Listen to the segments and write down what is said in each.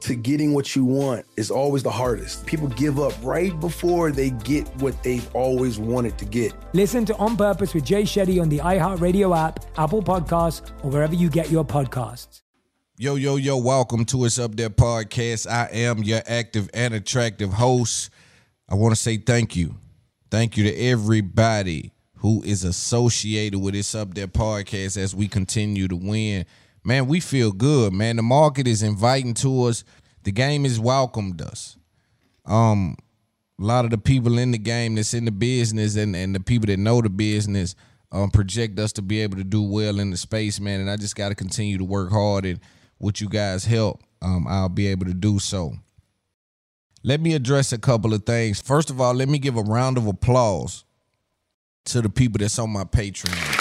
to getting what you want is always the hardest. People give up right before they get what they've always wanted to get. Listen to On Purpose with Jay Shetty on the iHeartRadio app, Apple Podcasts, or wherever you get your podcasts. Yo, yo, yo, welcome to It's Up There podcast. I am your active and attractive host. I want to say thank you. Thank you to everybody who is associated with It's Up There podcast as we continue to win. Man, we feel good, man. The market is inviting to us. The game has welcomed us. Um, a lot of the people in the game that's in the business and, and the people that know the business um, project us to be able to do well in the space, man. And I just got to continue to work hard and with you guys' help, um, I'll be able to do so. Let me address a couple of things. First of all, let me give a round of applause to the people that's on my Patreon.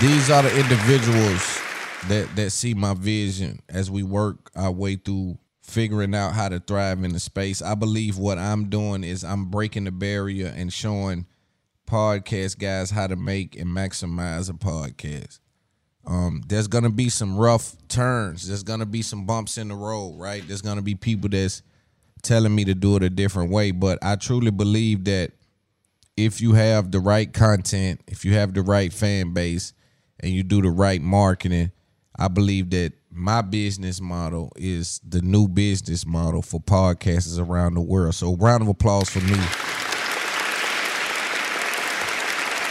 These are the individuals that that see my vision as we work our way through figuring out how to thrive in the space. I believe what I'm doing is I'm breaking the barrier and showing podcast guys how to make and maximize a podcast. Um, there's gonna be some rough turns. There's gonna be some bumps in the road, right? There's gonna be people that's telling me to do it a different way, but I truly believe that if you have the right content, if you have the right fan base, and you do the right marketing, I believe that my business model is the new business model for podcasters around the world. So, round of applause for me.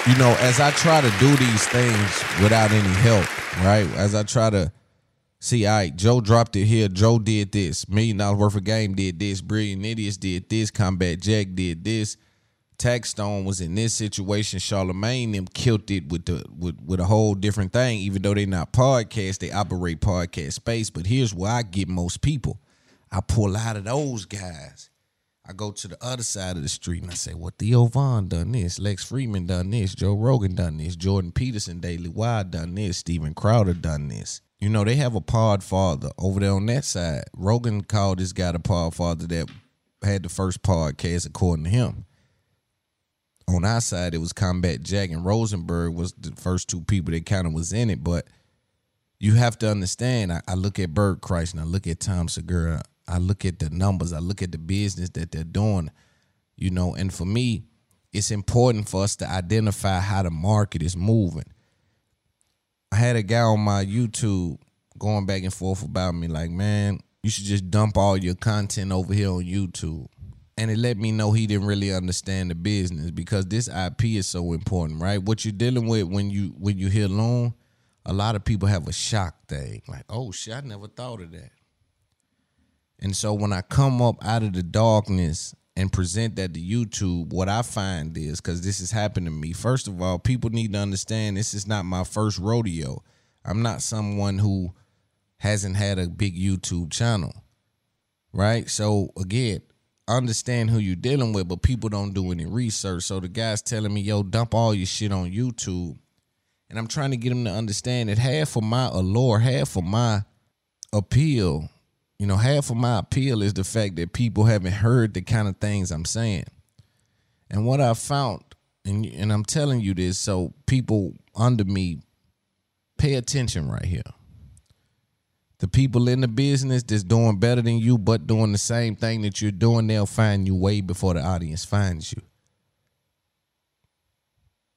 You know, as I try to do these things without any help, right? As I try to see, right, Joe dropped it here. Joe did this. Million dollars worth of game did this. Brilliant Idiots did this. Combat Jack did this. Taxstone was in this situation. Charlemagne them killed it with the with, with a whole different thing. Even though they're not podcast, they operate podcast space. But here's where I get most people. I pull out of those guys. I go to the other side of the street and I say, "Well, Theo Von done this, Lex Fridman done this, Joe Rogan done this, Jordan Peterson, Daily Wire done this, Steven Crowder done this." You know, they have a pod father over there on that side. Rogan called this guy the pod father that had the first podcast, according to him on our side, it was Combat Jack and Rosenberg was the first two people that kind of was in it. But you have to understand, I, I look at Bert Kreischer and I look at Tom Segura, I look at the numbers, I look at the business that they're doing, you know, and for me, it's important for us to identify how the market is moving. I had a guy on my YouTube going back and forth about me, like, man, you should just dump all your content over here on YouTube and it let me know he didn't really understand the business because this IP is so important, right? What you're dealing with when you when you hear Loon, a lot of people have a shock thing, like, oh shit, I never thought of that. And so when I come up out of the darkness and present that to YouTube, what I find is because this has happened to me. First of all, people need to understand this is not my first rodeo. I'm not someone who hasn't had a big YouTube channel, right? So again, understand who you're dealing with, but people don't do any research. So the guy's telling me, yo, dump all your shit on YouTube. And I'm trying to get him to understand that half of my allure, half of my appeal, you know, half of my appeal is the fact that people haven't heard the kind of things I'm saying. And what I found and and I'm telling you this so people under me pay attention right here. The people in the business that's doing better than you, but doing the same thing that you're doing, they'll find you way before the audience finds you.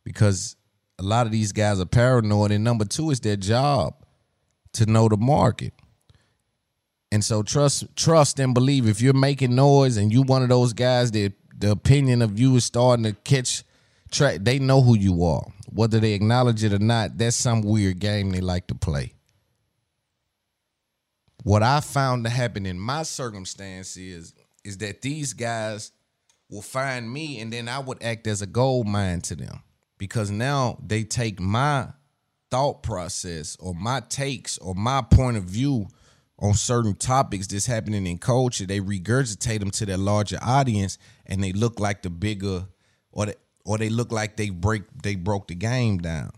Because a lot of these guys are paranoid, and number two, it's their job to know the market. And so trust, trust and believe. If you're making noise and you one of those guys that the opinion of you is starting to catch track, they know who you are. Whether they acknowledge it or not, that's some weird game they like to play. What I found to happen in my circumstance is, is that these guys will find me and then I would act as a gold mine to them because now they take my thought process or my takes or my point of view on certain topics that's happening in culture, they regurgitate them to their larger audience and they look like the bigger or the, or they look like they break they broke the game down.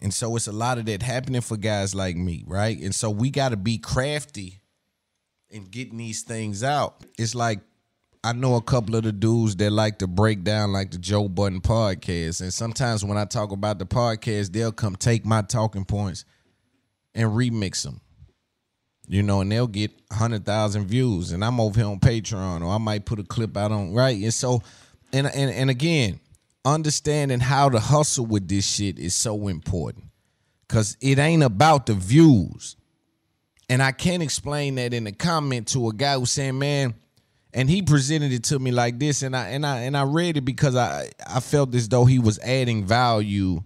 And so it's a lot of that happening for guys like me, right? And so we got to be crafty in getting these things out. It's like I know a couple of the dudes that like to break down like the Joe Budden podcast. And sometimes when I talk about the podcast, they'll come take my talking points and remix them. You know, and they'll get 100,000 views. And I'm over here on Patreon or I might put a clip out on, right? And so, and, and, and again, understanding how to hustle with this shit is so important because it ain't about the views. And I can't explain that in a comment to a guy who's saying, man, and he presented it to me like this, and I and I and I read it because I I felt as though he was adding value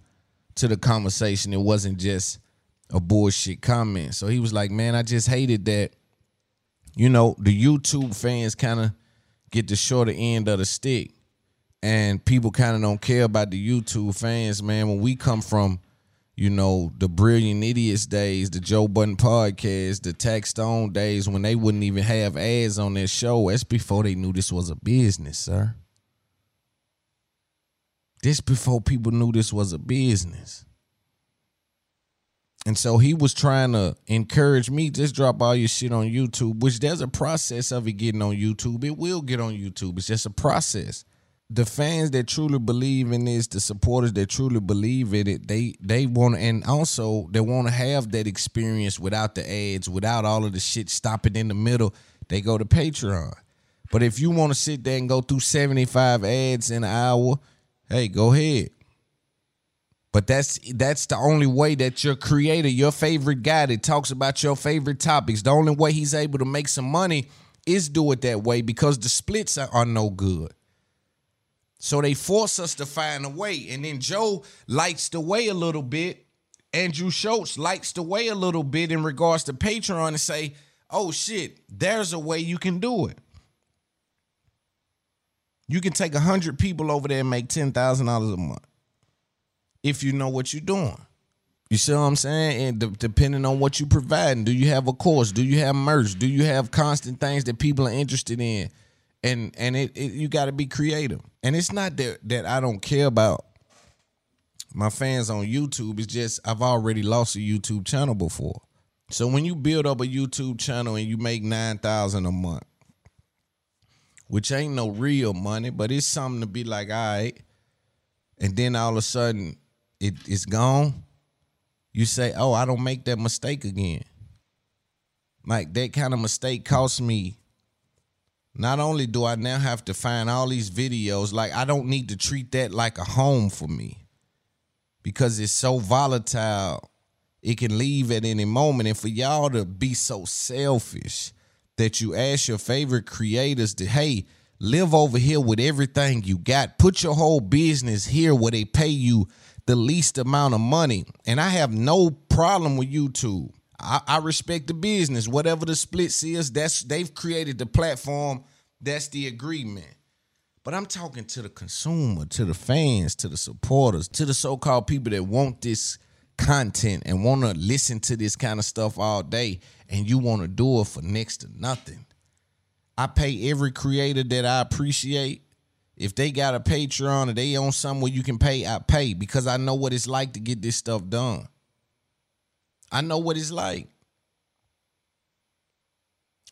to the conversation. It wasn't just a bullshit comment. So he was like, man, I just hated that, you know, the YouTube fans kind of get the shorter end of the stick and people kind of don't care about the YouTube fans, man. When we come from, you know, the Brilliant Idiots days, the Joe Budden podcast, the Tax Stone days, when they wouldn't even have ads on their show, that's before they knew this was a business, sir. This before people knew this was a business. And so he was trying to encourage me, just drop all your shit on YouTube, which there's a process of it getting on YouTube. It will get on YouTube. It's just a process the fans that truly believe in this, the supporters that truly believe in it, they they want and also they want to have that experience without the ads, without all of the shit stopping in the middle. They go to Patreon. But if you want to sit there and go through 75 ads in an hour, hey, go ahead. But that's that's the only way that your creator, your favorite guy that talks about your favorite topics, the only way he's able to make some money is do it that way because the splits are, are no good. So they force us to find a way. And then Joe lights the way a little bit. Andrew Schulz lights the way a little bit in regards to Patreon and say, oh shit, there's a way you can do it. You can take a hundred people over there and make ten thousand dollars a month if you know what you're doing. You see what I'm saying? And de- depending on what you're providing, do you have a course? Do you have merch? Do you have constant things that people are interested in? And and it, it you got to be creative. And it's not that that I don't care about my fans on YouTube. It's just I've already lost a YouTube channel before. So when you build up a YouTube channel and you make nine thousand a month, which ain't no real money, but it's something to be like, all right. And then all of a sudden it, it's gone. You say, oh, I don't make that mistake again. Like that kind of mistake cost me not only do I now have to find all these videos, like I don't need to treat that like a home for me because it's so volatile. It can leave at any moment. And for y'all to be so selfish that you ask your favorite creators to, hey, live over here with everything you got. Put your whole business here where they pay you the least amount of money. And I have no problem with YouTube. I, I respect the business. Whatever the splits is, that's they've created the platform. That's the agreement. But I'm talking to the consumer, to the fans, to the supporters, to the so-called people that want this content and want to listen to this kind of stuff all day, and you want to do it for next to nothing. I pay every creator that I appreciate. If they got a Patreon or they own somewhere you can pay, I pay because I know what it's like to get this stuff done. I know what it's like.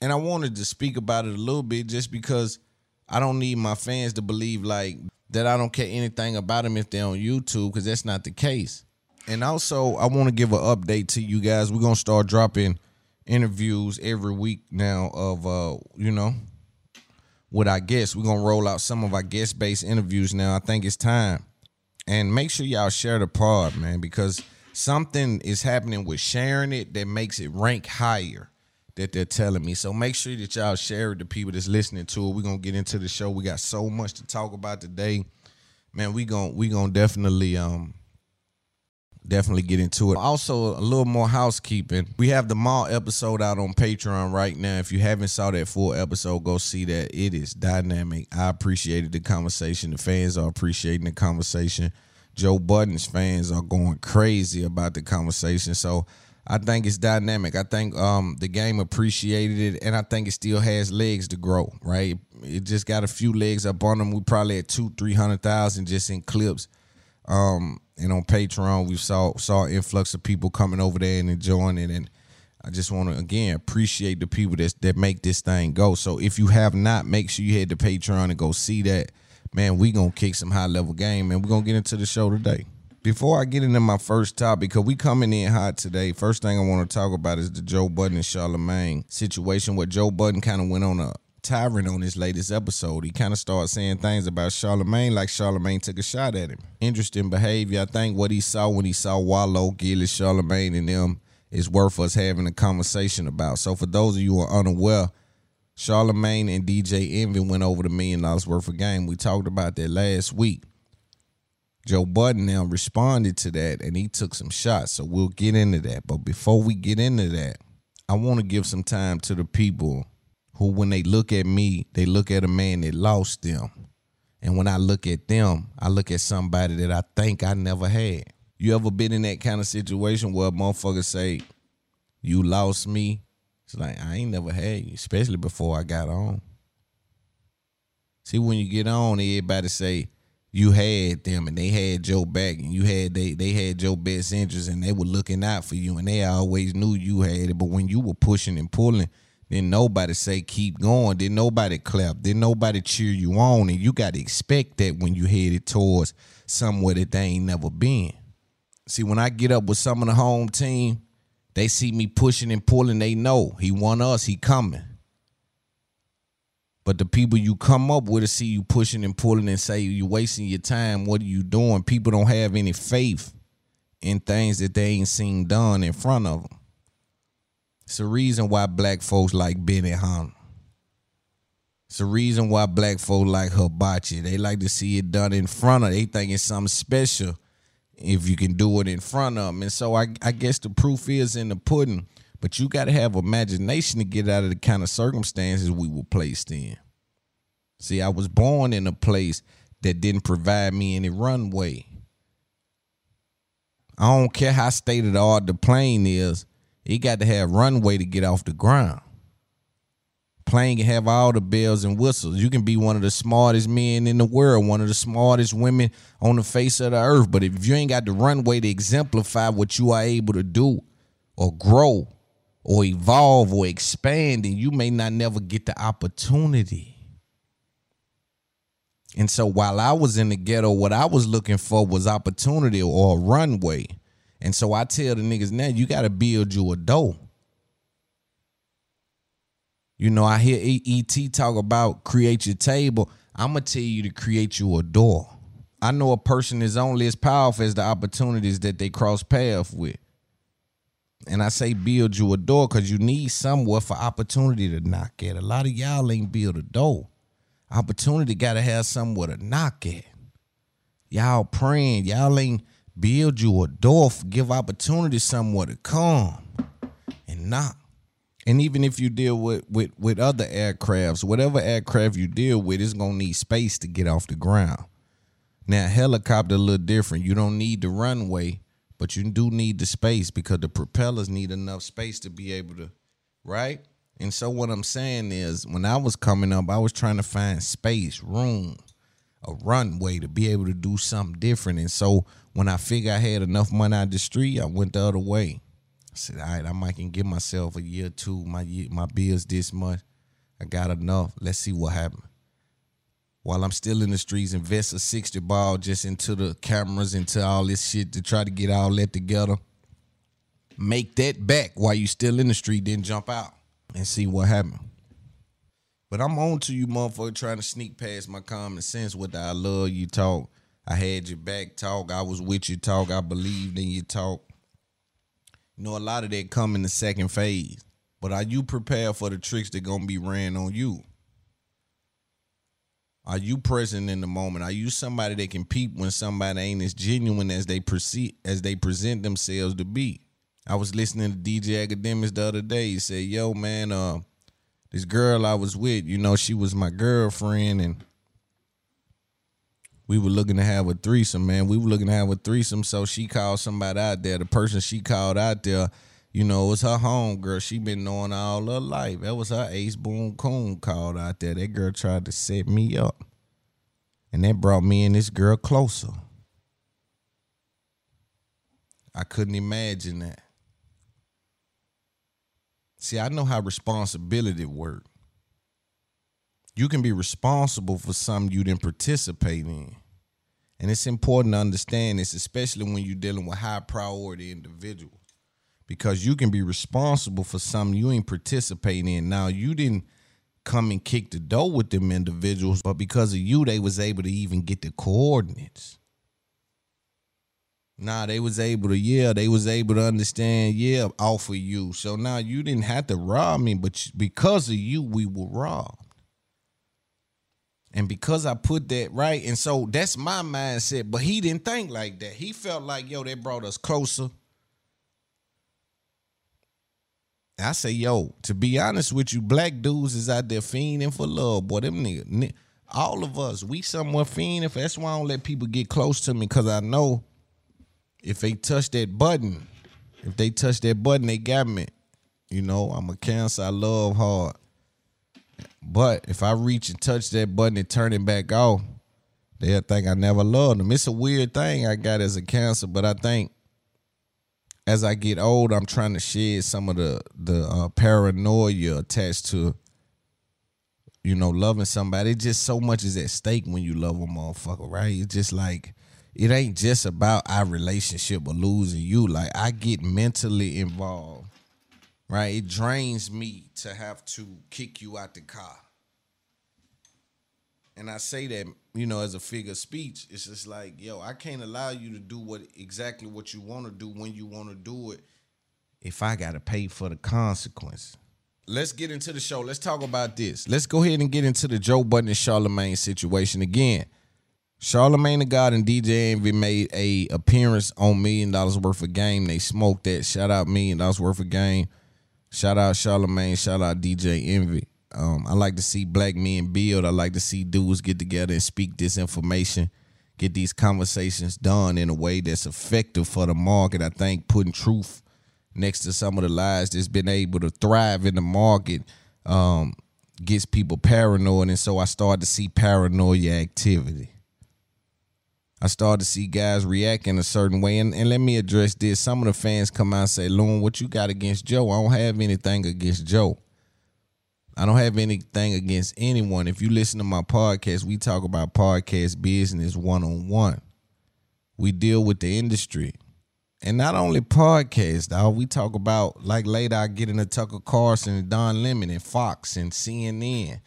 And I wanted to speak about it a little bit just because I don't need my fans to believe like that I don't care anything about them if they're on YouTube because that's not the case. And also, I want to give an update to you guys. We're gonna start dropping interviews every week now of uh, you know, with our guests. We're gonna roll out some of our guest based interviews now. I think it's time. And make sure y'all share the pod, man, because something is happening with sharing it that makes it rank higher that they're telling me. So make sure that y'all share it to people that's listening to it. We're gonna get into the show. We got so much to talk about today. Man, we gonna we gonna definitely um definitely get into it. Also, a little more housekeeping. We have the mall episode out on Patreon right now. If you haven't saw that full episode, go see that. It is dynamic. I appreciated the conversation. The fans are appreciating the conversation. Joe Budden's fans are going crazy about the conversation. So I think it's dynamic. I think um, the game appreciated it, and I think it still has legs to grow. Right, it just got a few legs up on them. We probably had two, three hundred thousand just in clips. Um, and on Patreon, we saw saw an influx of people coming over there and enjoying it. And I just want to again appreciate the people that that make this thing go. So if you have not, make sure you head to Patreon and go see that. Man, we gonna kick some high level game, and we're gonna get into the show today. Before I get into my first topic, because we coming in hot today, first thing I want to talk about is the Joe Budden and Charlemagne situation where Joe Budden kind of went on a tyrant on his latest episode. He kind of started saying things about Charlemagne like Charlemagne took a shot at him. Interesting behavior. I think what he saw when he saw Wallo, Gillis, Charlemagne, and them is worth us having a conversation about. So for those of you who are unaware, Charlemagne and DJ Envy went over the million dollars worth of game. We talked about that last week. Joe Budden now responded to that and he took some shots. So we'll get into that. But before we get into that, I want to give some time to the people who, when they look at me, they look at a man that lost them. And when I look at them, I look at somebody that I think I never had. You ever been in that kind of situation where a motherfucker say, You lost me? It's like, I ain't never had you, especially before I got on. See, when you get on, everybody say, you had them and they had your back and you had they they had your best interest and they were looking out for you and they always knew you had it. But when you were pushing and pulling, then nobody say keep going. Then nobody clap. Then nobody cheer you on. And you got to expect that when you headed towards somewhere that they ain't never been. See, when I get up with some of the home team, they see me pushing and pulling. They know he want us. He coming. But the people you come up with to see you pushing and pulling and say you wasting your time, what are you doing? People don't have any faith in things that they ain't seen done in front of them. It's the reason why black folks like Benny Benihana. It's the reason why black folks like hibachi. They like to see it done in front of. They think it's something special if you can do it in front of them. And so I, I guess the proof is in the pudding. But you got to have imagination to get out of the kind of circumstances we were placed in. See, I was born in a place that didn't provide me any runway. I don't care how state of the art the plane is, it got to have runway to get off the ground. Plane and have all the bells and whistles. You can be one of the smartest men in the world, one of the smartest women on the face of the earth. But if you ain't got the runway to exemplify what you are able to do or grow, or evolve or expand, and you may not never get the opportunity. And so while I was in the ghetto, what I was looking for was opportunity or a runway. And so I tell the niggas now, you got to build you a door. You know, I hear ET talk about create your table. I'm going to tell you to create you a door. I know a person is only as powerful as the opportunities that they cross paths with. And I say build you a door because you need somewhere for opportunity to knock at. A lot of y'all ain't build a door. Opportunity got to have somewhere to knock at. Y'all praying. Y'all ain't build you a door. Give opportunity somewhere to come and knock. And even if you deal with, with, with other aircrafts, whatever aircraft you deal with, it's to need space to get off the ground. Now, helicopter a little different. You don't need the runway but you do need the space because the propellers need enough space to be able to, right? And so what I'm saying is, when I was coming up, I was trying to find space, room, a runway to be able to do something different. And so when I figured I had enough money out the street, I went the other way. I said, all right, I might can give myself a year two. My year, my bills this much. I got enough. Let's see what happens. while I'm still in the streets, invest a 60 ball just into the cameras, into all this shit to try to get all that together. Make that back while you still in the street, then jump out and see what happened. But I'm on to you, motherfucker, trying to sneak past my common sense with the I love you talk. I had your back talk. I was with you talk. I believed in your talk. You know, a lot of that come in the second phase. But are you prepared for the tricks that gonna be ran on you? Are you present in the moment? Are you somebody that can peep when somebody ain't as genuine as they perceive as they present themselves to be? I was listening to DJ Akademiks the other day. He said, "Yo, man, uh, this girl I was with, you know, she was my girlfriend, and we were looking to have a threesome, man. We were looking to have a threesome, so she called somebody out there. The person she called out there, you know, was her home girl. She been knowing all her life. That was her ace boom coon called out there. That girl tried to set me up. And that brought me and this girl closer. I couldn't imagine that. See, I know how responsibility work. You can be responsible for something you didn't participate in. And it's important to understand this, especially when you're dealing with high priority individuals. Because you can be responsible for something you ain't participating in. Now you didn't come and kick the door with them individuals, but because of you, they was able to even get the coordinates. Nah, they was able to, yeah, they was able to understand, yeah, offer you. So now you didn't have to rob me, but because of you, we were robbed. And because I put that right, and so that's my mindset, but he didn't think like that. He felt like, yo, that brought us closer. I say, yo, to be honest with you, black dudes is out there fiending for love. Boy, them nigga, all of us, we somewhat fiending for. That's why I don't let people get close to me, because I know if they touch that button, if they touch that button, they got me. You know, I'm a cancer. I love hard. But if I reach and touch that button and turn it back off, they'll think I never loved them. It's a weird thing I got as a cancer, but I think as I get old, I'm trying to shed some of the the uh, paranoia attached to you know loving somebody. Just so much is at stake when you love a motherfucker, right? It's just like it ain't just about our relationship or losing you. Like I get mentally involved, right? It drains me to have to kick you out the car. And I say that, you know, as a figure of speech, it's just like, yo, I can't allow you to do what exactly what you want to do when you want to do it if I got to pay for the consequence. Let's get into the show. Let's talk about this. Let's go ahead and get into the Joe Budden and Charlemagne situation again. Charlemagne the God and DJ Envy made a appearance on Million Dollars Worth of Game. They smoked that. Shout out Million Dollars Worth of Game. Shout out Charlemagne. Shout out DJ Envy. Um, I like to see black men build. I like to see dudes get together and speak this information, get these conversations done in a way that's effective for the market. I think putting truth next to some of the lies that's been able to thrive in the market um, gets people paranoid. And so I started to see paranoia activity. I started to see guys react in a certain way. And, and let me address this. Some of the fans come out and say, Loon, what you got against Joe? I don't have anything against Joe. I don't have anything against anyone. If you listen to my podcast, we talk about podcast business one on one. We deal with the industry. And not only podcast, dog, we talk about, like later I get into Tucker Carlson and Don Lemon and Fox and CNN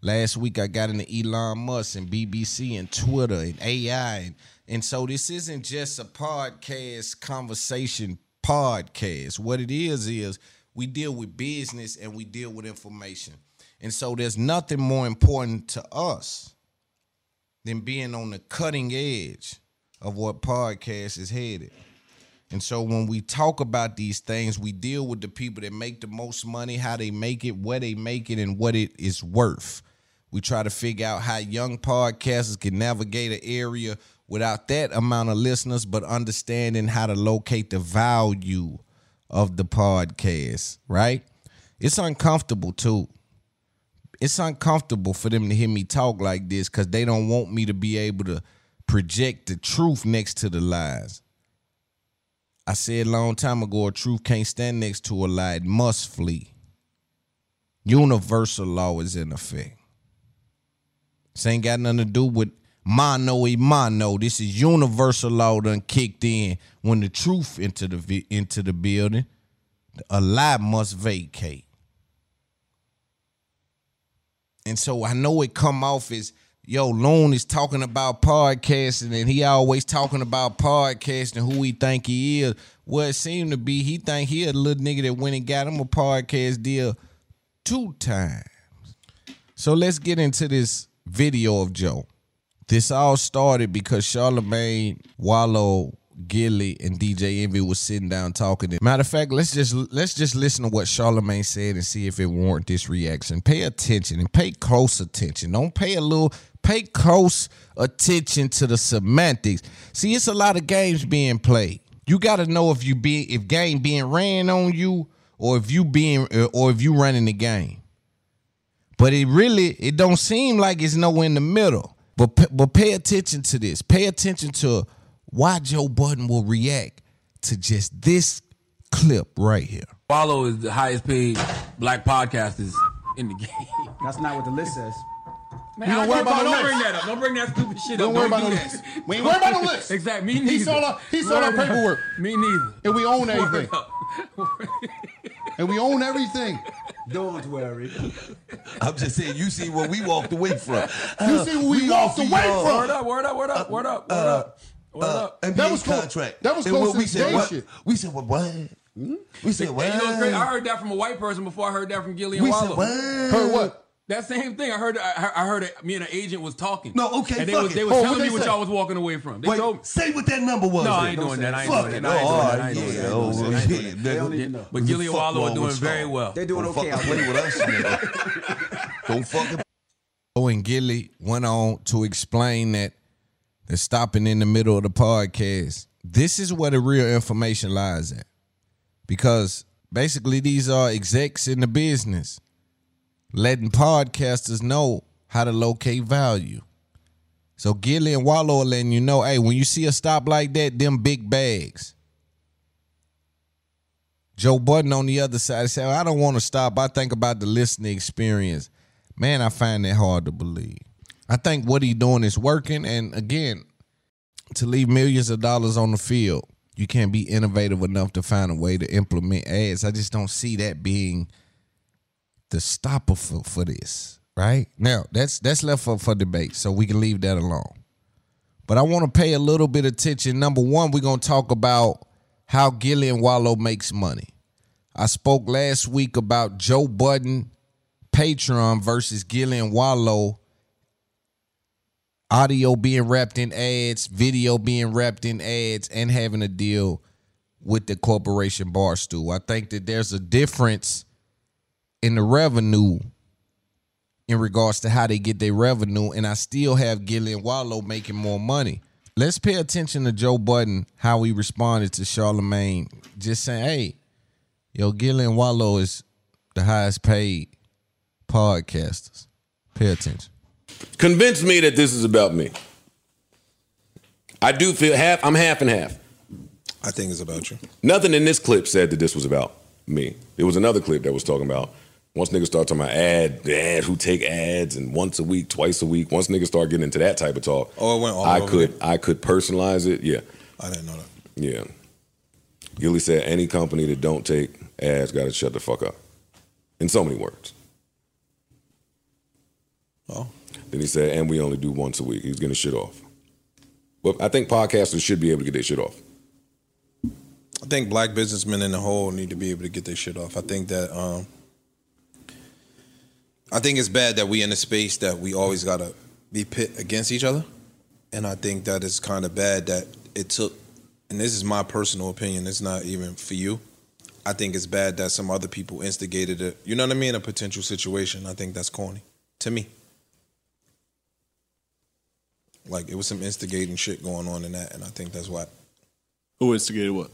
Last week I got into Elon Musk and BBC and Twitter and AI. And, and so this isn't just a podcast conversation podcast. What it is is we deal with business and we deal with information. And so there's nothing more important to us than being on the cutting edge of what podcast is headed. And so when we talk about these things, we deal with the people that make the most money, how they make it, where they make it, and what it is worth. We try to figure out how young podcasters can navigate an area without that amount of listeners, but understanding how to locate the value of the podcast, right? It's uncomfortable too. It's uncomfortable for them to hear me talk like this because they don't want me to be able to project the truth next to the lies. I said a long time ago, a truth can't stand next to a lie, it must flee. Universal law is in effect. This ain't got nothing to do with mano y mano. This is universal law done kicked in when the truth into the into the building. A lie must vacate. And so I know it come off as yo, Loon is talking about podcasting and he always talking about podcasting, who he think he is. Well, it seemed to be he think he a little nigga that went and got him a podcast deal two times. So let's get into this video of Joe. This all started because Charlemagne, Wallo, Gillie, and DJ Envy was sitting down talking. Matter of fact, let's just let's just listen to what Charlemagne said and see if it warrant this reaction. Pay attention and pay close attention. Don't pay a little. Pay close attention to the semantics. See, it's a lot of games being played. You got to know if you be if game being ran on you or if you being or if you running the game. But it really it don't seem like it's nowhere in the middle. But but pay attention to this. Pay attention to why Joe Budden will react to just this clip right here. Wallo is the highest paid black podcasters in the game. That's not what the list says. Man, We don't worry don't, about no don't bring that up. Don't bring that stupid shit Don't up. worry Don't worry about do that. We ain't worry about no list. Exactly. Me He neither. sold our- he sold our paperwork. Me neither. And we own everything. And we own everything. Don't worry. I'm just saying, you see what we walked away from. You see what we walked away y'all. Word from. up. Word up. Word up. Word up. Word up. Uh, word Uh, up. NBA That was close- contract. that was close what we said. What? shit. We said what? What? Hmm? We said what? You know? I heard that from a white person before I heard that from Gillie and We Wallo. said what? Heard what? That same thing. I heard. I heard, I heard it, me and an agent was talking. No, okay, And they fuck was, it. they was Oh, telling what'd me what y'all was walking away from. They Wait, told me. say what that number was. No, I then. ain't doing that. I ain't Fuck doing that. I ain't Oh, doing that. I ain't doing yeah. that. Oh, I ain't doing that. They don't even know. But Gillie and Wallo are doing very well. They're doing okay fucking play with us. Don't fucking Oh, and Gilly went on to explain that they're stopping in the middle of the podcast. This is where the real information lies at. Because basically, these are execs in the business letting podcasters know how to locate value. So Gillie and Wallo are letting you know, hey, when you see a stop like that, them big bags. Joe Budden on the other side said, I don't want to stop. I think about the listening experience. Man, I find that hard to believe. I think what he's doing is working. And again, to leave millions of dollars on the field, you can't be innovative enough to find a way to implement ads. I just don't see that being the stopper for, for this. Right? Now, that's that's left for, for debate, so we can leave that alone. But I want to pay a little bit of attention. Number one, we're gonna talk about how Gillie and Wallo makes money. I spoke last week about Joe Budden, Patreon versus Gillie and Wallo. Audio being wrapped in ads, video being wrapped in ads, and having a deal with the corporation Barstool. I think that there's a difference in the revenue in regards to how they get their revenue, and I still have Gillie and Wallo making more money. Let's pay attention to Joe Budden, how he responded to Charlemagne, just saying, hey, yo, Gillie and Wallo is the highest paid podcasters. Pay attention. Convince me that this is about me. I do feel half. I'm half and half. I think it's about you. Nothing in this clip said that this was about me. It was another clip that was talking about once niggas start talking about ad, ad who take ads and once a week, twice a week. Once niggas start getting into that type of talk, Oh, it went all I could I could personalize it. Yeah, I didn't know that. yeah. Gillie said any company that don't take ads got to shut the fuck up. In so many words. Oh, Then he said, and we only do once a week. He's getting shit off. Well, I think podcasters should be able to get their shit off. I think black businessmen in the whole need to be able to get their shit off. I think that um, I think it's bad that we in a space that we always gotta be pit against each other, and I think that it's kind of bad that it took. And this is my personal opinion. It's not even for you. I think it's bad that some other people instigated it. You know what I mean? A potential situation. I think that's corny to me. Like it was some instigating shit going on in that, and I think that's why. Who instigated what?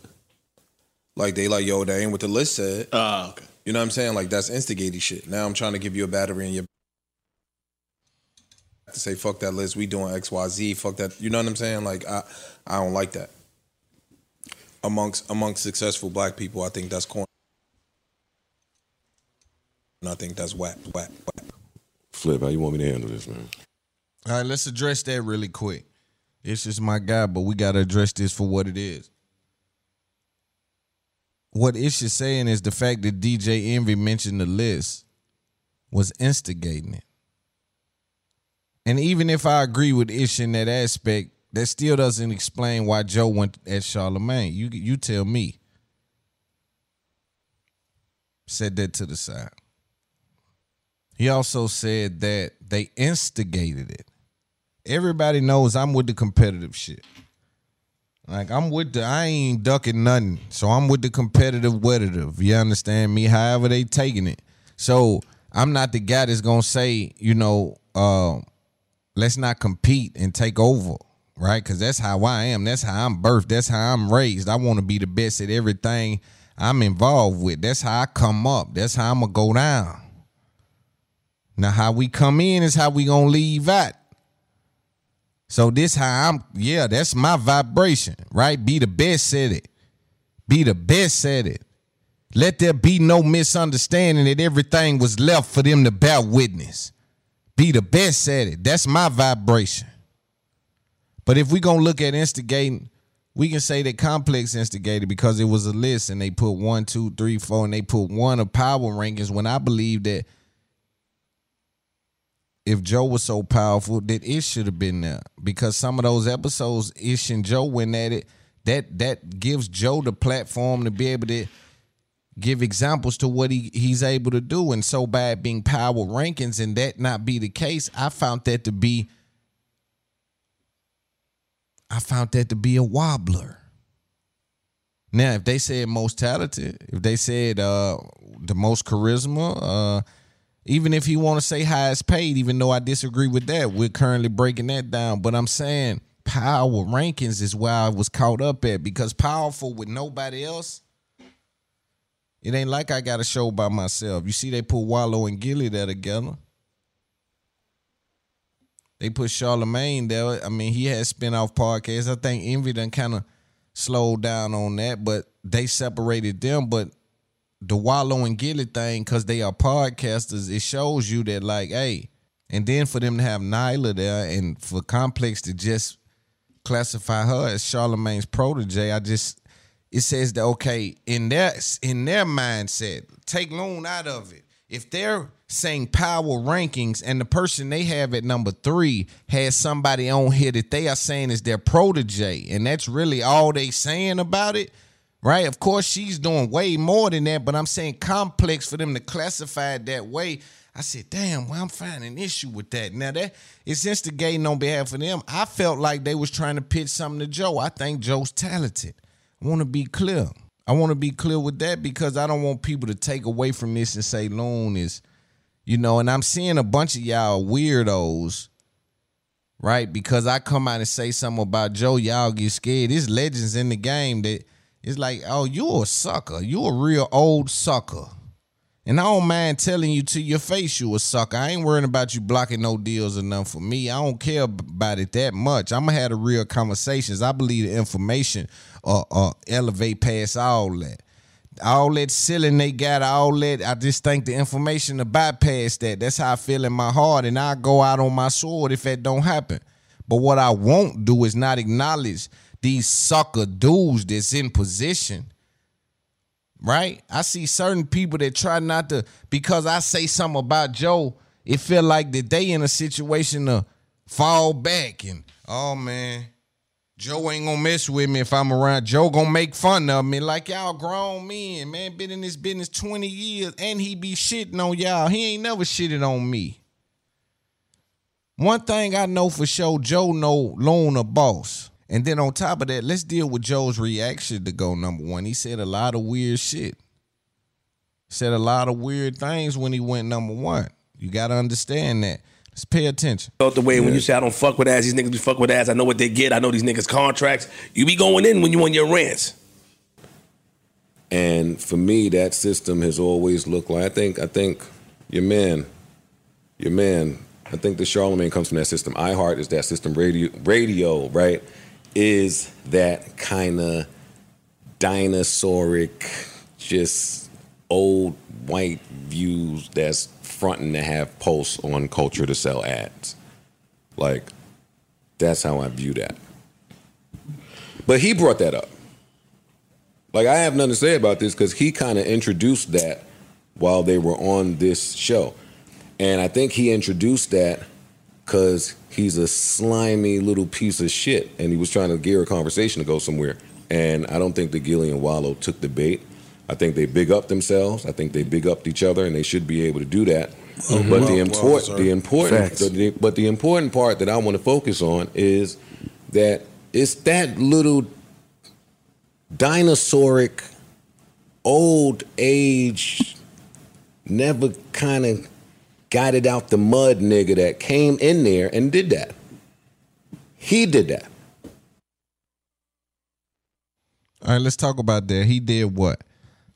Like they like, yo, that ain't what the list said. Ah, okay. You know what I'm saying? Like that's instigating shit. Now I'm trying to give you a battery in your to say fuck that list. We doing X Y Z. Fuck that. You know what I'm saying? Like I I don't like that. Amongst amongst successful black people, I think that's corny. And I think that's whack, whack, whack. Flip, how you want me to handle this, man? All right, let's address that really quick. It's just my guy, but we gotta address this for what it is. What Ish is saying is the fact that DJ Envy mentioned the list was instigating it. And even if I agree with Ish in that aspect, that still doesn't explain why Joe went at Charlemagne. You you tell me. Said that to the side. He also said that they instigated it. Everybody knows I'm with the competitive shit. Like I'm with the I ain't ducking nothing. So I'm with the competitive wettative. You understand me? However they taking it. So I'm not the guy that's gonna say, you know, uh, let's not compete and take over. Right? Cause that's how I am. That's how I'm birthed. That's how I'm raised. I want to be the best at everything I'm involved with. That's how I come up. That's how I'm gonna go down. Now, how we come in is how we gonna leave out. So this how I'm, yeah, that's my vibration, right? Be the best at it. Be the best at it. Let there be no misunderstanding that everything was left for them to bear witness. Be the best at it. That's my vibration. But if we gonna look at instigating, we can say that complex instigated because it was a list and they put one, two, three, four, and they put one of power rankings when I believe that if Joe was so powerful, that it should have been there. Because some of those episodes, Ish and Joe went at it, that that gives Joe the platform to be able to give examples to what he, he's able to do. And so bad being power rankings and that not be the case, I found that to be I found that to be a wobbler. Now, if they said most talented, if they said uh the most charisma, uh even if you want to say highest paid, even though I disagree with that, we're currently breaking that down. But I'm saying power rankings is where I was caught up at because powerful with nobody else. It ain't like I got a show by myself. You see, they put Wallo and Gillie there together. They put Charlemagne there. I mean, he has spin-off podcasts. I think Envy done kind of slowed down on that, but they separated them. But the Wallo and Gillie thing, because they are podcasters, it shows you that, like, hey, and then for them to have Nyla there and for Complex to just classify her as Charlemagne's protege, I just it says that okay, in their in their mindset, take Loon out of it. If they're saying power rankings and the person they have at number three has somebody on here that they are saying is their protege, and that's really all they saying about it, right? Of course, she's doing way more than that, but I'm saying complex for them to classify it that way. I said, damn, well, I'm finding an issue with that. Now that it's instigating on behalf of them. I felt like they was trying to pitch something to Joe. I think Joe's talented. I want to be clear. I want to be clear with that because I don't want people to take away from this and say Loon is, you know, and I'm seeing a bunch of y'all weirdos, right? Because I come out and say something about Joe, y'all get scared. There's legends in the game that it's like, oh, you a sucker. You a real old sucker. And I don't mind telling you to your face you a sucker. I ain't worrying about you blocking no deals or nothing for me. I don't care about it that much. I'm gonna have the real conversations. I believe the information uh, uh elevate past all that. All that ceiling they got, all that. I just think the information to bypass that. That's how I feel in my heart, and I go out on my sword if that don't happen. But what I won't do is not acknowledge these sucker dudes that's in position right? I see certain people that try not to because I say something about Joe, it feel like that they in a situation to fall back and oh man, Joe ain't gonna mess with me if I'm around. Joe gonna make fun of me like y'all grown men, man. Been in this business 20 years and he be shitting on y'all. He ain't never shitted on me. One thing I know for sure, Joe know Loon a boss. And then on top of that, let's deal with Joe's reaction to go number one. He said a lot of weird shit. Said a lot of weird things when he went number one. You got to understand that. Let's pay attention. Felt the way when you say I don't fuck with ass, these niggas be fuck with ass. I know what they get. I know these niggas contracts. You be going in when you on your rants. And for me, that system has always looked like I think I think your man, your man. I think the Charlemagne comes from that system. iHeart is that system. Radio, radio, right, is that kind of dinosauric, just old white views that's fronting to have posts on culture to sell ads. Like, that's how I view that. But he brought that up. Like, I have nothing to say about this because he kind of introduced that while they were on this show. And I think he introduced that because he's a slimy little piece of shit and he was trying to gear a conversation to go somewhere. And I don't think that Gillie and Wallo took the bait. I think they big up themselves. I think they big up each other, and they should be able to do that. Mhm. But the Well- important, well, the important, the- the- but the important part that I want to focus on is that it's that little dinosauric, old age, never kind of it out the mud nigga that came in there and did that. He did that. All right, let's talk about that. He did what?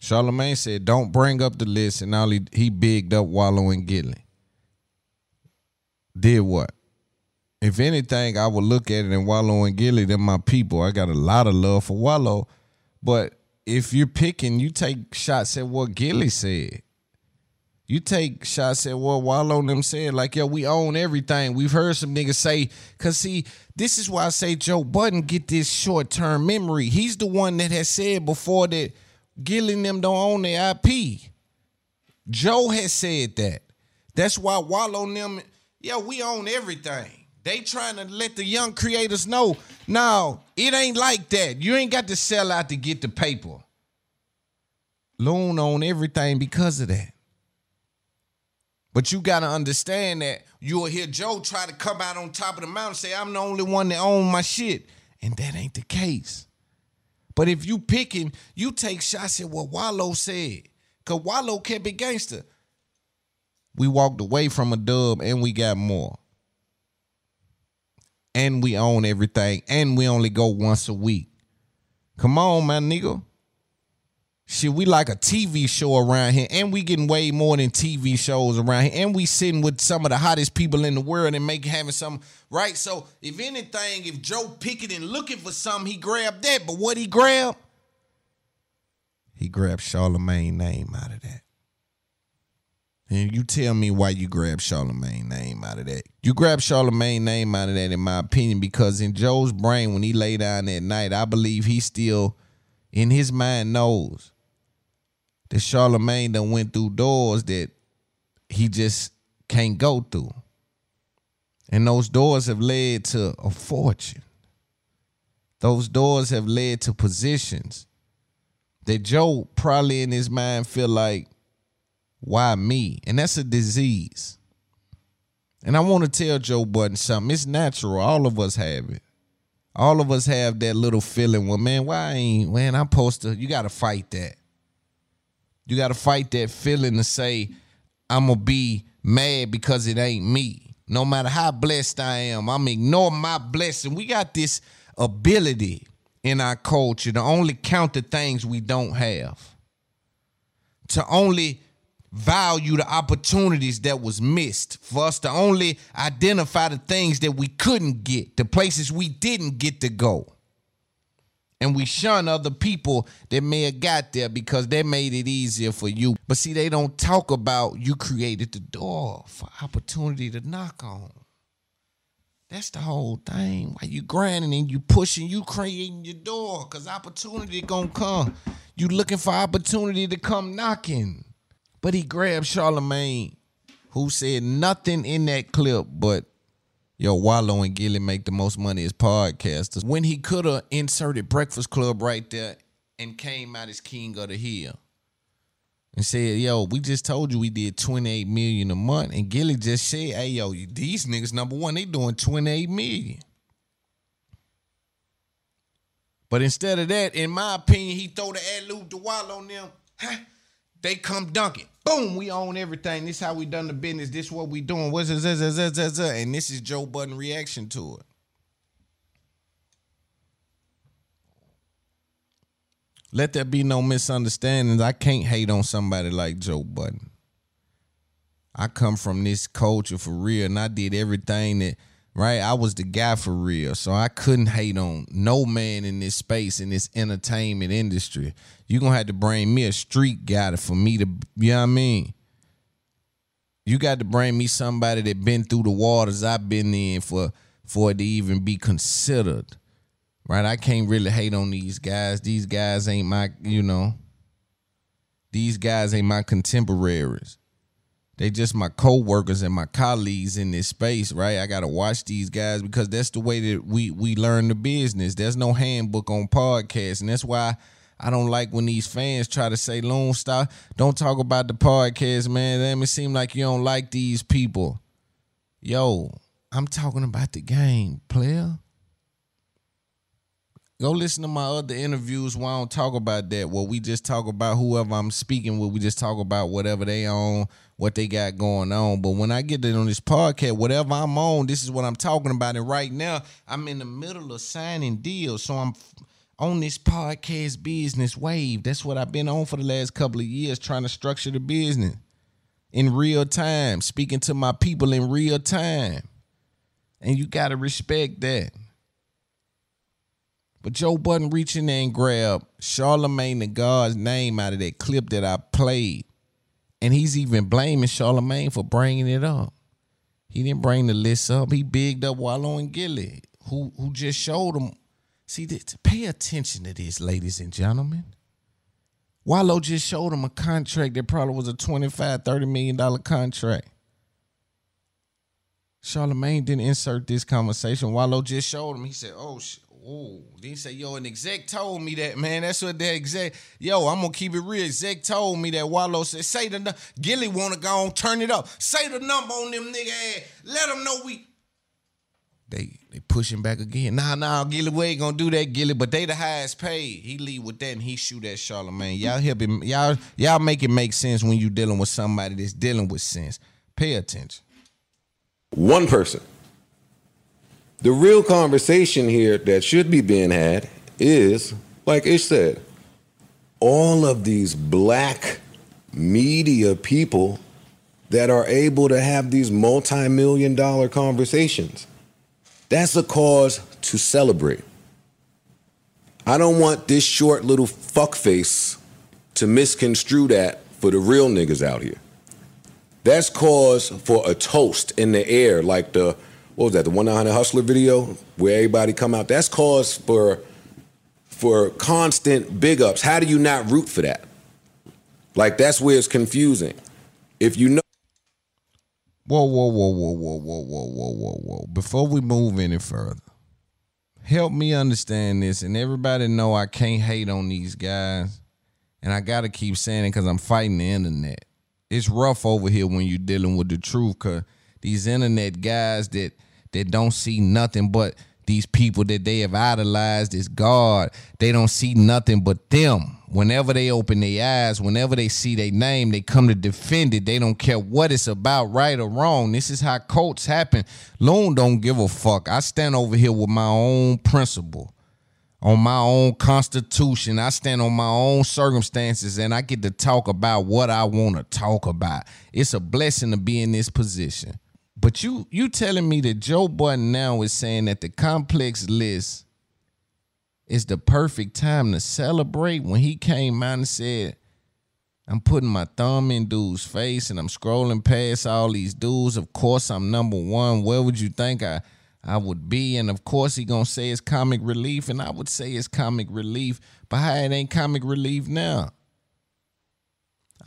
Charlemagne said, "Don't bring up the list," and all he he bigged up Wallo and Gillie. Did what? If anything, I would look at it and Wallo and Gillie, they're my people. I got a lot of love for Wallo, but if you're picking, you take shots at what Gillie said. You take shots at what Wallo and them said, like, yo, we own everything. We've heard some niggas say, cause see, this is why I say Joe Budden get this short-term memory. He's the one that has said before that Gillie and them don't own their IP. Joe has said that. That's why Wallo and them, yeah, we own everything. They trying to let the young creators know, no, it ain't like that. You ain't got to sell out to get the paper. Loon on everything because of that. But you gotta understand that you'll hear Joe try to come out on top of the mountain and say, I'm the only one that own my shit. And that ain't the case. But if you picking, you take shots at what Wallo said. Cause Wallo can't be gangster. We walked away from a dub and we got more. And we own everything. And we only go once a week. Come on, my nigga. Shit, we like a TV show around here, and we getting way more than TV shows around here, and we sitting with some of the hottest people in the world and making having some right. So if anything, if Joe Pickett and looking for something, he grabbed that. But what he grabbed? He grabbed Charlemagne name out of that. And you tell me why you grab Charlemagne name out of that. You grab Charlemagne name out of that, in my opinion, because in Joe's brain, when he lay down that night, I believe he still, in his mind, knows that Charlemagne done went through doors that he just can't go through. And those doors have led to a fortune. Those doors have led to positions that Joe probably in his mind feel like, why me? And that's a disease. And I want to tell Joe Budden something. It's natural. All of us have it. All of us have that little feeling, well, man, why ain't, man, I'm supposed to, you got to fight that. You got to fight that feeling to say, I'm going to be mad because it ain't me. No matter how blessed I am, I'm ignore my blessing. We got this ability in our culture to only count the things we don't have, to only value the opportunities that was missed, for us to only identify the things that we couldn't get, the places we didn't get to go. And we shun other people that may have got there because they made it easier for you. But see, they don't talk about you created the door for opportunity to knock on. That's the whole thing. Why you grinding and you pushing, you creating your door, cause opportunity gonna come. You looking for opportunity to come knocking. But he grabbed Charlemagne, who said nothing in that clip but yo, Wallo and Gillie make the most money as podcasters. When he could have inserted Breakfast Club right there and came out as king of the hill. And said, yo, we just told you we did 28 million a month. And Gillie just said, hey, yo, these niggas, number one, they doing 28 million. But instead of that, in my opinion, he throw the ad loop to Wallo on them. Huh? They come dunking. Boom, we own everything. This is how we done the business. This what we doing. What's this, this, this, this, this. And this is Joe Budden reaction to it. Let there be no misunderstandings. I can't hate on somebody like Joe Budden. I come from this culture for real, and I did everything that right. I was the guy for real, so I couldn't hate on no man in this space in this entertainment industry. You're gonna have to bring me a street guy for me to, you know what I mean? You got to bring me somebody that been through the waters I've been in for for it to even be considered. Right? I can't really hate on these guys. These guys ain't my, you know, these guys ain't my contemporaries. They just my co-workers and my colleagues in this space, right? I gotta watch these guys because that's the way that we we learn the business. There's no handbook on podcasts, and that's why I don't like when these fans try to say Lone Star. Don't talk about the podcast, man. That it seem like you don't like these people. Yo, I'm talking about the game, player. Go listen to my other interviews where I don't talk about that. Where we just talk about whoever I'm speaking with. We just talk about whatever they own, what they got going on. But when I get it on this podcast, whatever I'm on, this is what I'm talking about. And right now, I'm in the middle of signing deals. So I'm on this podcast business wave. That's what I've been on for the last couple of years, trying to structure the business in real time, speaking to my people in real time. And you gotta respect that. But Joe Budden reached in and grabbed Charlemagne the God's name out of that clip that I played. And he's even blaming Charlemagne for bringing it up. He didn't bring the list up. He bigged up Wallo and Gillie, who who just showed him. See, this, pay attention to this, ladies and gentlemen. Wallo just showed him a contract that probably was a 25, 30 million dollar contract. Charlemagne didn't insert this conversation. Wallo just showed him. He said, "Oh, sh- oh." Then he said, "Yo, an exec told me that, man. That's what that exec. Yo, I'm gonna keep it real. Exec told me that Wallo said, say the nu- Gillie wanna go on, turn it up. Say the number on them nigga ass. Let them know we." They they pushing back again. Nah, nah, Gillie, we ain't gonna do that, Gillie. But they the highest paid. He lead with that and he shoot at Charlemagne. Y'all help him. Y'all y'all make it make sense when you dealing with somebody that's dealing with sense. Pay attention. One person. The real conversation here that should be being had is, like Ish said, all of these black media people that are able to have these multi million dollar conversations. That's a cause to celebrate. I don't want this short little fuckface to misconstrue that for the real niggas out here. That's cause for a toast in the air, like the what was that, the one nine hundred hustler video where everybody come out. That's cause for for constant big ups. How do you not root for that? Like that's where it's confusing. If you know Whoa, whoa, whoa, whoa, whoa, whoa, whoa, whoa, whoa, whoa. Before we move any further, help me understand this. And everybody know I can't hate on these guys. And I gotta keep saying it because I'm fighting the internet. It's rough over here when you're dealing with the truth, cause these internet guys that that don't see nothing but these people that they have idolized as God, they don't see nothing but them. Whenever they open their eyes, whenever they see their name, they come to defend it. They don't care what it's about, right or wrong. This is how cults happen. Loon don't give a fuck. I stand over here with my own principle, on my own constitution. I stand on my own circumstances, and I get to talk about what I want to talk about. It's a blessing to be in this position. But you you telling me that Joe Budden now is saying that the complex list is the perfect time to celebrate when he came out and said, I'm putting my thumb in dude's face and I'm scrolling past all these dudes. Of course, I'm number one. Where would you think I I would be? And of course, he gonna say it's comic relief, and I would say it's comic relief. But how it ain't comic relief now?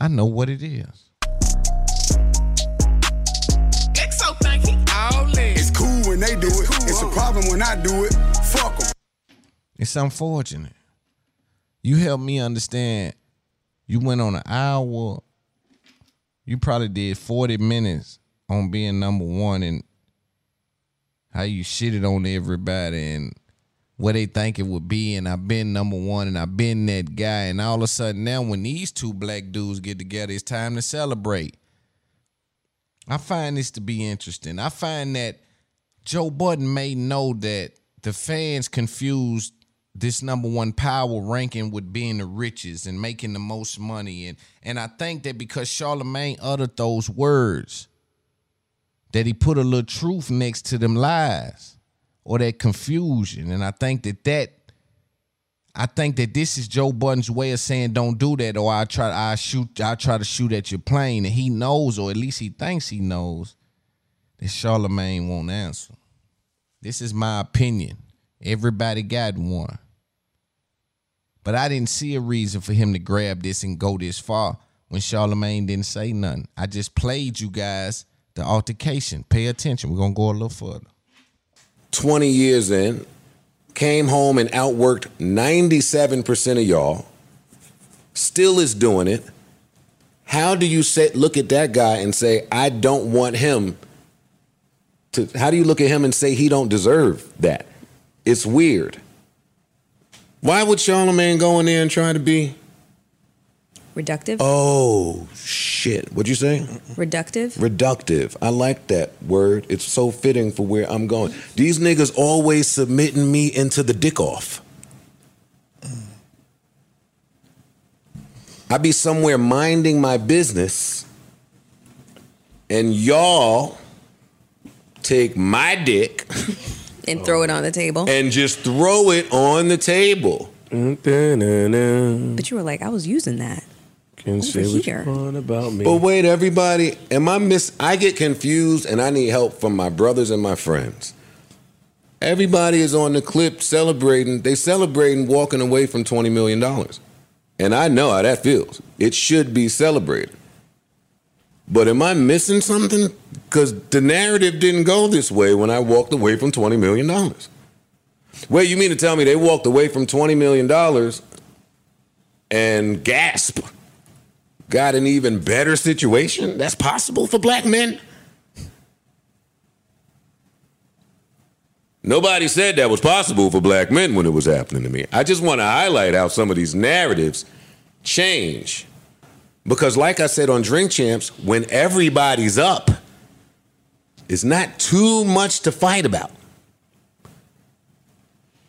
I know what it is. When they do it. It's a problem when I do it. Fuck them. It's unfortunate. You helped me understand. You went on an hour. You probably did 40 minutes on being number one and how you shitted on everybody and what they think it would be. And I've been number one and I've been that guy. And all of a sudden now when these two black dudes get together, it's time to celebrate. I find this to be interesting. I find that Joe Budden may know that the fans confused this number one power ranking with being the richest and making the most money. And and I think that because Charlemagne uttered those words, that he put a little truth next to them lies or that confusion. And I think that that I think that this is Joe Budden's way of saying don't do that, or I try I shoot I try to shoot at your plane, and he knows, or at least he thinks he knows, that Charlemagne won't answer. This is my opinion. Everybody got one. But I didn't see a reason for him to grab this and go this far when Charlemagne didn't say nothing. I just played you guys the altercation. Pay attention. We're gonna go a little further. 20 years in, came home and outworked 97% of y'all, still is doing it. How do you say, look at that guy and say, I don't want him to, how do you look at him and say he don't deserve that? It's weird. Why would Charlemagne go in there and try to be, Reductive? oh, shit, what'd you say? Reductive? Reductive. I like that word. It's so fitting for where I'm going. These niggas always submitting me into the dick off. I be somewhere minding my business, and y'all take my dick And throw it on the table. and just throw it on the table. But you were like, I was using that. Can Over say what here. you want about me. But wait, everybody, am I miss? I get confused, and I need help from my brothers and my friends. Everybody is on the clip celebrating. They celebrating walking away from twenty million dollars, and I know how that feels. It should be celebrated. But am I missing something? Because the narrative didn't go this way when I walked away from twenty million dollars. Wait, you mean to tell me they walked away from twenty million dollars and gasp? got an even better situation that's possible for black men? Nobody said that was possible for black men when it was happening to me. I just want to highlight how some of these narratives change. Because, like I said on Drink Champs, when everybody's up, it's not too much to fight about.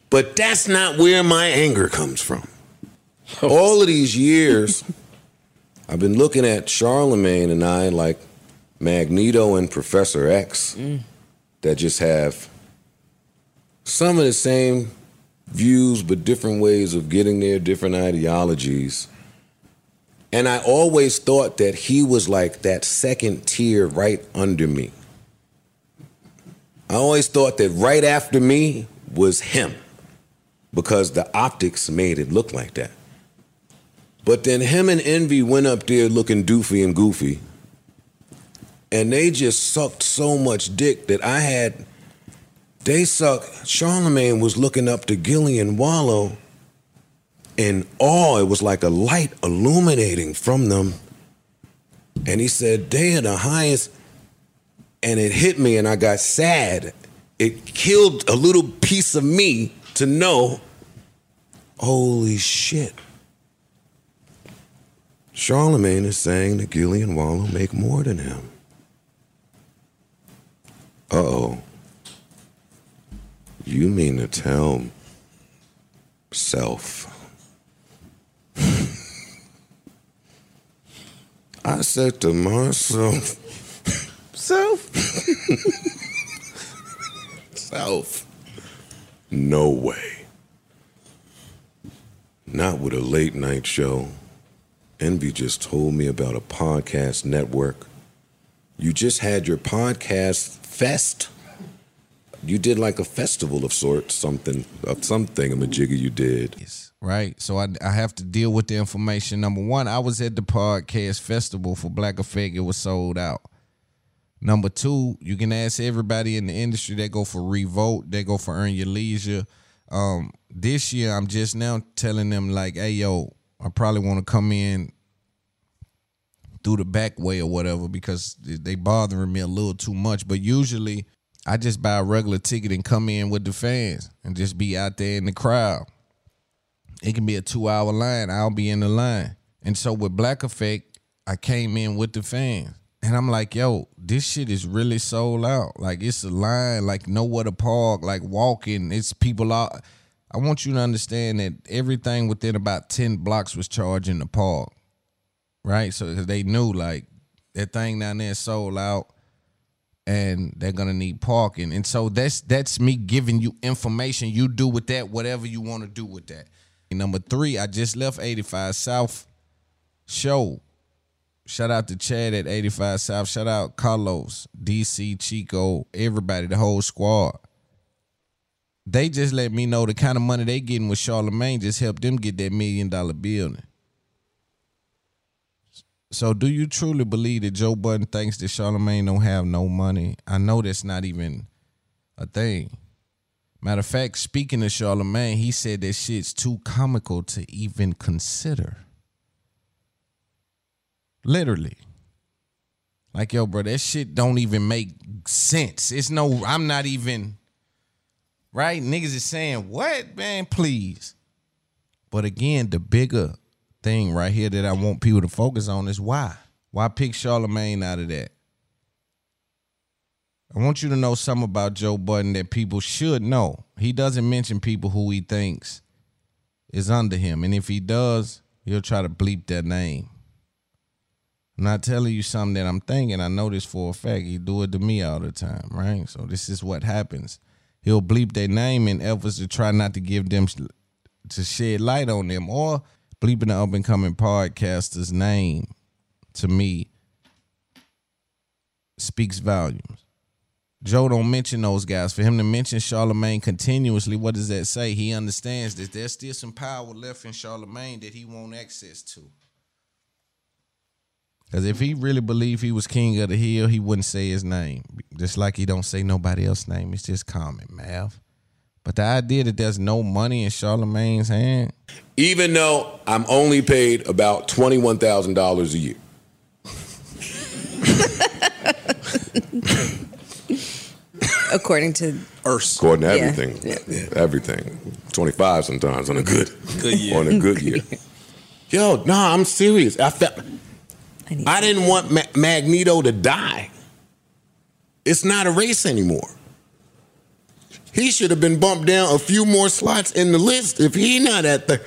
But that's not where my anger comes from. All of these years, I've been looking at Charlemagne and I like Magneto and Professor X mm. that just have some of the same views but different ways of getting there, different ideologies. And I always thought that he was like that second tier right under me. I always thought that right after me was him because the optics made it look like that. But then him and Envy went up there looking doofy and goofy. And they just sucked so much dick that I had. They sucked. Charlemagne was looking up to Gillie and Wallo in awe. It was like a light illuminating from them. And he said, They are the highest. And it hit me, and I got sad. It killed a little piece of me to know, holy shit. Charlemagne is saying that Gillie and Wallo make more than him. Uh oh. You mean to tell self? I said to myself, self? self? No way. Not with a late night show. Envy just told me about a podcast network. You just had your podcast fest. You did like a festival of sorts, something, of something, a majigger you did. Right? So I, I have to deal with the information. Number one, I was at the podcast festival for Black Effect. It was sold out. Number two, you can ask everybody in the industry. They go for Revolt. They go for Earn Your Leisure. Um, this year, I'm just now telling them like, hey, yo, I probably want to come in through the back way or whatever because they bothering me a little too much. But usually, I just buy a regular ticket and come in with the fans and just be out there in the crowd. It can be a two hour line. I'll be in the line. And so with Black Effect, I came in with the fans. And I'm like, yo, this shit is really sold out. Like it's a line, like nowhere to park, like walking. It's people out. I want you to understand that everything within about 10 blocks was charging the park. Right? So they knew like that thing down there sold out and they're gonna need parking. And so that's that's me giving you information. You do with that whatever you want to do with that. Number three, I just left 85 South show. Shout out to Chad at 85 South. Shout out Carlos, DC, Chico, everybody, the whole squad. They just let me know the kind of money they getting with Charlemagne just helped them get that million dollar building. So do you truly believe that Joe Budden thinks that Charlemagne don't have no money? I know that's not even a thing. Matter of fact, speaking of Charlemagne, he said that shit's too comical to even consider. Literally. Like, yo, bro, that shit don't even make sense. It's no, I'm not even, right? Niggas is saying, what, man, please. But again, the bigger thing right here that I want people to focus on is why. Why pick Charlemagne out of that? I want you to know something about Joe Budden that people should know. He doesn't mention people who he thinks is under him. And if he does, he'll try to bleep their name. I'm not telling you something that I'm thinking. I know this for a fact. He do it to me all the time, right? So this is what happens. He'll bleep their name in efforts to try not to give them to shed light on them or bleeping the up and coming podcaster's name to me speaks volumes. Joe don't mention those guys. For him to mention Charlemagne continuously, what does that say? He understands that there's still some power left in Charlemagne that he won't access to. Because if he really believed he was king of the hill, he wouldn't say his name. Just like he don't say nobody else's name. It's just common, Mav. But the idea that there's no money in Charlemagne's hand. Even though I'm only paid about twenty-one thousand dollars a year. According to Earth. According to Yeah. everything. Everything. 25 sometimes on a good Good year. On a good year. Yo, nah, I'm serious. I felt I didn't want Ma- Magneto to die. It's not a race anymore. He should have been bumped down a few more slots in the list if he not at the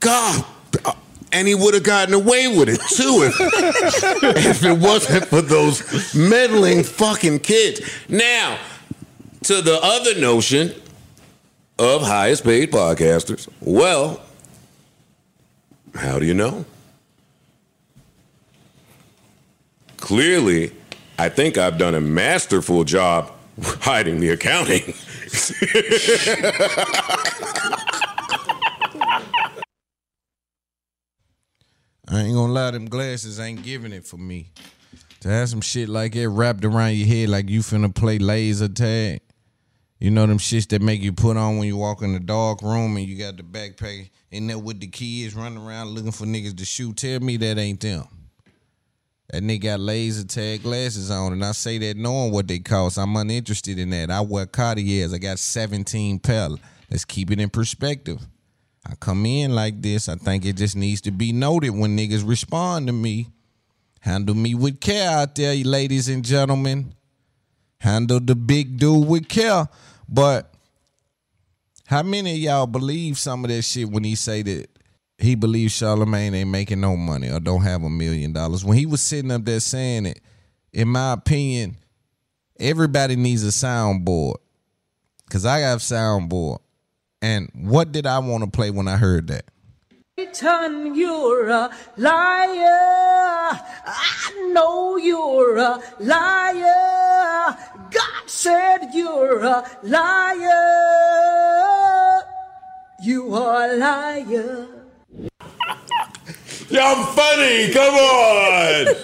God. Uh, And he would have gotten away with it too if, if it wasn't for those meddling fucking kids. Now, to the other notion of highest paid podcasters. Well, how do you know? Clearly, I think I've done a masterful job hiding the accounting. I ain't gonna lie, them glasses ain't giving it for me. To have some shit like it wrapped around your head like you finna play laser tag. You know them shits that make you put on when you walk in the dark room and you got the backpack in there with the kids running around looking for niggas to shoot. Tell me that ain't them. That nigga got laser tag glasses on, and I say that knowing what they cost. I'm uninterested in that. I wear Cartiers. I got 17 pair. Let's keep it in perspective. I come in like this. I think it just needs to be noted when niggas respond to me. Handle me with care out there, you ladies and gentlemen. Handle the big dude with care. But how many of y'all believe some of that shit when he say that he believes Charlemagne ain't making no money or don't have a million dollars? When he was sitting up there saying it, in my opinion, everybody needs a soundboard. Cause I have soundboard. And what did I want to play when I heard that? Satan, you're a liar. I know you're a liar. God said you're a liar. You are a liar. Y'all funny. Come on.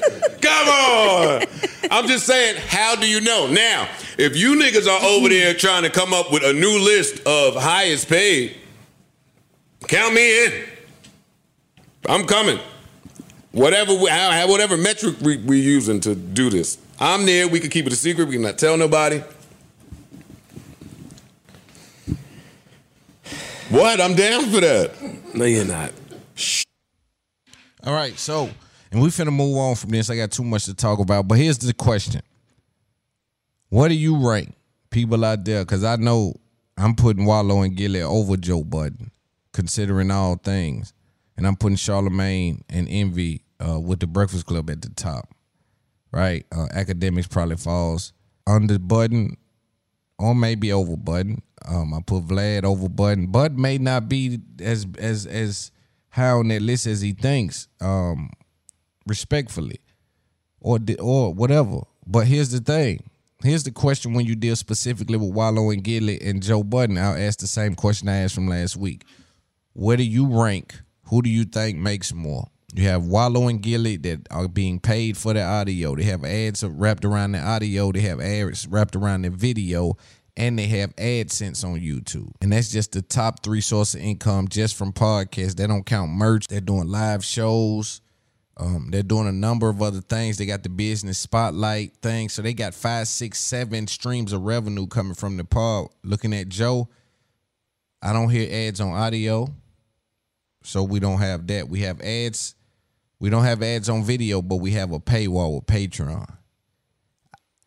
Come on. I'm just saying, how do you know? Now, if you niggas are over there trying to come up with a new list of highest paid, count me in. I'm coming. Whatever we, how, whatever metric we, we using to do this. I'm there. We can keep it a secret. We can not tell nobody. What? I'm down for that. No, you're not. All right, so and we finna move on from this. I got too much to talk about, but here's the question: What do you rank people out there? Because I know I'm putting Wallo and Gillie over Joe Budden, considering all things, and I'm putting Charlemagne and Envy uh, with the Breakfast Club at the top. Right? Uh, Akademiks probably falls under Budden. or maybe over Budden. Um, I put Vlad over Budden. Bud may not be as as as high on that list as he thinks. Um, respectfully, or or whatever. But here's the thing. Here's the question when you deal specifically with Wallo and Gillie and Joe Budden. I'll ask the same question I asked from last week. Where do you rank? Who do you think makes more? You have Wallo and Gillie that are being paid for their audio. They have ads wrapped around their audio. They have ads wrapped around their video. And they have AdSense on YouTube. And that's just the top three source of income just from podcasts. They don't count merch. They're doing live shows. Um, they're doing a number of other things. They got the business spotlight thing. So they got five, six, seven streams of revenue coming from the pod. Looking at Joe, I don't hear ads on audio. So we don't have that. We have ads. We don't have ads on video, but we have a paywall with Patreon.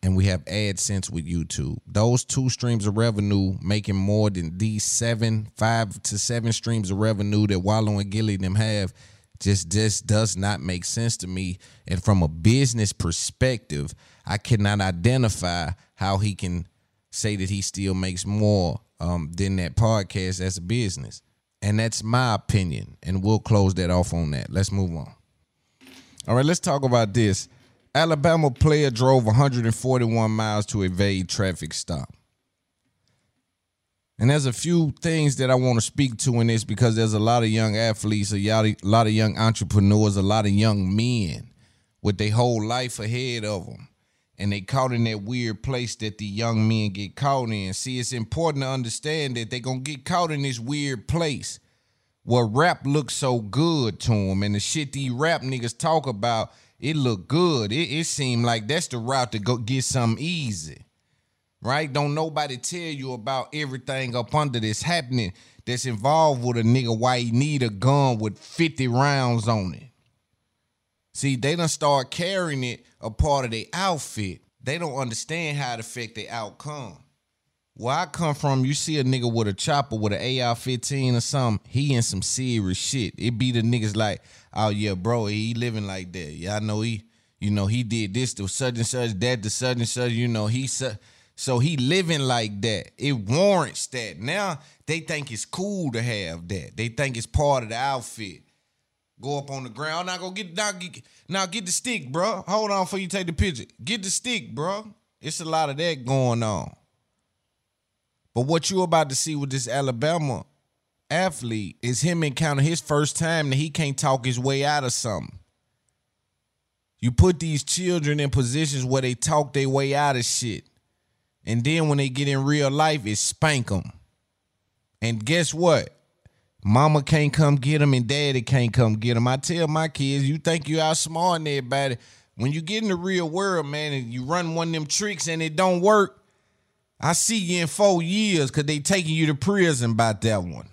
And we have AdSense with YouTube. Those two streams of revenue making more than these seven, five to seven streams of revenue that Wallo and Gillie them have just just does not make sense to me. And from a business perspective, I cannot identify how he can say that he still makes more um, than that podcast as a business. And that's my opinion. And we'll close that off on that. Let's move on. All right, let's talk about this. Alabama player drove 141 miles to evade traffic stop. And there's a few things that I want to speak to in this because there's a lot of young athletes, a lot of, young entrepreneurs, a lot of young men with their whole life ahead of them. And they caught in that weird place that the young men get caught in. See, it's important to understand that they're going to get caught in this weird place where rap looks so good to them. And the shit these rap niggas talk about, it looked good. It, it seemed like that's the route to go get something easy right? Don't nobody tell you about everything up under this happening that's involved with a nigga why he need a gun with 50 rounds on it. See, they done start carrying it a part of their outfit. They don't understand how it affect the outcome. Where I come from, you see a nigga with a chopper with an AR-15 or something, he in some serious shit. It be the niggas like, oh yeah, bro, he living like that. Yeah, I know he, you know, he did this to such and such, that to such and such, you know, he su- so he living like that. It warrants that. Now they think it's cool to have that. They think it's part of the outfit. Go up on the ground. Now go get now get now get the stick, bro. Hold on before you take the picture. Get the stick, bro. It's a lot of that going on. But what you about to see with this Alabama athlete is him encounter his first time that he can't talk his way out of something. You put these children in positions where they talk their way out of shit. And then when they get in real life, it spank them. And guess what? Mama can't come get them and daddy can't come get them. I tell my kids, you think you outsmarting everybody. When you get in the real world, man, and you run one of them tricks and it don't work, I see you in four years because they taking you to prison about that one.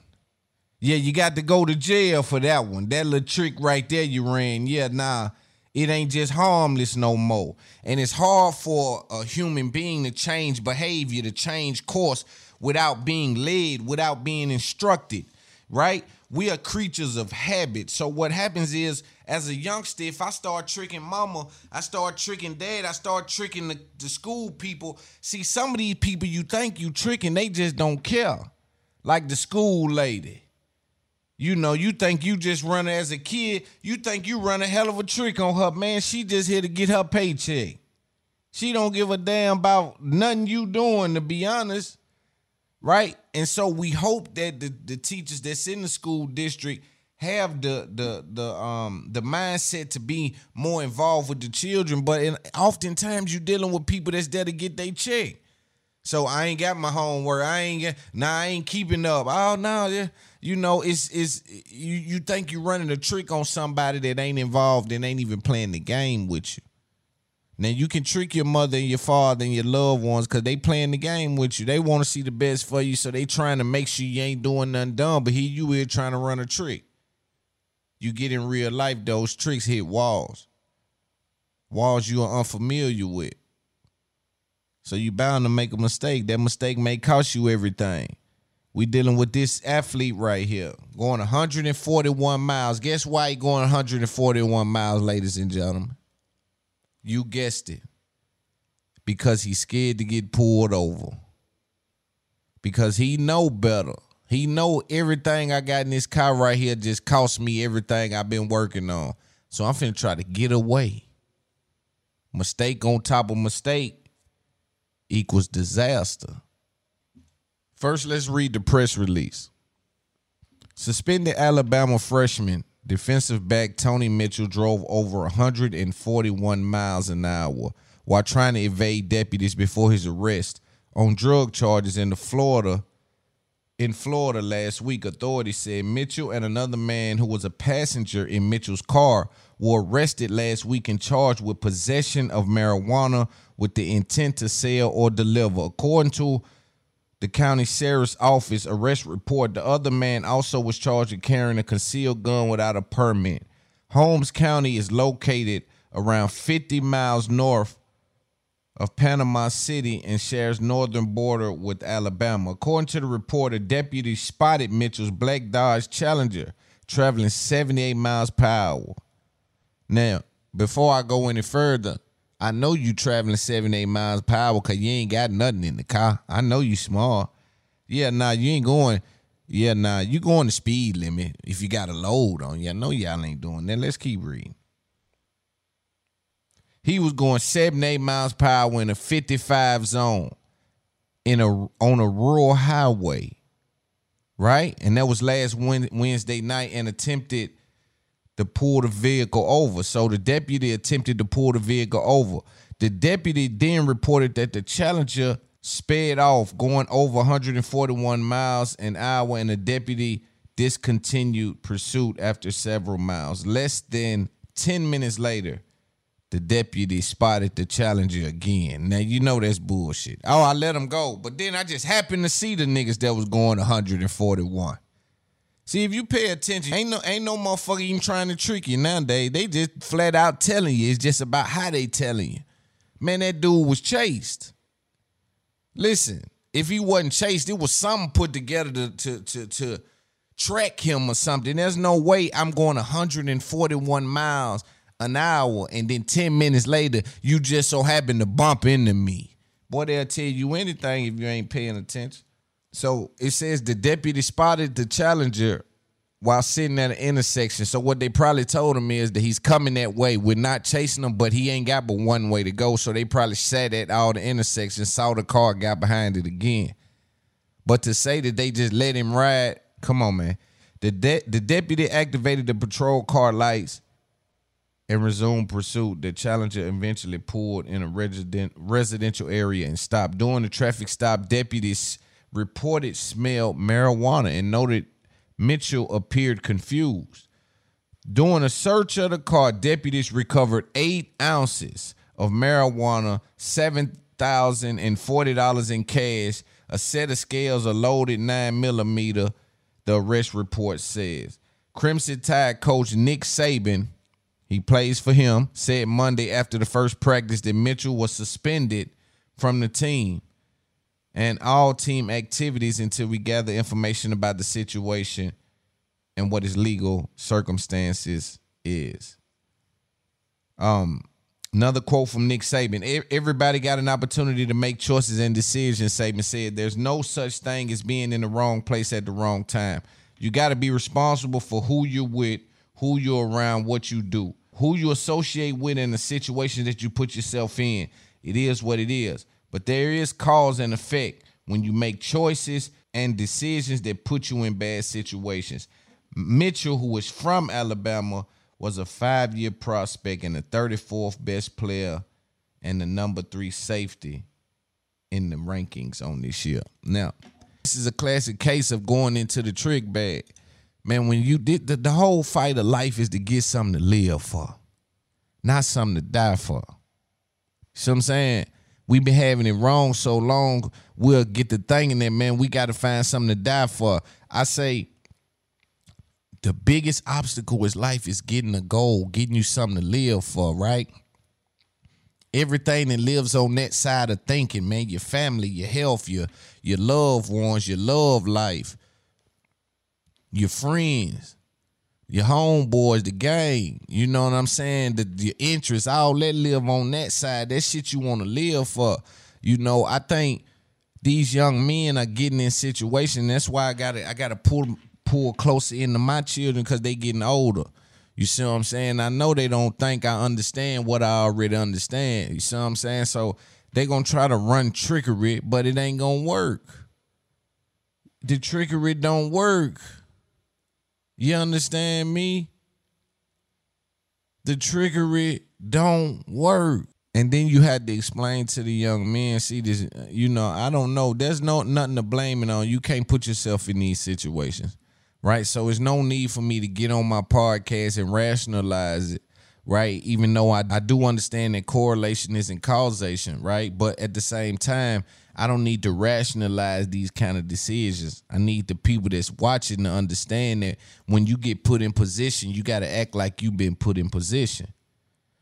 Yeah, you got to go to jail for that one. That little trick right there you ran. Yeah, nah, it ain't just harmless no more. And it's hard for a human being to change behavior, to change course without being led, without being instructed, right? We are creatures of habit. So what happens is, as a youngster, if I start tricking mama, I start tricking dad, I start tricking the, the school people. See, some of these people you think you tricking, they just don't care. Like the school lady. You know, you think you just run her as a kid, you think you run a hell of a trick on her, man. She just here to get her paycheck. She don't give a damn about nothing you doing, to be honest. Right? And so we hope that the, the teachers that's in the school district have the the the um the mindset to be more involved with the children. But in, oftentimes you're dealing with people that's there to get their check. So I ain't got my homework. I ain't get nah, I ain't keeping up. Oh no, yeah. You know, it's it's you you think you're running a trick on somebody that ain't involved and ain't even playing the game with you. Now you can trick your mother and your father and your loved ones because they playing the game with you. They want to see the best for you, so they trying to make sure you ain't doing nothing dumb. But here you is trying to run a trick. You get in real life, those tricks hit walls. Walls you are unfamiliar with. So you bound to make a mistake. That mistake may cost you everything. We dealing with this athlete right here, going 141 miles. Guess why he going 141 miles, ladies and gentlemen? You guessed it. Because he's scared to get pulled over. because he know better. He know everything I got in this car right here just cost me everything I've been working on. So I'm finna try to get away. Mistake on top of mistake equals disaster. First, let's read the press release. Suspended Alabama freshman defensive back Tony Mitchell drove over 141 miles an hour while trying to evade deputies before his arrest on drug charges in the Florida in Florida last week, authorities said Mitchell and another man who was a passenger in Mitchell's car were arrested last week and charged with possession of marijuana with the intent to sell or deliver. According to the county sheriff's office arrest report, the other man also was charged with carrying a concealed gun without a permit. Holmes County is located around 50 miles north of Panama City and shares northern border with Alabama. According to the report, a deputy spotted Mitchell's black Dodge Challenger traveling 78 miles per hour. Now, before I go any further, I know you traveling seven, eight miles per hour because you ain't got nothing in the car. I know you smart. Yeah, nah, you ain't going. Yeah, nah, you going the speed limit if you got a load on you. I know y'all ain't doing that. Let's keep reading. He was going seven, eight miles per hour in a 55 zone in a on a rural highway. Right? And that was last Wednesday night and attempted to pull the vehicle over. So the deputy attempted to pull the vehicle over. The deputy then reported that the Challenger sped off going over 141 miles an hour and the deputy discontinued pursuit after several miles. Less than 10 minutes later, the deputy spotted the challenger again. Now you know that's bullshit. Oh, I let him go, but then I just happened to see the niggas that was going 141. See, if you pay attention, ain't no ain't no motherfucker even trying to trick you nowadays. They just flat out telling you. It's just about how they telling you. Man, that dude was chased. Listen, if he wasn't chased, it was something put together to to to, to track him or something. There's no way I'm going 141 miles an hour and then 10 minutes later you just so happen to bump into me. Boy, they'll tell you anything if you ain't paying attention. So it says the deputy spotted the challenger while sitting at an intersection. So what they probably told him is that he's coming that way. We're not chasing him, but he ain't got but one way to go. So they probably sat at all the intersections, saw the car, got behind it again. But to say that they just let him ride, come on, man. The de- the deputy activated the patrol car lights and resumed pursuit. The Challenger eventually pulled in a resident residential area and stopped. During the traffic stop, deputies reported smelled marijuana and noted Mitchell appeared confused. During a search of the car, deputies recovered eight ounces of marijuana, seven thousand and forty dollars in cash, a set of scales, a loaded nine millimeter. The arrest report says. Crimson Tide coach Nick Saban he plays for him. Said Monday after the first practice that Mitchell was suspended from the team and all team activities until we gather information about the situation and what his legal circumstances is. Um, another quote from Nick Saban: "Everybody got an opportunity to make choices and decisions." Saban said, "There's no such thing as being in the wrong place at the wrong time. You got to be responsible for who you're with." who you're around, what you do, who you associate with, in the situation that you put yourself in. It is what it is. But there is cause and effect when you make choices and decisions that put you in bad situations. Mitchell, who is from Alabama, was a five year prospect and the 34th best player and the number three safety in the rankings on this year. Now, this is a classic case of going into the trick bag man, when you did the, the whole fight of life is to get something to live for, not something to die for. See what I'm saying? We've been having it wrong so long, we'll get the thing in there, man, we got to find something to die for. I say the biggest obstacle is life is getting a goal, getting you something to live for, right? Everything that lives on that side of thinking, man, your family, your health, your your loved ones, your love life, your friends, your homeboys, the game. You know what I'm saying? The your interests, all that live on that side. That shit you want to live for. You know, I think these young men are getting in situation. That's why I gotta I gotta pull pull closer into my children because they getting older. You see what I'm saying? I know they don't think I understand what I already understand. You see what I'm saying? So they gonna try to run trickery, but it ain't gonna work. The trickery don't work. You understand me? The trickery don't work. And then you had to explain to the young men, see this, you know, I don't know. There's no nothing to blame it on. You can't put yourself in these situations. Right. So it's no need for me to get on my podcast and rationalize it. Right. Even though I, I do understand that correlation isn't causation, right? But at the same time, I don't need to rationalize these kind of decisions. I need the people that's watching to understand that when you get put in position, you got to act like you've been put in position.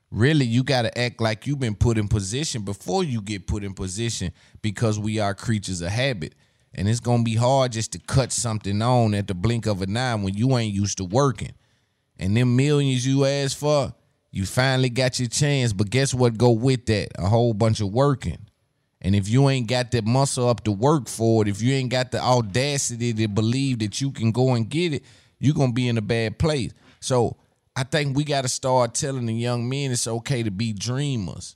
Really, you got to act like you've been put in position before you get put in position because we are creatures of habit. And it's going to be hard just to cut something on at the blink of an eye when you ain't used to working. And them millions you asked for, you finally got your chance. But guess what go with that? A whole bunch of working. And if you ain't got that muscle up to work for it, if you ain't got the audacity to believe that you can go and get it, you're gonna be in a bad place. So I think we gotta start telling the young men it's okay to be dreamers.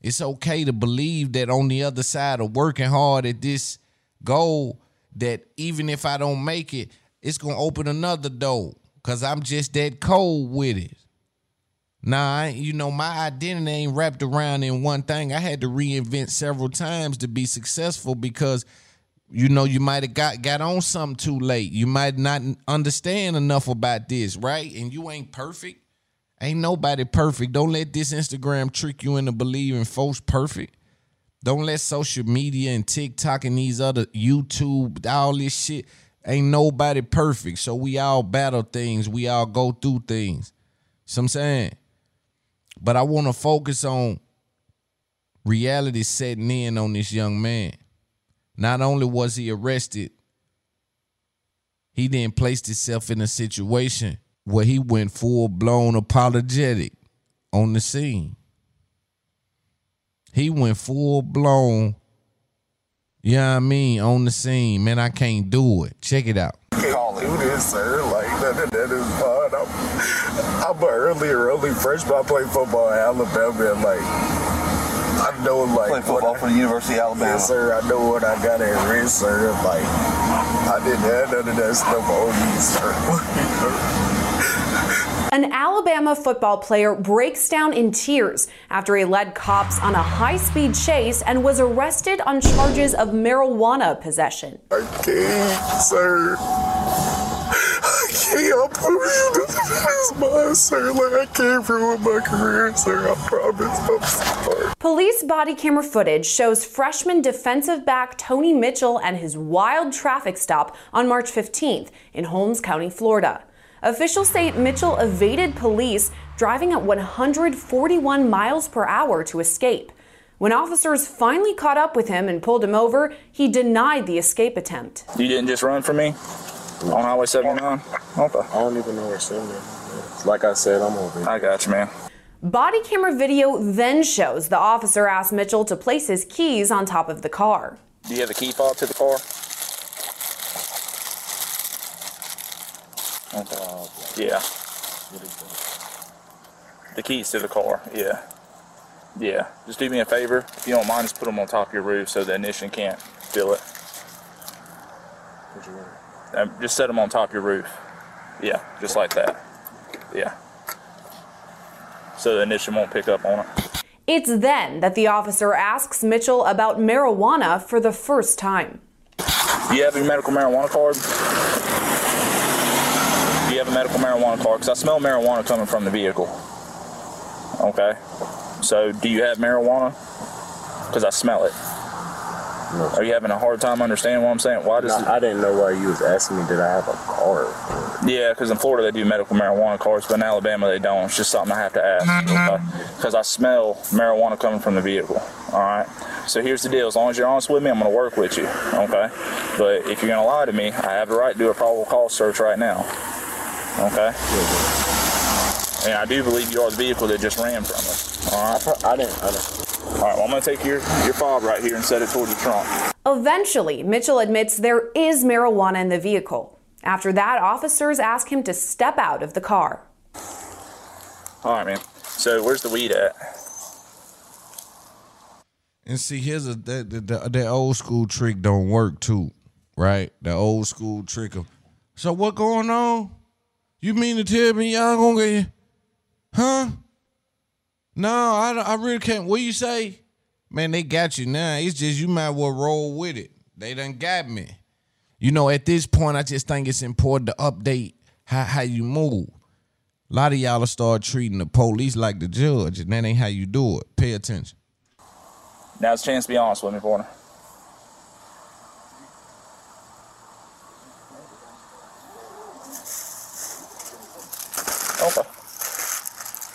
It's okay to believe that on the other side of working hard at this goal, that even if I don't make it, it's gonna open another door. Cause I'm just that cold with it. Nah, you know, my identity ain't wrapped around in one thing. I had to reinvent several times to be successful because, you know, you might have got got on something too late. You might not understand enough about this, right? And you ain't perfect. Ain't nobody perfect. Don't let this Instagram trick you into believing folks perfect. Don't let social media and TikTok and these other YouTube, all this shit. Ain't nobody perfect. So we all battle things. We all go through things. So I'm saying. But I want to focus on reality setting in on this young man. Not only was he arrested, he then placed himself in a situation where he went full blown apologetic on the scene. He went full blown, you know what I mean, on the scene. Man, I can't do it. Check it out. This, sir. Like that, that is fine. I'm, I'm early, early freshman. I played football in Alabama, and like I know, like Play football what for the University of Alabama. Yes, sir. I know what I got at risk, sir. Like I didn't have none of that stuff on me, sir. An Alabama football player breaks down in tears after he led cops on a high speed chase and was arrested on charges of marijuana possession. I can't, sir. I can't. I promise you this is mine, sir. Like I can't ruin my career, sir. I promise. I'm sorry. Police body camera footage shows freshman defensive back Tony Mitchell and his wild traffic stop on March 15th in Holmes County, Florida. Officials say Mitchell evaded police, driving at 141 miles per hour to escape. When officers finally caught up with him and pulled him over, he denied the escape attempt. You didn't just run from me on Highway 79? Okay. I don't even know where 79 is. Like I said, I'm over here. I got you, man. Body camera video then shows the officer asked Mitchell to place his keys on top of the car. Do you have a key fob to the car? Okay. Yeah. The keys to the car, yeah. Yeah. Just do me a favor. If you don't mind, just put them on top of your roof so the ignition can't feel it. Um, just set them on top of your roof. Yeah, just like that. Yeah. So the ignition won't pick up on it. It's then that the officer asks Mitchell about marijuana for the first time. Do you have your medical marijuana card? Do you have a medical marijuana card? Because I smell marijuana coming from the vehicle. Okay. So, do you have marijuana? Because I smell it. Are you having a hard time understanding what I'm saying? Why does No, I didn't know why you was asking me did I have a card. Yeah, because in Florida they do medical marijuana cards, but in Alabama they don't. It's just something I have to ask. Mm-hmm. Because I smell marijuana coming from the vehicle. All right. So here's the deal. As long as you're honest with me, I'm going to work with you. Okay. But if you're going to lie to me, I have the right to do a probable cause search right now. Okay. And I do believe you are the vehicle that just ran from us. Oh, All right. I didn't. I didn't. All right. Well, I'm going to take your your fob right here and set it toward the trunk. Eventually, Mitchell admits there is marijuana in the vehicle. After that, officers ask him to step out of the car. All right, man. So where's the weed at? And see, here's a that, that, that, that old school trick don't work too, right? The old school trick of, so what going on? You mean to tell me y'all gonna get, huh? No, I, I really can't. What you say? Man, they got you now. It's just you might well roll with it. They done got me. You know, at this point, I just think it's important to update how, how you move. A lot of y'all start treating the police like the judge, and that ain't how you do it. Pay attention. Now's a chance to be honest with me, partner. Okay.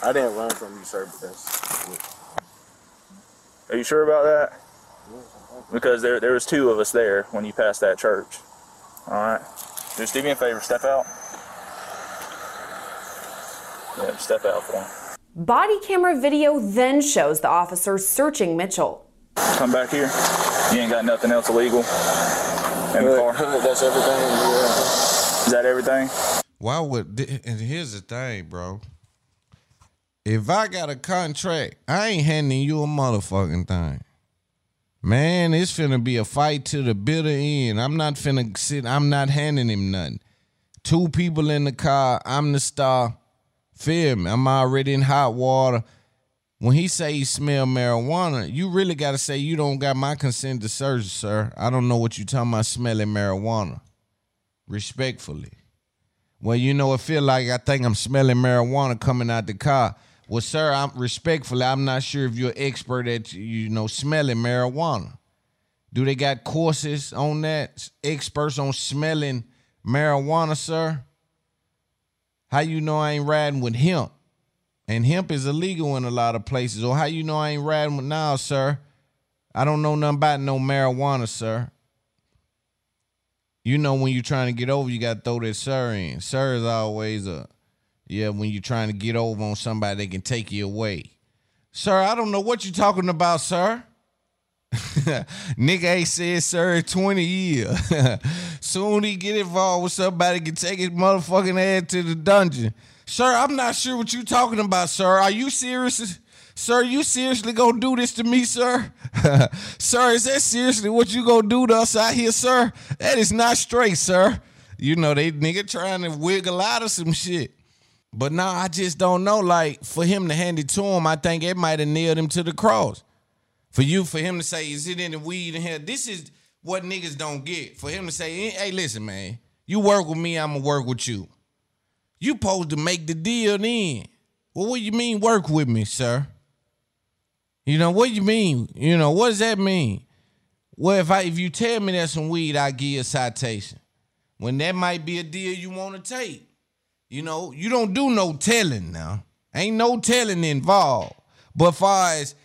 I didn't run from you, sir, that's. Are you sure about that? Because there there was two of us there when you passed that church. All right. Just do me a favor, step out. Yeah, step out for me. Body camera video then shows the officers searching Mitchell. Come back here. You ain't got nothing else illegal in the car. That's everything. Yeah. Is that everything? Why would and here's the thing, bro. If I got a contract, I ain't handing you a motherfucking thing. Man, it's finna be a fight to the bitter end. I'm not finna sit, I'm not handing him nothing. Two people in the car, I'm the star. Feel me? I'm already in hot water. When he say he smell marijuana, you really gotta say you don't got my consent to search, sir. I don't know what you talking about smelling marijuana. Respectfully. Well, you know, it feel like I think I'm smelling marijuana coming out the car. Well, sir, I'm respectfully, I'm not sure if you're expert at you know smelling marijuana. Do they got courses on that? Experts on smelling marijuana, sir? How you know I ain't riding with hemp? And hemp is illegal in a lot of places. Or how you know I ain't riding with now, sir? I don't know nothing about no marijuana, sir. You know when you're trying to get over, you got to throw that sir in. Sir is always a, yeah, when you're trying to get over on somebody, they can take you away. Sir, I don't know what you're talking about, sir. Nigga ain't said sir 20 years. Soon he get involved with somebody can take his motherfucking head to the dungeon. Sir, I'm not sure what you talking about, sir. Are you serious? Sir, you seriously gonna do this to me, sir? sir, is that seriously what you gonna do to us out here, sir? That is not straight, sir. You know, they nigga trying to wiggle out of some shit. But now I just don't know. Like, for him to hand it to him, I think it might have nailed him to the cross. For you, for him to say, is it the weed in here? This is what niggas don't get. For him to say, hey, listen, man, you work with me, I'ma work with you. You supposed to make the deal then. Well, what you mean work with me, sir? You know, what you mean? You know, what does that mean? Well, if I if you tell me there's some weed, I give you a citation. When that might be a deal you want to take. You know, you don't do no telling now. Ain't no telling involved. But far as,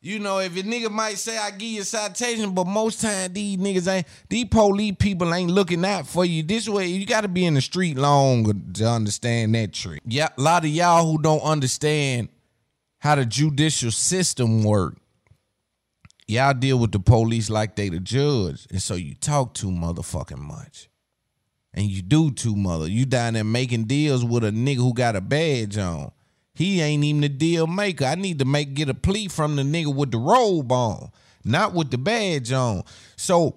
you know, if a nigga might say I give you a citation, but most time these niggas ain't, these police people ain't looking out for you. This way, you gotta be in the street long to understand that trick. Yeah, a lot of y'all who don't understand how the judicial system work. Y'all deal with the police like they the judge. And so you talk too motherfucking much. And you do too mother. You down there making deals with a nigga who got a badge on. He ain't even the deal maker. I need to make get a plea from the nigga with the robe on, not with the badge on. So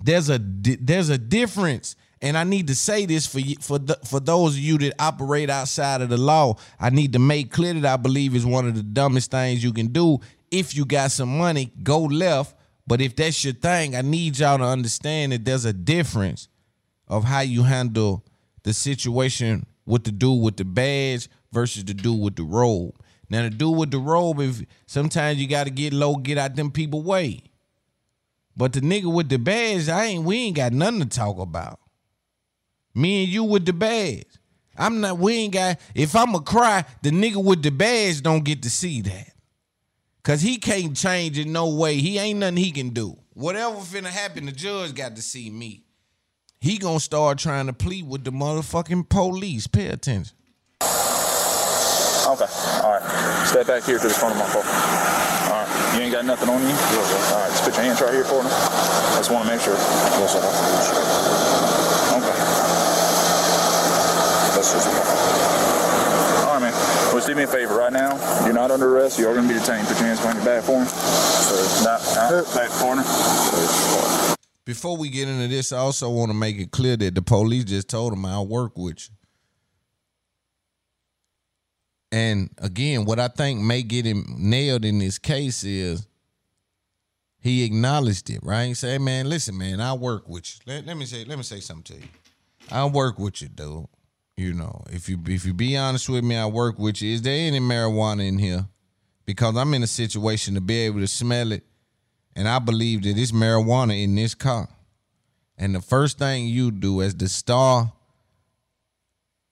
there's a there's a difference and I need to say this for you, for the, for those of you that operate outside of the law. I need to make clear that I believe is one of the dumbest things you can do. If you got some money, go left. But if that's your thing, I need y'all to understand that there's a difference of how you handle the situation with the dude with the badge versus the dude with the robe. Now the dude with the robe, if sometimes you got to get low, get out them people way. But the nigga with the badge, I ain't. We ain't got nothing to talk about. Me and you with the badge. I'm not. We ain't got. If I'ma cry, the nigga with the badge don't get to see that. Cause he can't change in no way. He ain't nothing he can do. Whatever finna happen, the judge got to see me. He gonna start trying to plead with the motherfucking police. Pay attention. Okay. All right. Step back here to the front of my car. All right. You ain't got nothing on you? All right, just put your hands right here for me. I just want to make sure. Yes, sir. Okay. That's just All right, man. Well, just do me a favor right now. You're not under arrest. You are going to be detained. Put your hands behind your back for me. Sir. Not, not back corner. Before we get into this, I also want to make it clear that the police just told him I'll work with you. And again, what I think may get him nailed in this case is he acknowledged it, right? Say, man, listen, man, I work with you. Let, let me say, let me say something to you. I work with you, dude. You know, if you if you be honest with me, I work with you. Is there any marijuana in here? Because I'm in a situation to be able to smell it, and I believe that it's marijuana in this car. And the first thing you do as the star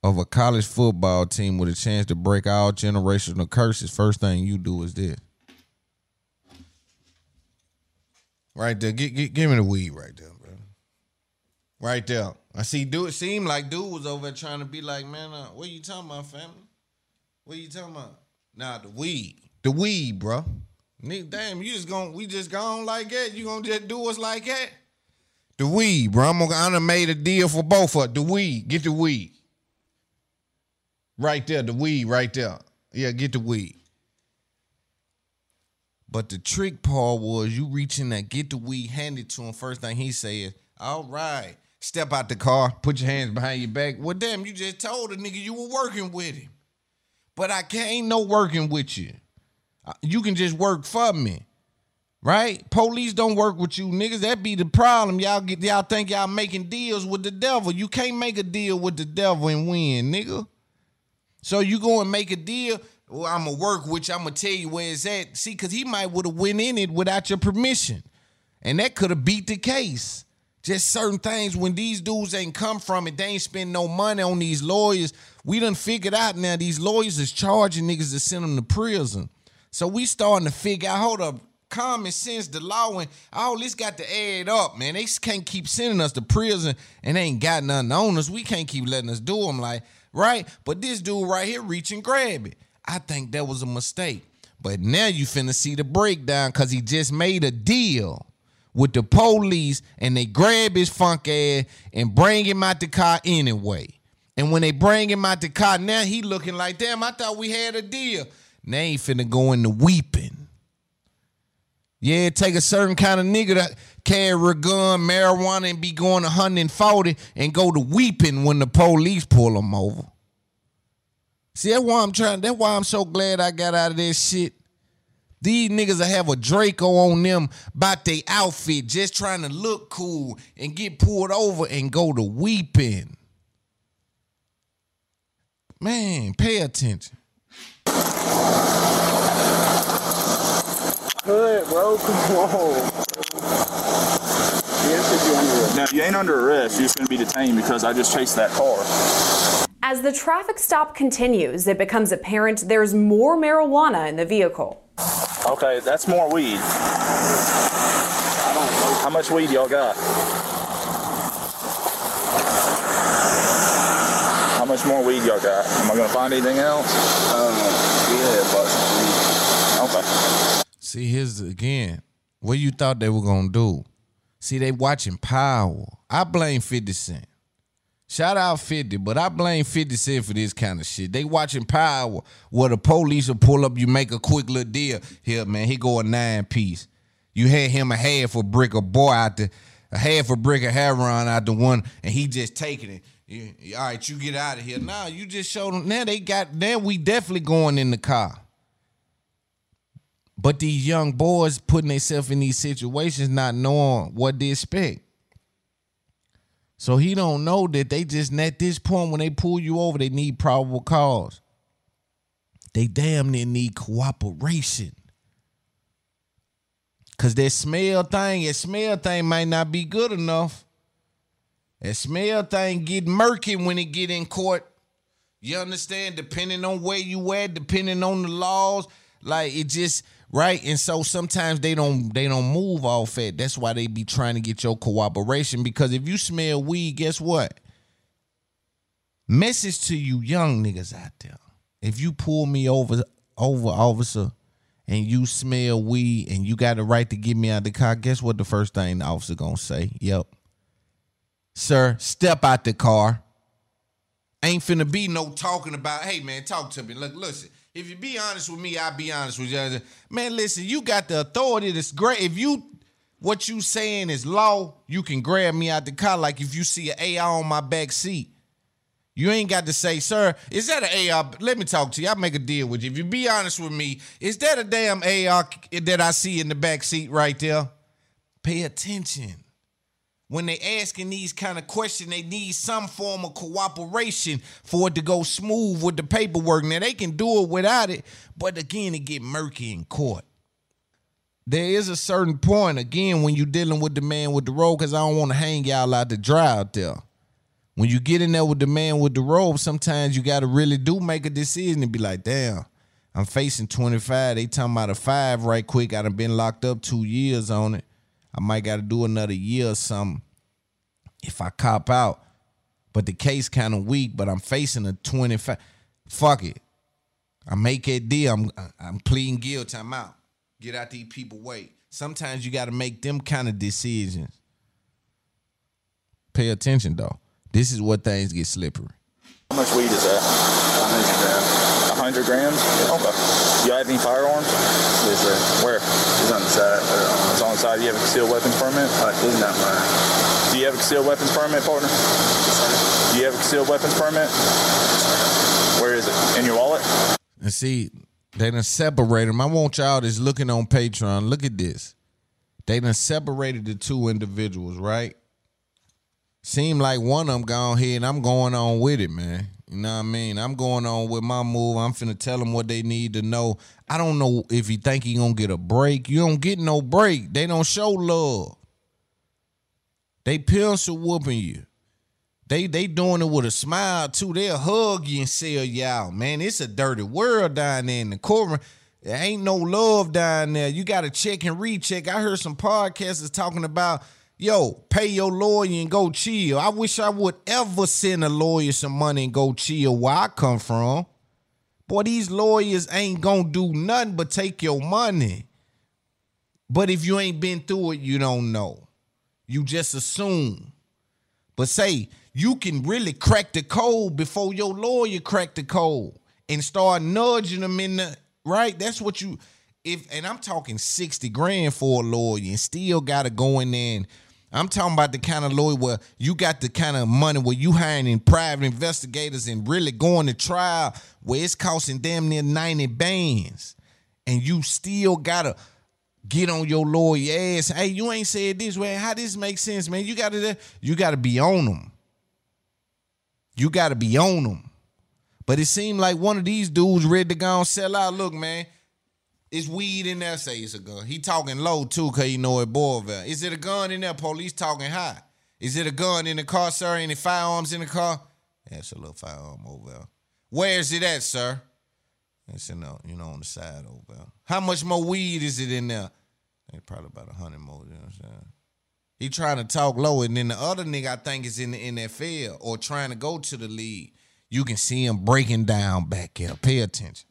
of a college football team with a chance to break all generational curses, first thing you do is this. Right there. Give, give, give me the weed right there, bro. Right there. I see dude it seemed like dude was over there trying to be like, man, uh, what you talking about, family? What you talking about? Nah, the weed. The weed, bro. Nigga, damn, you just gonna we just gone like that? You gonna just do us like that? The weed, bro. I'm gonna made a deal for both of us. The weed. Get the weed. Right there, the weed right there. Yeah, get the weed. But the trick part was you reach in there, get the weed, hand it to him. First thing he said, all right, step out the car, put your hands behind your back. Well, damn, you just told the nigga you were working with him. But I can't ain't no working with you. You can just work for me. Right? Police don't work with you niggas. That be the problem. Y'all get y'all think y'all making deals with the devil. You can't make a deal with the devil and win, nigga. So you go and make a deal. Well, I'm gonna work with you. I'm gonna tell you where it's at. See, cause he might would have went in it without your permission, and that could have beat the case. Just certain things when these dudes ain't come from it, they ain't spend no money on these lawyers. We done figured out now these lawyers is charging niggas to send them to prison. So we starting to figure out. Hold up, common sense, the law, and all this got to add up, man. They can't keep sending us to prison and they ain't got nothing on us. We can't keep letting us do them, like right. But this dude right here reach and grab it. I think that was a mistake. But now you finna see the breakdown because he just made a deal with the police and they grab his funk ass and bring him out the car anyway. And when they bring him out the car, now he looking like, damn, I thought we had a deal. Now he finna go into weeping. Yeah, it take a certain kind of nigga to carry a gun, marijuana, and be going 140 and go to weeping when the police pull him over. See, that's why I'm trying. That's why I'm so glad I got out of this shit. These niggas will have a Draco on them about their outfit, just trying to look cool and get pulled over and go to weeping. Man, pay attention. Good, bro. Come on. Now, you ain't under arrest. You're just going to be detained because I just chased that car. As the traffic stop continues, it becomes apparent there's more marijuana in the vehicle. Okay, that's more weed. How much weed y'all got? Much more weed y'all got? Am I gonna find anything else? Uh, yeah, but okay. See, here's the- again. What you thought they were gonna do? See, they watching Power. I blame 50 Cent. Shout out 50, but I blame 50 Cent for this kind of shit. They watching Power where the police will pull up, you make a quick little deal. Here, man, he go a nine piece. You had him a half a brick of boy out the a half a brick of heroin out the one, and he just taking it. You- all right, you get out of here. Now you just showed them. Now they got. Now we definitely going in the car. But these young boys putting themselves in these situations, not knowing what they expect. So he don't know that they just at this point when they pull you over, they need probable cause. They damn near need cooperation. Cause that smell thing, that smell thing might not be good enough. That smell thing get murky when it get in court. You understand? Depending on where you at, depending on the laws, like it just right. And so sometimes they don't they don't move off it. That's why they be trying to get your cooperation. Because if you smell weed, guess what? Message to you young niggas out there. If you pull me over over officer and you smell weed and you got the right to get me out the car, guess what the first thing the officer gonna say? Yep. Sir, step out the car. Ain't finna be no talking about, hey man, talk to me. Look, listen, if you be honest with me, I'll be honest with you. Man, listen, you got the authority that's great. If you what you saying is law, you can grab me out the car like if you see an AR on my back seat. You ain't got to say, sir, is that an AR? Let me talk to you. I'll make a deal with you. If you be honest with me, is that a damn AR that I see in the back seat right there? Pay attention. When they asking these kind of questions, they need some form of cooperation for it to go smooth with the paperwork. Now they can do it without it, but again, it get murky in court. There is a certain point, again, when you're dealing with the man with the robe, because I don't want to hang y'all out to dry out there when you get in there with the man with the robe, sometimes you got to really do make a decision and be like, damn, I'm facing 25. They talking about a five right quick. I done been locked up two years on it. I might got to do another year or something if I cop out. But the case kind of weak, but I'm facing a 25. Fuck it. I make that deal. I'm I'm pleading guilty. I'm out. Get out these people wait. Sometimes you got to make them kind of decisions. Pay attention though. This is what things get slippery. How much weed is that? 100 grams. 100 grams Okay. You have any firearms? Yes, sir. Where? It's on the side. It's on the side. Do you have a concealed weapons permit? Uh, it's not mine. Do you have a concealed weapons permit, partner? Do you have a concealed weapons permit? Where is it? In your wallet? And see, they done separated them. I want y'all that's looking on Patreon. Look at this. They done separated the two individuals, right? Seem like one of them gone here and I'm going on with it, man. You know what I mean? I'm going on with my move. I'm finna tell them what they need to know. I don't know if you think he gonna get a break. You don't get no break. They don't show love. They pencil whooping you. They they doing it with a smile too. They'll hug you and sell you out, man. It's a dirty world down there in the courtroom. There ain't no love down there. You gotta check and recheck. I heard some podcasters talking about, yo, pay your lawyer and go chill. I wish I would ever send a lawyer some money and go chill where I come from. Boy, these lawyers ain't gonna do nothing but take your money. But if you ain't been through it, you don't know. You just assume. But say you can really crack the code before your lawyer crack the code and start nudging them in the right. That's what you if and I'm talking 60 grand for a lawyer and still gotta go in there and I'm talking about the kind of lawyer where you got the kind of money where you hiring private investigators and really going to trial where it's costing damn near 90 bands. And you still gotta get on your lawyer ass. Hey, you ain't said this way. How this make sense, man? You gotta you gotta be on them. You gotta be on them. But it seemed like one of these dudes ready to go and sell out. Look, man, it's weed in there. Say it's a gun. He talking low too, cause you know it Boyville. Is it a gun in there? Police talking high. Is it a gun in the car, sir? Any firearms in the car? Yeah, a little firearm over there. Where is it at, sir? It's in the, you know, on the side over there. How much more weed is it in there? It's probably about a hundred more. You know what I'm saying? He trying to talk low, and then the other nigga I think is in the NFL or trying to go to the league. You can see him breaking down back here. Pay attention.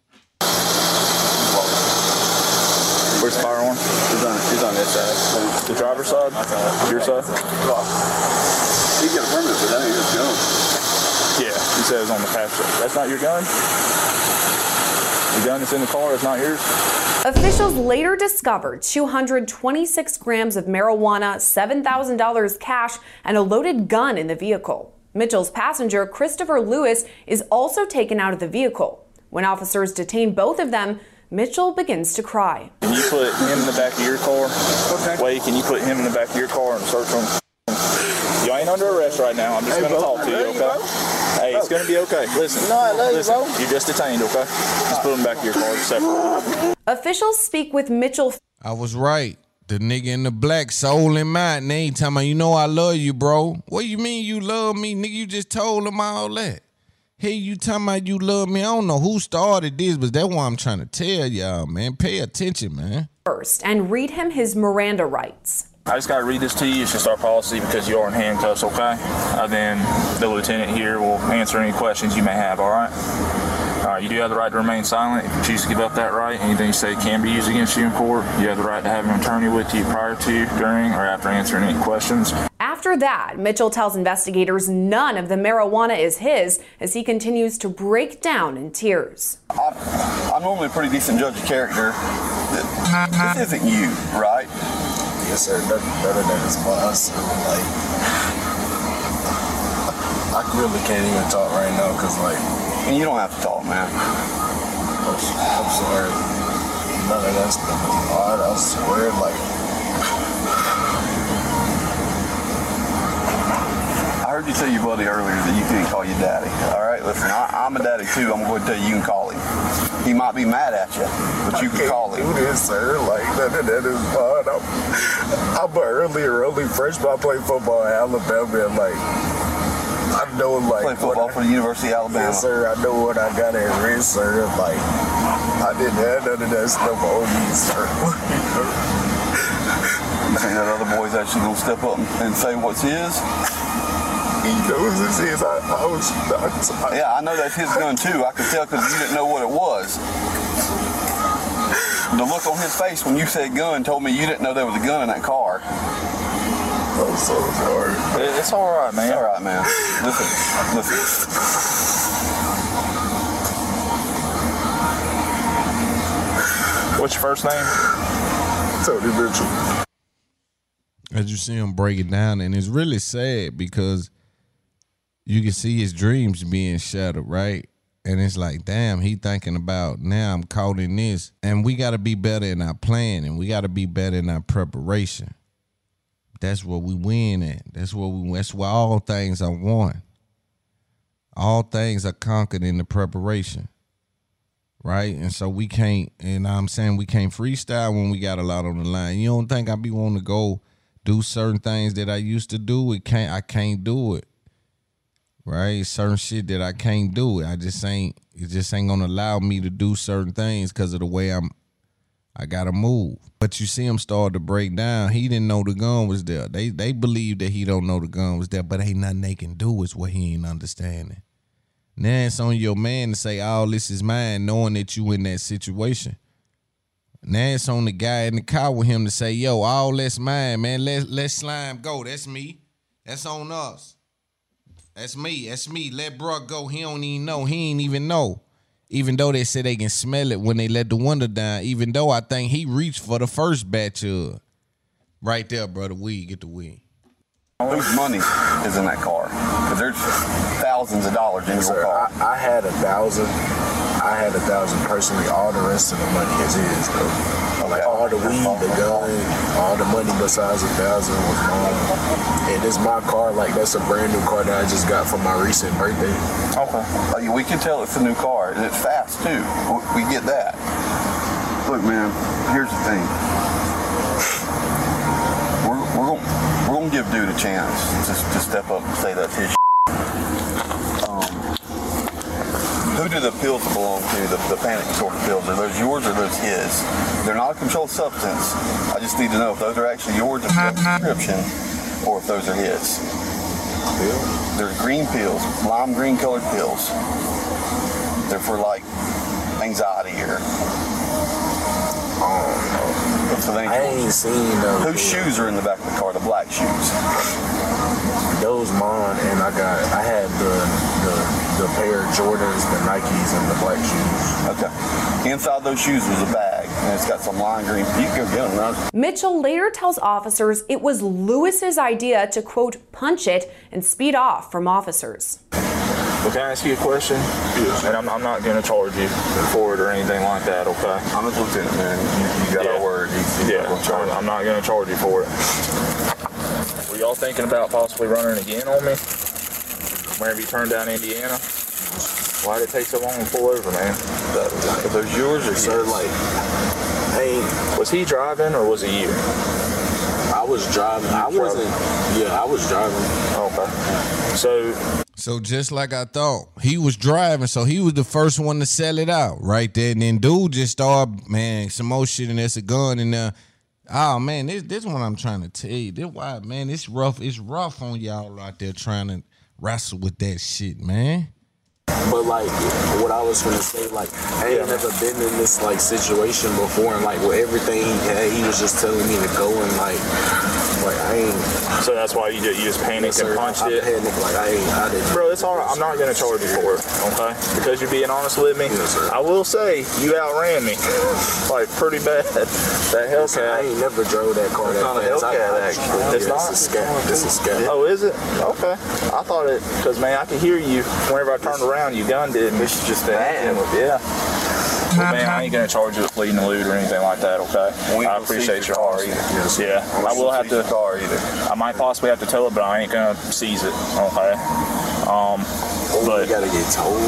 Where's the firearm? He's on, he's on this side. The driver's side? Your side? He got a permit, but that ain't his gun. Yeah, he says on the passenger. That's not your gun? The gun that's in the car is not yours? Officials later discovered 226 grams of marijuana, $7,000 cash, and a loaded gun in the vehicle. Mitchell's passenger, Christopher Lewis, is also taken out of the vehicle. When officers detain both of them, Mitchell begins to cry. Can you put him in the back of your car? Okay. Wait, can you put him in the back of your car and search him? You ain't under arrest right now. I'm just Hey, going to talk to you, love you, okay? Hey, it's going to be okay. Listen. No, I love you, bro. You're just detained, okay? Just put him back in your car separate. Officials speak with Mitchell I was right. The nigga in the black soul in mind. They ain't talking about, you know I love you, bro. What you mean you love me? Nigga, you just told him all that. Hey, you talking about you love me? I don't know who started this, but that's what I'm trying to tell y'all, man. Pay attention, man. first and read him his Miranda rights. I just got to read this to you. It's just our policy because you are in handcuffs, okay? And then the lieutenant here will answer any questions you may have, all right? All right, you do have the right to remain silent. If you choose to give up that right, anything you say can be used against you in court. You have the right to have an attorney with you prior to, during, or after answering any questions. After that, Mitchell tells investigators none of the marijuana is his as he continues to break down in tears. I'm normally a pretty decent judge of character. This isn't you, right? Yes, sir. None, none of that is us. Like, I really can't even talk right now because, like, and you don't have to talk, man. I'm, sorry. None of that stuff. I, I swear, like, I heard you tell your buddy earlier that you couldn't call your daddy. All right, listen, I, I'm a daddy too. I'm going to tell you you can call him. He might be mad at you, but you can call him. do this, sir. Like, of that is fun. I'm, I'm an early, early freshman. I played football in Alabama, and, like, I know, like, Play football for the University of Alabama. Yes, sir. I know what I got at risk, sir. Like, I didn't have none of that stuff on me, sir. You think that other boy's actually going to step up and say what's his? He knows it's his. I, I was. I, Yeah, I know that's his gun too. I could tell because you didn't know what it was. The look on his face when you said gun told me you didn't know there was a gun in that car. I'm so sorry. It's all right, man. It's all right, man. Listen, listen. What's your first name? Tony Mitchell. As you see him break it down, and it's really sad because you can see his dreams being shattered, right? And it's like, damn, he thinking about now I'm caught in this. And we gotta be better in our plan and we gotta be better in our preparation. That's where we win at. That's where we that's where all things are won. All things are conquered in the preparation. Right? And so we can't, and I'm saying we can't freestyle when we got a lot on the line. You don't think I be wanting to go do certain things that I used to do? It can't I can't do it. Right? Certain shit that I can't do. It. I just ain't it just ain't gonna allow me to do certain things because of the way I'm I gotta move. But you see him start to break down. He didn't know the gun was there. They they believe that he don't know the gun was there, but ain't nothing they can do is what he ain't understanding. Now it's on your man to say all this is mine, knowing that you in that situation. Now it's on the guy in the car with him to say, yo, all that's mine, man. Let let slime go. That's me. That's on us. That's me. That's me. Let bruh go. He don't even know. He ain't even know. Even though they say they can smell it when they let the window down. Even though I think he reached for the first batch of right there, brother. Weed, get the weed. Whose money is in that car? Because there's thousands of dollars in Yes, your sir. car. I, I had a thousand. I had a thousand personally. All the rest of the money is his, though. Like all the weed, the gun, all the money besides a thousand was mine. And it's my car. Like that's a brand new car that I just got for my recent birthday. Okay. We can tell it's a new car, and it's fast too. We- get that. Look, man. Here's the thing. We're we're gonna we're gonna give dude a chance to, to step up and say that's his. Um, who do the pills belong to? The, the panic disorder pills? Are those yours or those his? They're not a controlled substance. I just need to know if those are actually yours if you have a mm-hmm. prescription, or if those are his. Pills? They're green pills, lime green colored pills. They're for like anxiety or. Oh. So they I ain't seen those. Whose shoes are in the back of the car? The black shoes. Those mine, and I got. I had the the, the pair of Jordans, the Nikes, and the black shoes. Okay. Inside those shoes was a bag, and it's got some lime green. You can go get them. Now. Mitchell later tells officers it was Lewis's idea to quote punch it and speed off from officers. But can I ask you a question? Yes. And I'm, I'm not going to charge you for it or anything like that, okay? I'm a lieutenant, man. You, you got our word. You, you yeah, I'm, I'm not going to charge you for it. Were y'all thinking about possibly running again on me? Whenever you turned down Indiana? Why did it take so long to pull over, man? Are those yours or Sir, like, hey, Was he driving or was it you? I was driving. I wasn't. Yeah, I was driving. Okay. So So just like I thought, he was driving, so he was the first one to sell it out right there. And then dude just started, man, some more shit, and there's a gun in there. Oh man, this this one I'm trying to tell you. This why, man, it's rough. It's rough on y'all out there trying to wrestle with that shit, man. But like what I was gonna say, like I ain't never been in this like situation before, and like with everything he had, he was just telling me to go and like, like I ain't. So that's why you just, you just panicked Yes, and punched I it. panicked, like I ain't. I didn't. Bro, it's all right. I'm not gonna charge you for it, okay? Because you're being honest with me. I will say you outran me, like pretty bad. That Hellcat. I ain't never drove that car that What kind of fast. I- Hellcat, I- actually? It's yeah, not? Is scat. This is scat. Oh, is it? Okay. I thought it because man, I could hear you whenever I turned around. You gunned it. This is just that. Yeah. Well, man, I ain't gonna charge you with fleeing and eluding or anything like that. Okay. I appreciate your car either. Yeah. I will have to. Car either. I might possibly have to tow it, but I ain't gonna seize it. Okay. Um, but gotta get told.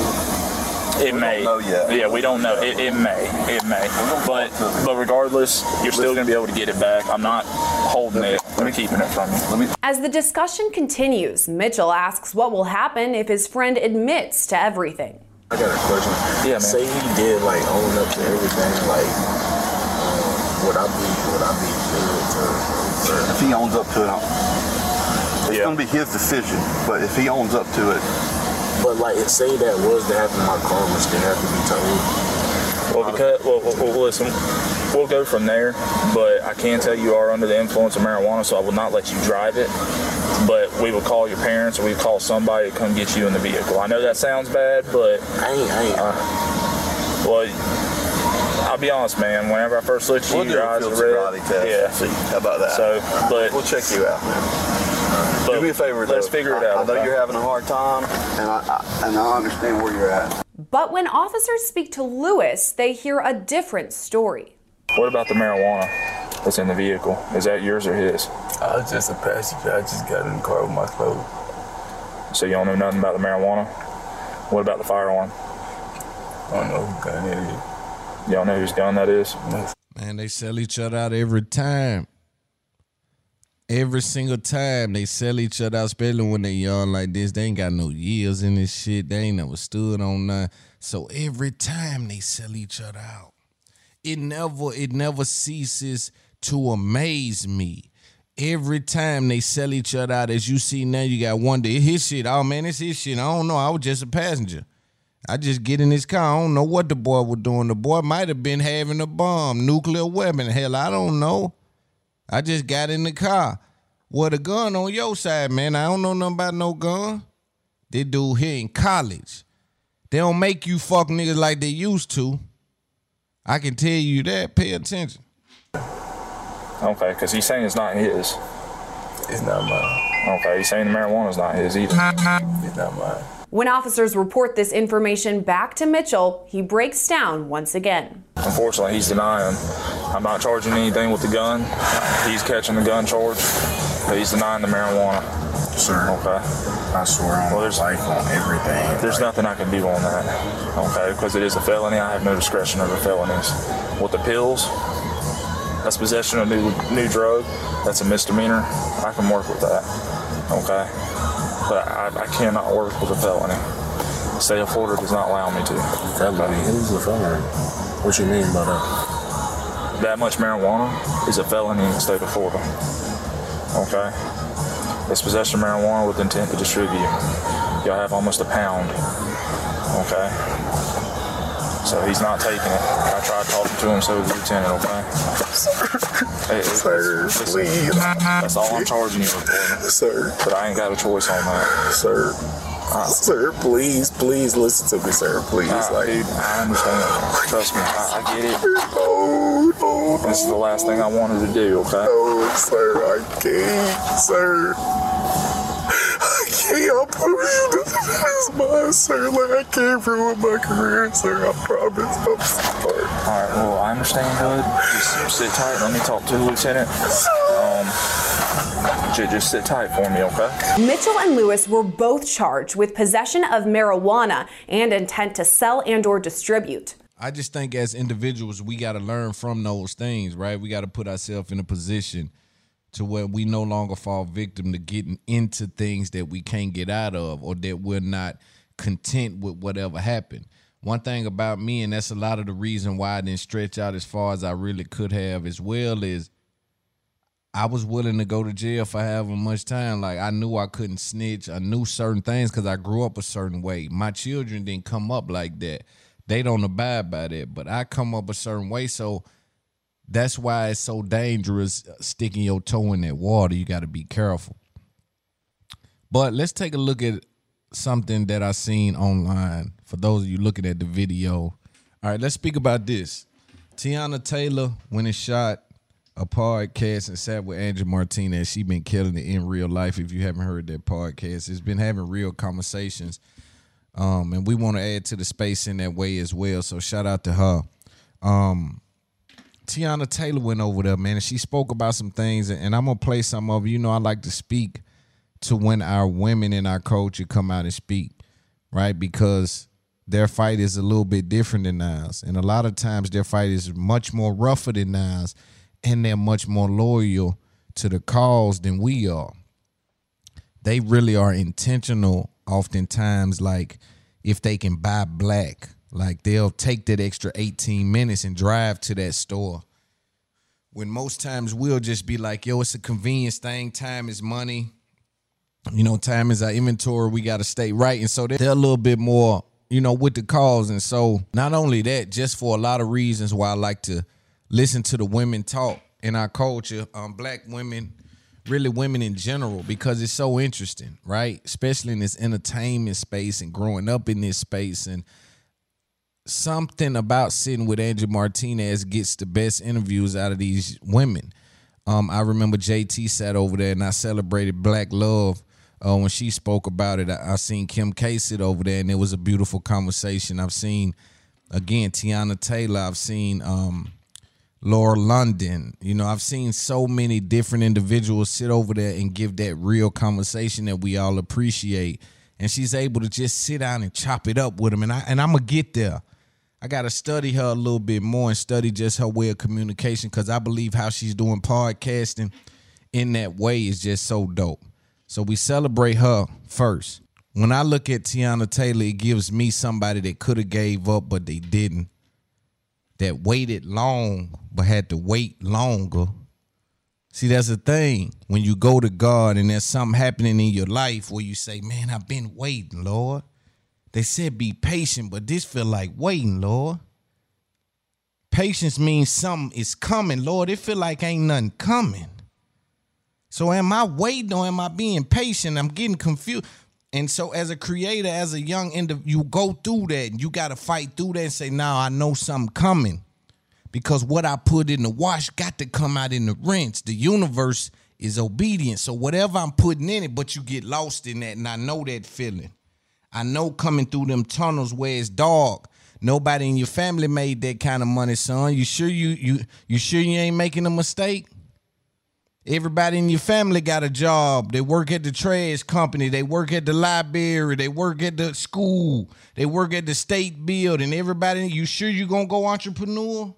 It may. Yeah, we don't know. It, it may. It may. But but regardless, you're still gonna be able to get it back. I'm not holding it. I'm keeping it from you. Let me. As the discussion continues, Mitchell asks what will happen if his friend admits to everything. I got a question. Yeah, man. Say he did like own up to everything. Like, um, would I be? Would I be good to? If he owns up to it, it's gonna be his decision. But if he owns up to it, But like, say that was to happen, my car would still have to be towed. Well, because well, well, listen, we'll go from there. But I can tell you are under the influence of marijuana, so I will not let you drive it. But we will call your parents, or we will call somebody to come get you in the vehicle. I know that sounds bad, but I ain't. I ain't. Uh, well, I'll be honest, man. Whenever I first looked at you, We'll do your eyes field red. test. Yeah. See, how about that? So, but we'll check you out, man. But Do me a favor, let's though. figure it I- out, I know okay? you're having a hard time, and I, I and I understand where you're at. But when officers speak to Lewis, they hear a different story. What about the marijuana that's in the vehicle? Is that yours or his? I was just a passenger. I just got in the car with my clothes. So you don't know nothing about the marijuana? What about the firearm? I don't know who gun it is. You don't know whose gun that is? Man, they sell each other out every time. Every single time they sell each other out, especially when they young like this. They ain't got no years in this shit. They ain't never stood on none. So every time they sell each other out, it never it never ceases to amaze me. Every time they sell each other out, as you see now, you got one day his shit. Oh man, it's his shit. I don't know. I was just a passenger. I just get in this car. I don't know what the boy was doing. The boy might have been having a bomb, nuclear weapon. Hell, I don't know. I just got in the car. Well, a gun on your side, man. I don't know nothing about no gun. This dude here in college. They don't make you fuck niggas like they used to. I can tell you that. Pay attention. Okay, because he's saying it's not his. It's not mine. Okay, he's saying the marijuana's not his either. It's not mine. When officers report this information back to Mitchell, he breaks down once again. Unfortunately, he's denying. I'm not charging anything with the gun. He's catching the gun charge, but he's denying the marijuana. Sir. Okay. I swear on my life on everything. There's nothing I can do on that. Okay, because it is a felony. I have no discretion over felonies. With the pills, that's possession of new new drug. That's a misdemeanor. I can work with that. Okay, but I, I cannot work with a felony. State of Florida does not allow me to. Felony? Who's a felony? What you mean by that? That much marijuana is a felony in the state of Florida. Okay? It's possession of marijuana with intent to distribute. Y'all have almost a pound. Okay? So he's not taking it. I tried talking to him, so did the lieutenant, okay? Hey, Sir, listen, please. That's all I'm charging you for. Sir. But I ain't got a choice on that. Sir. Sir, please, please listen to me, sir. Please. Like, dude, I understand. Trust me, I, I get it. No, no, This is the last thing I wanted to do, okay? no, sir, I can't, sir. I can't. I promise you this is mine, sir. Like, I can't ruin my career, sir. I promise. I'm sorry. All right, well, I understand, bud. Just sit tight. Let me talk to the lieutenant. Um, just sit tight for me, okay? Mitchell and Lewis were both charged with possession of marijuana and intent to sell and or distribute. I just think as individuals, we got to learn from those things, right? We got to put ourselves in a position to where we no longer fall victim to getting into things that we can't get out of or that we're not content with whatever happened. One thing about me, and that's a lot of the reason why I didn't stretch out as far as I really could have as well, is I was willing to go to jail for having much time. Like I knew I couldn't snitch. I knew certain things because I grew up a certain way. My children didn't come up like that. They don't abide by that, but I come up a certain way. So that's why it's so dangerous uh, sticking your toe in that water. You got to be careful. But let's take a look at something that I seen online. For those of you looking at the video, all right, let's speak about this. Teonna Taylor, when it shot a podcast and sat with Angie Martinez, she been killing it in real life. If you haven't heard that podcast, it's been having real conversations. Um, and we want to add to the space in that way as well. So shout out to her. Um, Teonna Taylor went over there, man, and she spoke about some things, and I'm gonna play some of. You know, I like to speak to when our women in our culture come out and speak, right? Because their fight is a little bit different than ours. And a lot of times their fight is much more rougher than ours, and they're much more loyal to the cause than we are. They really are intentional, oftentimes, like if they can buy black, like they'll take that extra 18 minutes and drive to that store. When most times we'll just be like, yo, it's a convenience thing, time is money you know, time is our inventory. We got to stay right. And so they're a little bit more, you know, with the cause. And so not only that, just for a lot of reasons why I like to listen to the women talk in our culture, um, black women, really women in general, because it's so interesting, right? Especially in this entertainment space and growing up in this space. And something about sitting with Angie Martinez gets the best interviews out of these women. Um, I remember JT sat over there and I celebrated Black Love uh, when she spoke about it. I, I seen Kim K sit over there, and it was a beautiful conversation. I've seen again Teonna Taylor. I've seen um, Lauren London. You know, I've seen so many different individuals sit over there and give that real conversation that we all appreciate. And she's able to just sit down and chop it up with them. And I and I'm gonna get there. I gotta study her a little bit more and study just her way of communication because I believe how she's doing podcasting in that way is just so dope. So we celebrate her first. When I look at Teonna Taylor, it gives me somebody that could have gave up, but they didn't. That waited long, but had to wait longer. See, that's the thing. When you go to God and there's something happening in your life where you say, Man, I've been waiting, Lord. They said be patient, but this feel like waiting, Lord. Patience means something is coming, Lord. It feel like ain't nothing coming. So am I waiting or am I being patient? I'm getting confused. And so as a creator, as a young individual, you go through that and you got to fight through that and say, now I know something coming. Because what I put in the wash got to come out in the rinse. The universe is obedient. So whatever I'm putting in it, but you get lost in that. And I know that feeling. I know coming through them tunnels where it's dark. Nobody in your family made that kind of money, son. You sure you you you sure you ain't making a mistake? Everybody in your family got a job. They work at the trash company. They work at the library. They work at the school. They work at the state building. Everybody, you sure you gonna go entrepreneur?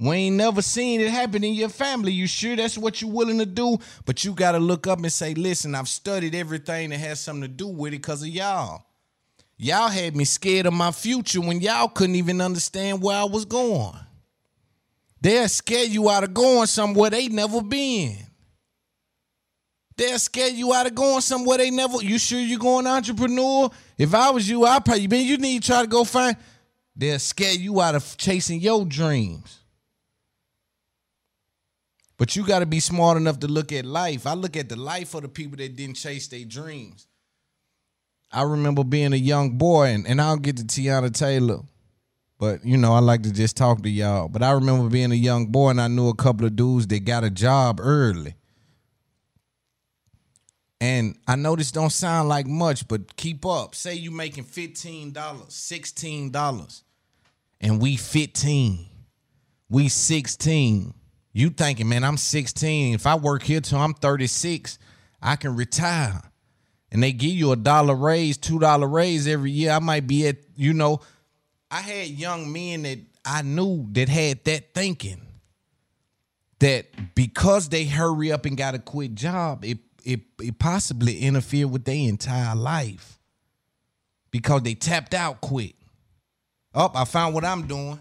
We ain't never seen it happen in your family. You sure that's what you're willing to do? But you gotta look up and say, listen, I've studied everything that has something to do with it because of y'all. Y'all had me scared of my future when y'all couldn't even understand where I was going. They'll scare you out of going somewhere they never been. They'll scare you out of going somewhere they never. You sure you going entrepreneur? If I was you, I'd probably man, you need to try to go find. They'll scare you out of chasing your dreams. But you got to be smart enough to look at life. I look at the life of the people that didn't chase their dreams. I remember being a young boy, and, and I'll get to Teonna Taylor. But you know, I like to just talk to y'all. But I remember being a young boy and I knew a couple of dudes that got a job early. And I know this don't sound like much, but keep up. Say you making $15, $16, and we 15. We 16. You thinking, man, I'm 16. If I work here till I'm 36, I can retire. And they give you a dollar raise, two dollar raise every year. I might be at, you know, I had young men that I knew that had that thinking that because they hurry up and got a quick job, it it, it possibly interfered with their entire life because they tapped out quick. Oh, I found what I'm doing.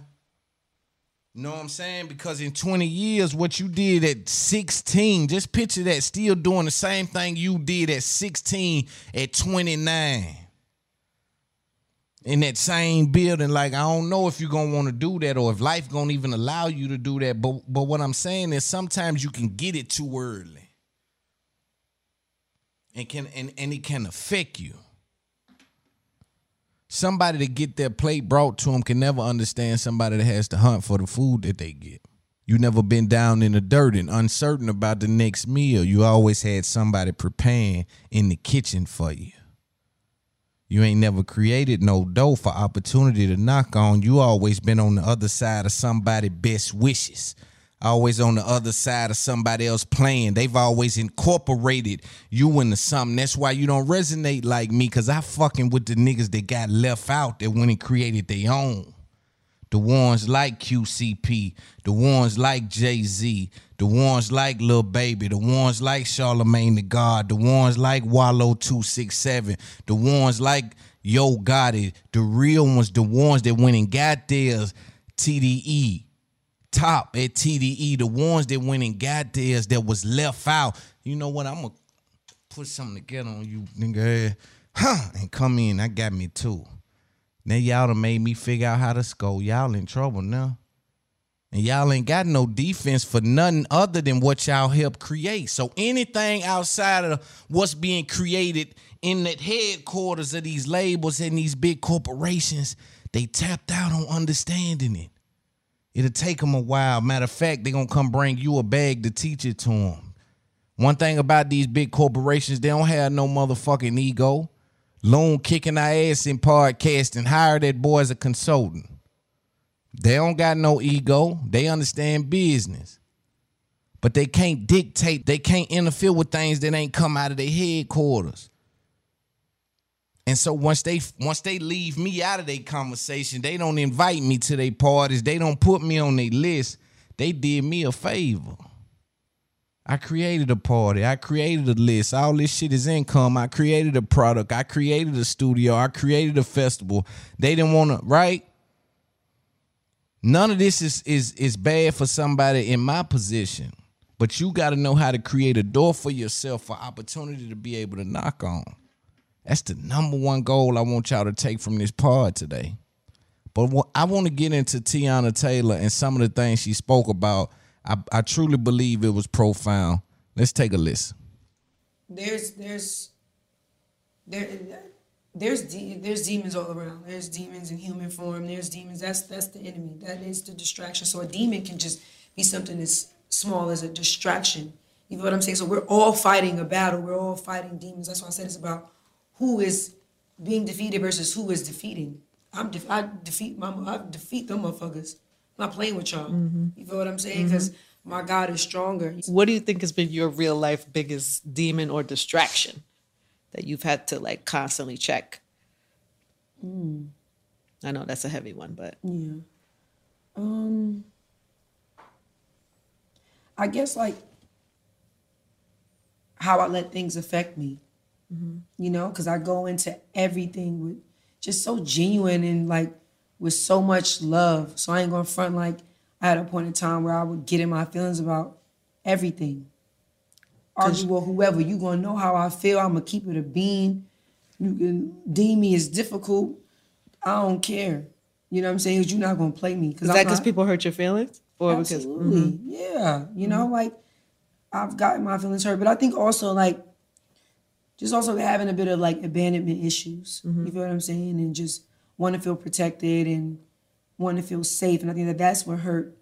You know what I'm saying? Because in 20 years, what you did at 16, just picture that still doing the same thing you did at 16 at 29. In that same building, like I don't know if you're gonna want to do that or if life gonna even allow you to do that. But but what I'm saying is sometimes you can get it too early. And can and, and it can affect you. Somebody to get their plate brought to them can never understand somebody that has to hunt for the food that they get. You never been down in the dirt and uncertain about the next meal. You always had somebody preparing in the kitchen for you. You ain't never created no door for opportunity to knock on. You always been on the other side of somebody' best wishes. Always on the other side of somebody else playing. They've always incorporated you into something. That's why you don't resonate like me, cause I fucking with the niggas that got left out that went and created their own. The ones like QCP, the ones like Jay Z, the ones like Lil Baby, the ones like Charlemagne the God, the ones like Wallo 267, the ones like Yo Gotti, the real ones, the ones that went and got theirs, TDE, top at TDE, the ones that went and got theirs that was left out. You know what? I'm gonna put something together on you, nigga. Huh? And come in. I got me too. Now y'all done made me figure out how to score. Y'all in trouble now. And y'all ain't got no defense for nothing other than what y'all help create. So anything outside of what's being created in the headquarters of these labels and these big corporations, they tapped out on understanding it. It'll take them a while. Matter of fact, they're gonna come bring you a bag to teach it to them. One thing about these big corporations, they don't have no motherfucking ego. Loon kicking our ass in podcasting, hire that boy as a consultant. They don't got no ego. They understand business. But they can't dictate, they can't interfere with things that ain't come out of their headquarters. And so once they once they leave me out of their conversation, they don't invite me to their parties, they don't put me on their list. They did me a favor. I created a party. I created a list. All this shit is income. I created a product. I created a studio. I created a festival. They didn't want to, right? None of this is is is bad for somebody in my position. But you got to know how to create a door for yourself for opportunity to be able to knock on. That's the number one goal I want y'all to take from this pod today. But I want to get into Teonna Taylor and some of the things she spoke about. I, I truly believe it was profound. Let's take a listen. there's there's there there's de- there's demons all around. There's demons in human form. There's demons. That's that's the enemy. That is the distraction. So a demon can just be something as small as a distraction. You know what I'm saying? So we're all fighting a battle. We're all fighting demons. That's why I said it's about who is being defeated versus who is defeating. I'm def- I defeat my I defeat them motherfuckers. I'm not playing with y'all. You feel what I'm saying? Because my God is stronger. What do you think has been your real life biggest demon or distraction that you've had to like constantly check? Mm. I know that's a heavy one, but Yeah. Um I guess like how I let things affect me. You know, because I go into everything with just so genuine and like with so much love. So I ain't gonna front like I had a point in time where I would get in my feelings about everything. Argue with whoever, you gonna know how I feel. I'm gonna keep it a bean. You can deem me as difficult. I don't care. You know what I'm saying? 'Cause you're not gonna play me. is that because people hurt your feelings, or Absolutely. because Mhm. Yeah. You know, like I've gotten my feelings hurt. But I think also like just also having a bit of like abandonment issues. Mm-hmm. You feel what I'm saying? And just want to feel protected and want to feel safe. And I think that that's what hurt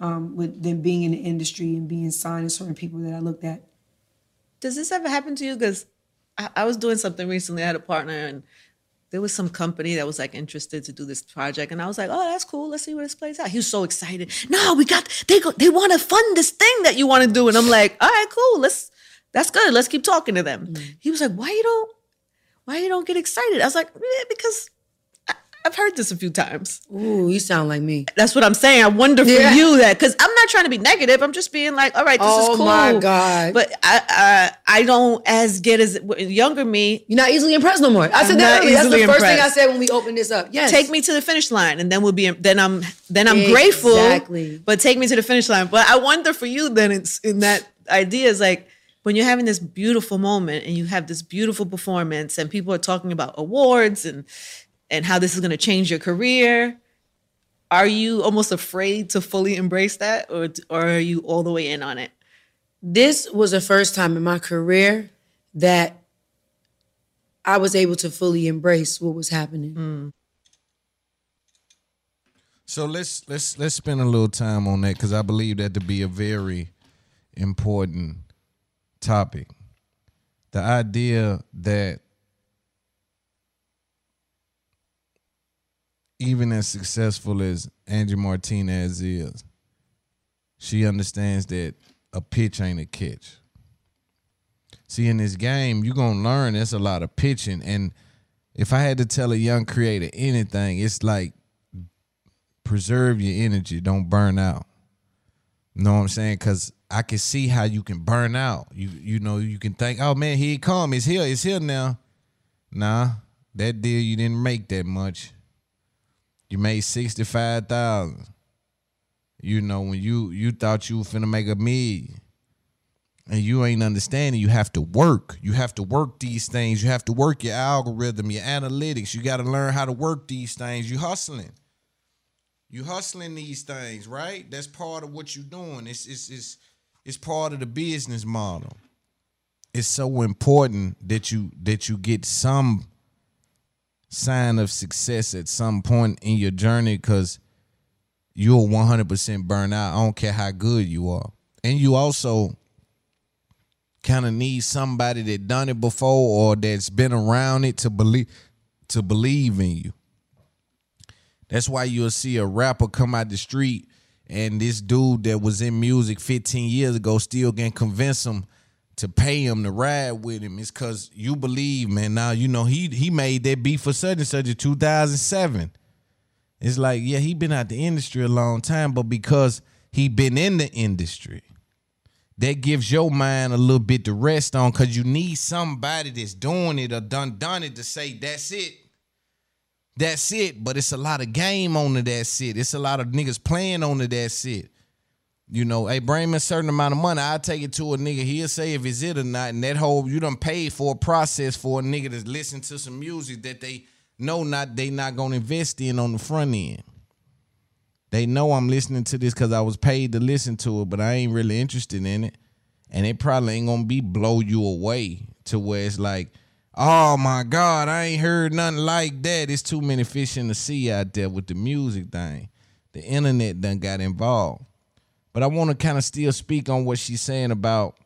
um, with them being in the industry and being signed to certain people that I looked at. Does this ever happen to you? Because I, I was doing something recently. I had a partner, and there was some company that was like interested to do this project, and I was like, "Oh, that's cool. Let's see where this plays out." He was so excited. No, we got they go. They want to fund this thing that you want to do, and I'm like, "All right, cool. Let's that's good. Let's keep talking to them." He was like, "Why you don't? Why you don't get excited?" I was like, "Eh, "Because." I, I've heard this a few times. Ooh, you sound like me. That's what I'm saying. I wonder for Yeah. you that because I'm not trying to be negative. I'm just being like, all right, this Oh is cool. Oh my God. But I uh, I don't as get as younger me. You're not easily impressed no more. I said I'm that. That's the first thing I said when we opened this up. Yes. Take me to the finish line, and then we'll be. Then I'm. Then I'm grateful. Exactly. But take me to the finish line. But I wonder for you then. It's in that idea is like when you're having this beautiful moment and you have this beautiful performance, and people are talking about awards and and how this is going to change your career. Are you almost afraid to fully embrace that, or or are you all the way in on it? This was the first time in my career that I was able to fully embrace what was happening. Hmm. So let's let's let's spend a little time on that because I believe that to be a very important topic. The idea that even as successful as Angie Martinez is, she understands that a pitch ain't a catch. See, in this game, you're gonna learn there's a lot of pitching. And if I had to tell a young creator anything, it's like preserve your energy, don't burn out. You know what I'm saying? Cause I can see how you can burn out. You you know, you can think, oh man, he come, it's here, it's here now. Nah, that deal you didn't make that much. You made sixty five thousand. You know, when you you thought you were finna make a million. And you ain't understanding, you have to work. You have to work these things. You have to work your algorithm, your analytics. You got to learn how to work these things. You hustling. You hustling these things, right? That's part of what you're doing. It's it's it's it's part of the business model. It's so important that you that you get some sign of success at some point in your journey because you'll 100% burn out. I don't care how good you are. And you also kind of need somebody that done it before or that's been around it to believe to believe in you. That's why you'll see a rapper come out the street and this dude that was in music 15 years ago still can convince him to pay him to ride with him. is cause you believe, man. Now you know he he made that beat for such and such in 2007. It's like, yeah, he been out the industry a long time, but because he been in the industry, that gives your mind a little bit to rest on because you need somebody that's doing it or done done it to say that's it. That's it. But it's a lot of game on the that's it. It's a lot of niggas playing on the that's it. You know, hey, bring me a certain amount of money. I'll take it to a nigga. He'll say if it's it or not. And that whole you done paid for a process for a nigga to listen to some music that they know not they not gonna invest in on the front end. They know I'm listening to this because I was paid to listen to it, but I ain't really interested in it. And it probably ain't gonna be blow you away to where it's like, oh my God, I ain't heard nothing like that. It's too many fish in the sea out there with the music thing. The internet done got involved. But I want to kind of still speak on what she's saying about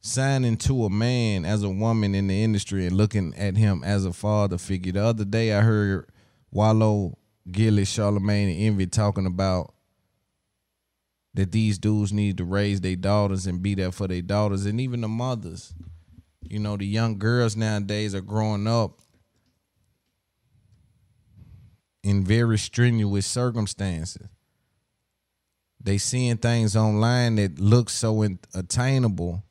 signing to a man as a woman in the industry and looking at him as a father figure. The other day I heard Wallo Gillie's, Charlemagne, and Envy talking about that these dudes need to raise their daughters and be there for their daughters and even the mothers. You know, the young girls nowadays are growing up in very strenuous circumstances. They seeing things online that look so in- attainable,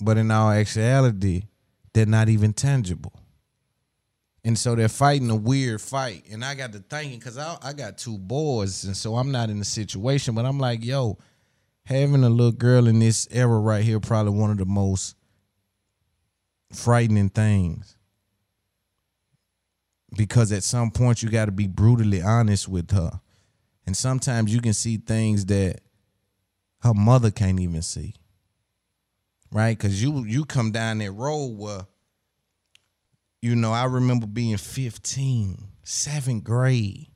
but in all actuality, they're not even tangible. And so they're fighting a weird fight. And I got to thinking, because I, I got two boys, and so I'm not in the situation, but I'm like, yo, having a little girl in this era right here, probably one of the most frightening things. Because at some point you got to be brutally honest with her. And sometimes you can see things that her mother can't even see. Right? Cause you you come down that road where you know, I remember being 15, seventh grade,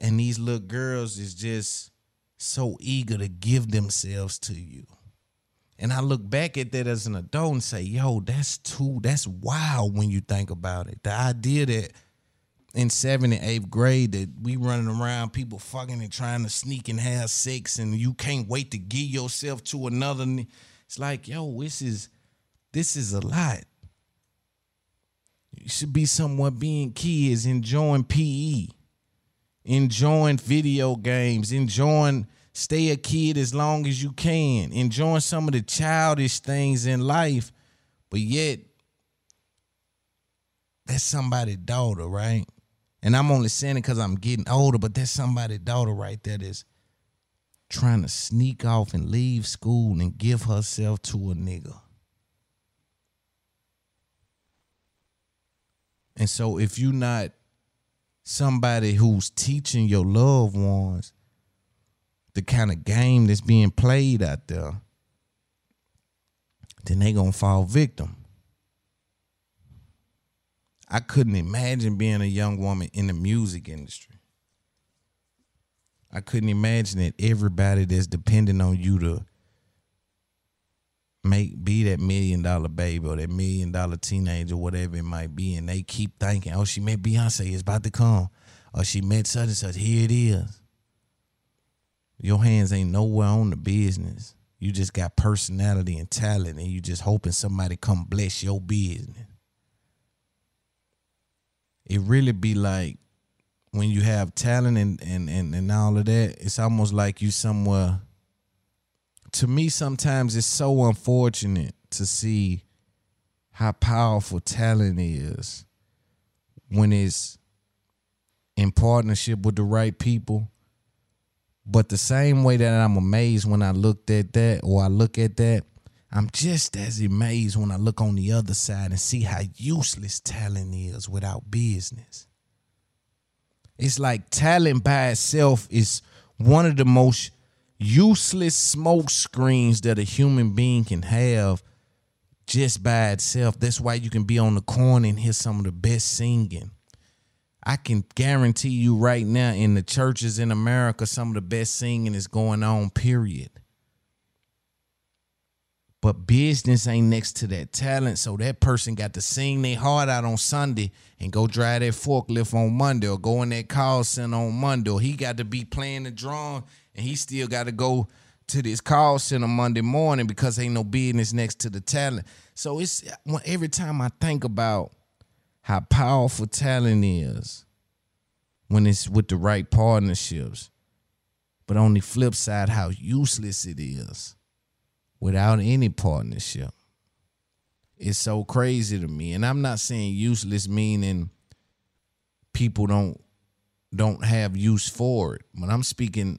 and these little girls is just so eager to give themselves to you. And I look back at that as an adult and say, yo, that's too, that's wild when you think about it. The idea that in seventh and eighth grade that we running around, people fucking and trying to sneak and have sex, and you can't wait to give yourself to another. It's like, yo, this is this is a lot. You should be somewhat being kids, enjoying PE, enjoying video games, enjoying stay a kid as long as you can, enjoying some of the childish things in life, but yet that's somebody's daughter, right? And I'm only saying it because I'm getting older, but that's somebody's daughter right there that's trying to sneak off and leave school and give herself to a nigga. And so if you're not somebody who's teaching your loved ones the kind of game that's being played out there, then they gonna fall victim. I couldn't imagine being a young woman in the music industry. I couldn't imagine that everybody that's depending on you to make be that million dollar baby or that million dollar teenager, whatever it might be, and they keep thinking, oh, she met Beyonce, it's about to come. Or she met such and such, here it is. Your hands ain't nowhere on the business. You just got personality and talent, and you just hoping somebody come bless your business. It really be like when you have talent and, and, and, and all of that, it's almost like you somewhere. To me, sometimes it's so unfortunate to see how powerful talent is when it's in partnership with the right people. But the same way that I'm amazed when I looked at that or I look at that, I'm just as amazed when I look on the other side and see how useless talent is without business. It's like talent by itself is one of the most useless smoke screens that a human being can have just by itself. That's why you can be on the corner and hear some of the best singing. I can guarantee you right now in the churches in America, some of the best singing is going on, period. But business ain't next to that talent. So that person got to sing their heart out on Sunday and go drive that forklift on Monday or go in that call center on Monday. Or he got to be playing the drum and he still got to go to this call center Monday morning because ain't no business next to the talent. So it's every time I think about how powerful talent is when it's with the right partnerships. But on the flip side, how useless it is without any partnership. It's so crazy to me. And I'm not saying useless meaning people don't don't have use for it. But I'm speaking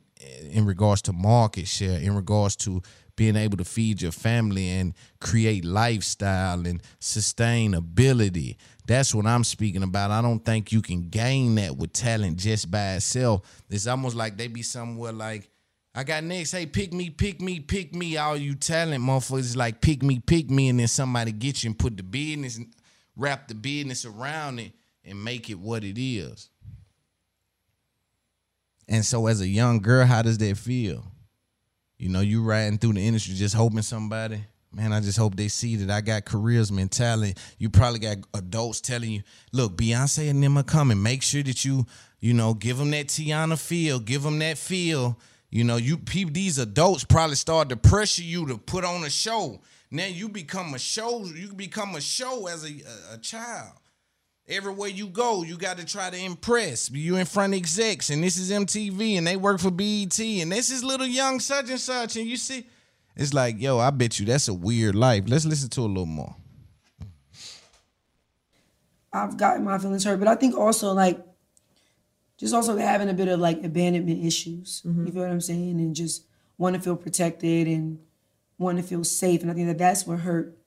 in regards to market share, in regards to being able to feed your family and create lifestyle and sustainability. That's what I'm speaking about. I don't think you can gain that with talent just by itself. It's almost like they be somewhere like, I got next, hey, pick me, pick me, pick me. All you talent motherfuckers like pick me, pick me, and then somebody get you and put the business, wrap the business around it and make it what it is. And so as a young girl, how does that feel? You know, you riding through the industry just hoping somebody, man, I just hope they see that I got charisma talent. You probably got adults telling you, look, Beyonce and them are coming. Make sure that you, you know, give them that Teonna feel, give them that feel. You know, you people, these adults probably start to pressure you to put on a show. Now you become a show, you become a show as a, a, a child. Everywhere you go, you got to try to impress. You in front of execs, and this is MTV, and they work for BET, and this is little young such and such, and you see, it's like, yo, I bet you that's a weird life. Let's listen to a little more. I've gotten my feelings hurt, but I think also like just also having a bit of like abandonment issues. You feel what I'm saying? And just want to feel protected and want to feel safe. And I think that that's what hurt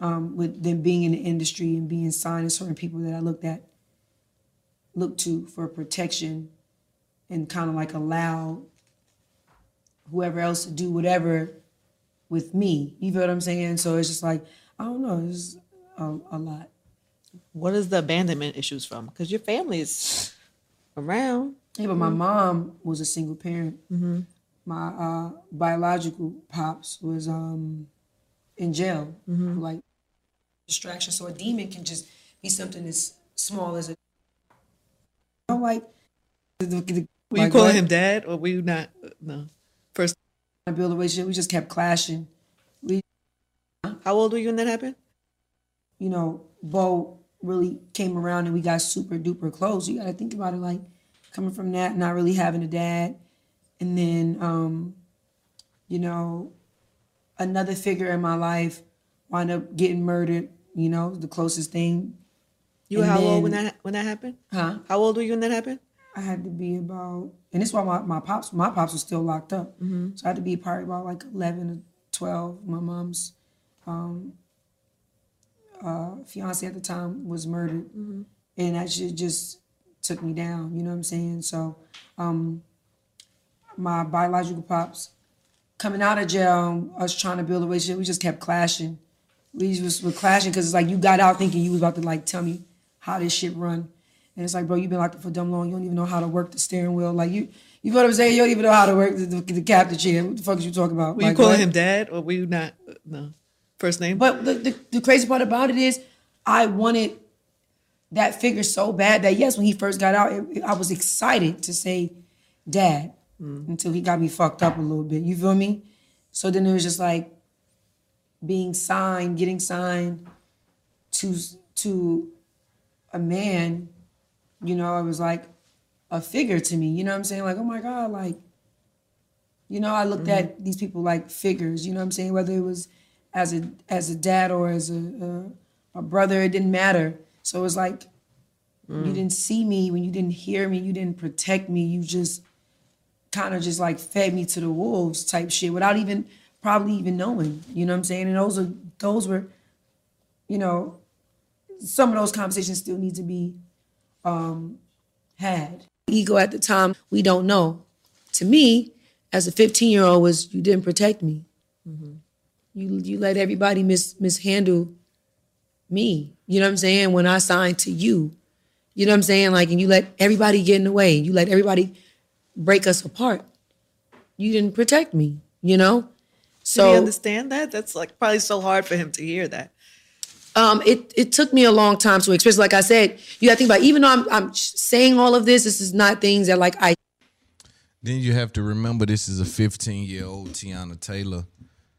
um, with them being in the industry and being signed to certain people that I looked at, looked to for protection and kind of like allow whoever else to do whatever with me. You feel what I'm saying? So it's just like, I don't know, it's a, a lot. What is the abandonment issues from? Because your family is around. Yeah, but my mom was a single parent. Mm-hmm. My uh, biological pops was um, in jail, Mhm. like distraction. So a demon can just be something as small as a. I like. The, the, Were you like, calling him dad, or were you not? No. I build a relationship. We just kept clashing. We. How old were you when that happened? You know, Bo really came around and we got super duper close. You got to think about it like coming from that, not really having a dad, and then um, you know, another figure in my life wound up getting murdered. You know, the closest thing. You were And how old when that when that happened? Huh? How old were you when that happened? I had to be about, and this is why my, my pops my pops was still locked up. Mhm. So I had to be probably about like eleven or twelve. My mom's um, uh, fiance at the time was murdered, Mhm. and that shit just took me down. You know what I'm saying? So um, my biological pops coming out of jail, us trying to build a relationship, we just kept clashing. We just were clashing because it's like you got out thinking you was about to like tell me how this shit run. And it's like, bro, you've been locked up for dumb long. You don't even know how to work the steering wheel. Like you, you know what I'm saying? You don't even know how to work the, the, the captain chair. What the fuck is you talking about? Were you calling what? him dad or were you not? No. First name? But the, the, the crazy part about it is, I wanted that figure so bad that yes, when he first got out, it, I was excited to say dad mm. until he got me fucked up a little bit. You feel me? So then it was just like being signed, getting signed to to a man. You know, it was like a figure to me. You know what I'm saying? Like, oh my god, like you know, I looked at these people like figures. You know what I'm saying? Whether it was as a as a dad or as a a, a brother, it didn't matter. So it was like you Mm. didn't see me when you didn't hear me, you didn't protect me. You just kind of just like fed me to the wolves type shit without even probably even knowing. You know what I'm saying? And those are those were, you know, some of those conversations still need to be um, had. Ego at the time, we don't know. To me, as a 15 year old, was you didn't protect me. You you let everybody mis mishandle me. You know what I'm saying? When I signed to you, you know what I'm saying? Like, and you let everybody get in the way. You let everybody break us apart. You didn't protect me. You know. Did So he understand that? That's like probably so hard for him to hear that. Um, it it took me a long time to express. Like I said, you got to think about. Even though I'm I'm saying all of this, this is not things that like I Then you have to remember this is a 15 year old Teonna Taylor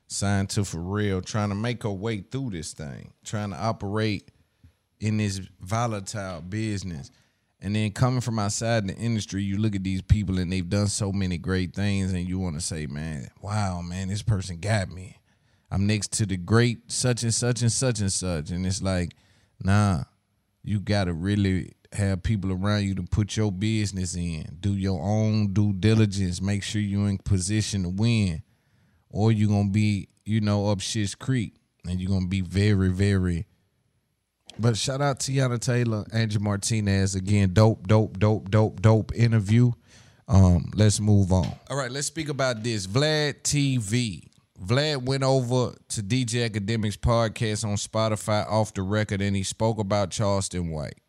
signed to for real, trying to make her way through this thing, trying to operate in this volatile business. And then coming from outside the industry, you look at these people and they've done so many great things, and you want to say, man, wow, man, this person got me. I'm next to the great such and such and such and such. And it's like, nah, you gotta really have people around you to put your business in. Do your own due diligence. Make sure you're in position to win. Or you're gonna be, you know, up shit's creek. And you're gonna be very, very but shout out to Teonna Taylor, Angie Martinez. Again, dope, dope, dope, dope, dope interview. Um, let's move on. All right, let's speak about this. Vlad TV. Vlad went over to DJ Akademiks podcast on Spotify off the record and he spoke about Charleston White.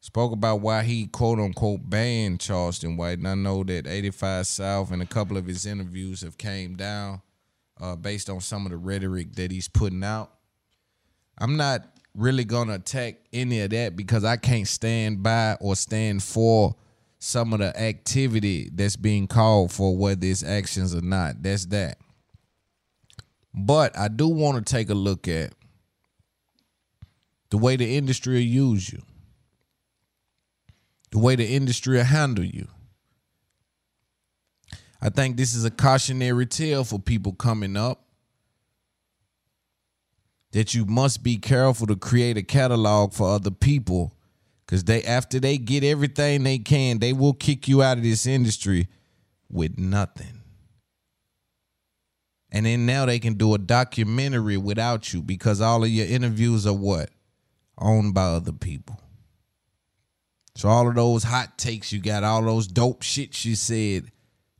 Spoke about why he quote unquote banned Charleston White. And I know that 85 South and a couple of his interviews have came down uh, based on some of the rhetoric that he's putting out. I'm not really gonna attack any of that because I can't stand by or stand for some of the activity that's being called for, whether it's actions or not. That's that. But I do want to take a look at the way the industry will use you, the way the industry will handle you. I think this is a cautionary tale for people coming up that you must be careful to create a catalog for other people because they after they get everything they can they will kick you out of this industry with nothing and then now they can do a documentary without you because all of your interviews are what? Owned by other people. So all of those hot takes you got all those dope shit you said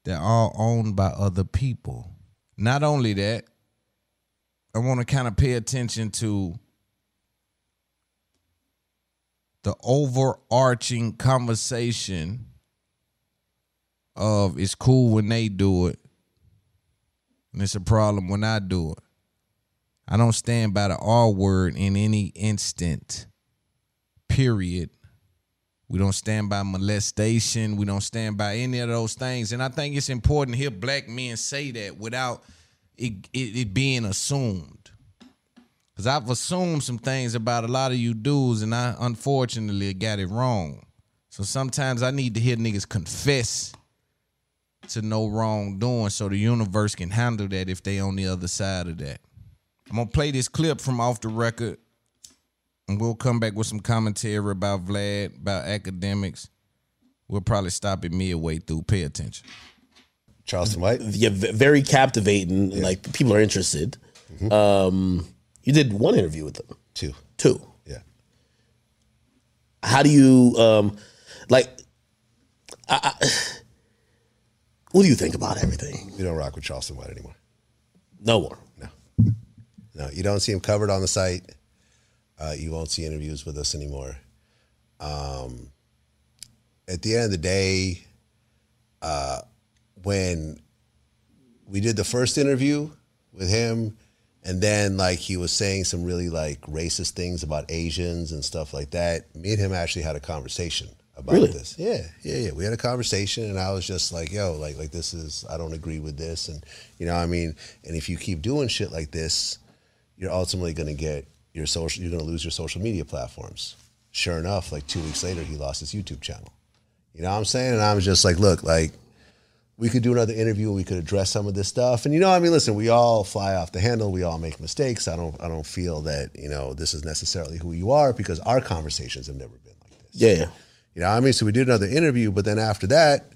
they're all owned by other people. Not only that I want to kind of pay attention to the overarching conversation of it's cool when they do it, and it's a problem when I do it. I don't stand by the R word in any instant, period. We don't stand by molestation. We don't stand by any of those things. And I think it's important to hear black men say that without it, it, it being assumed. Cause I've assumed some things about a lot of you dudes, and I unfortunately got it wrong. So sometimes I need to hear niggas confess to no wrongdoing so the universe can handle that if they on the other side of that. I'm gonna play this clip from off the record, and we'll come back with some commentary about Vlad, about Akademiks. We'll probably stop it midway through. Pay attention. Charleston White. Yeah, very captivating. Like people are interested. Um, you did one interview with them. Two. Two. Yeah. How do you um, like? I, I, what do you think about everything? We don't rock with Charleston White anymore. No more. No, you don't see him covered on the site. Uh, you won't see interviews with us anymore. Um, at the end of the day, uh, when we did the first interview with him, and then like he was saying some really like racist things about Asians and stuff like that, me and him actually had a conversation about Really? this. Yeah, yeah, yeah. We had a conversation, and I was just like, "Yo, like, like this is I don't agree with this," and you know, I mean, and if you keep doing shit like this, you're ultimately going to get your social. You're going to lose your social media platforms. Sure enough, like two weeks later, he lost his YouTube channel. You know what I'm saying? And I was just like, look, like we could do another interview we could address some of this stuff. And you know, I mean, listen, we all fly off the handle. We all make mistakes. I don't, I don't feel that you know this is necessarily who you are because our conversations have never been like this. Yeah. You know, I mean, so we did another interview, but then after that,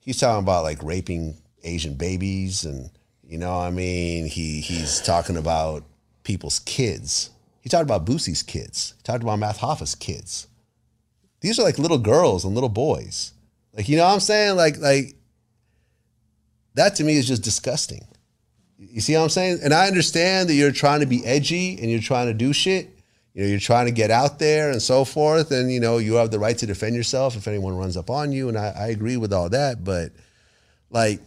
he's talking about like raping Asian babies, and you know, I mean, he he's talking about people's kids. He talked about Boosie's kids. He talked about Math Hoffa's kids. These are like little girls and little boys. Like, you know what I'm saying? Like, like that to me is just disgusting. You see what I'm saying? And I understand that you're trying to be edgy and you're trying to do shit. You know, you're trying to get out there and so forth. And, you know, you have the right to defend yourself if anyone runs up on you. And I, I agree with all that. But, like,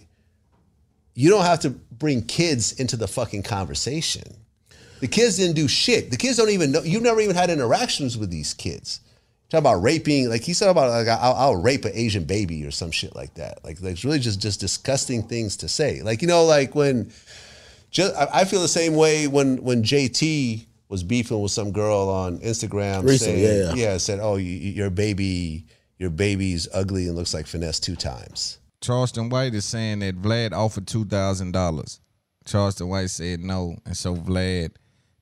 you don't have to bring kids into the fucking conversation. The kids didn't do shit. The kids don't even know. You've never even had interactions with these kids. Talk about raping, like he said about like I'll, I'll rape an Asian baby or some shit like that. Like, like it's really just just disgusting things to say. Like you know, like when just I, I feel the same way when when JT was beefing with some girl on Instagram. Recently, saying, yeah, yeah. yeah, said, "Oh, you, your baby, your baby's ugly and looks like Finesse2Tymes." Charleston White is saying that Vlad offered two thousand dollars. Charleston White said no, and so Vlad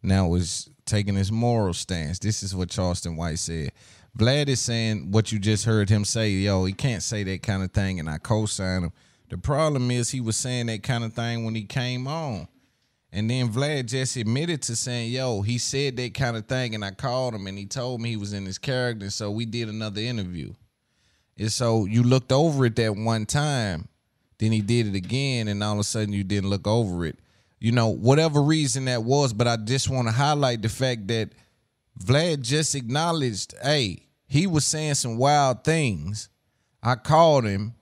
now is taking his moral stance. This is what Charleston White said. Vlad is saying what you just heard him say. Yo, he can't say that kind of thing, and I co-sign him. The problem is he was saying that kind of thing when he came on. And then Vlad just admitted to saying, yo, he said that kind of thing, and I called him and he told me he was in his character. So we did another interview. And so you looked over it that one time, then he did it again, and all of a sudden you didn't look over it. You know, whatever reason that was, but I just want to highlight the fact that Vlad just acknowledged, hey, he was saying some wild things. I called him,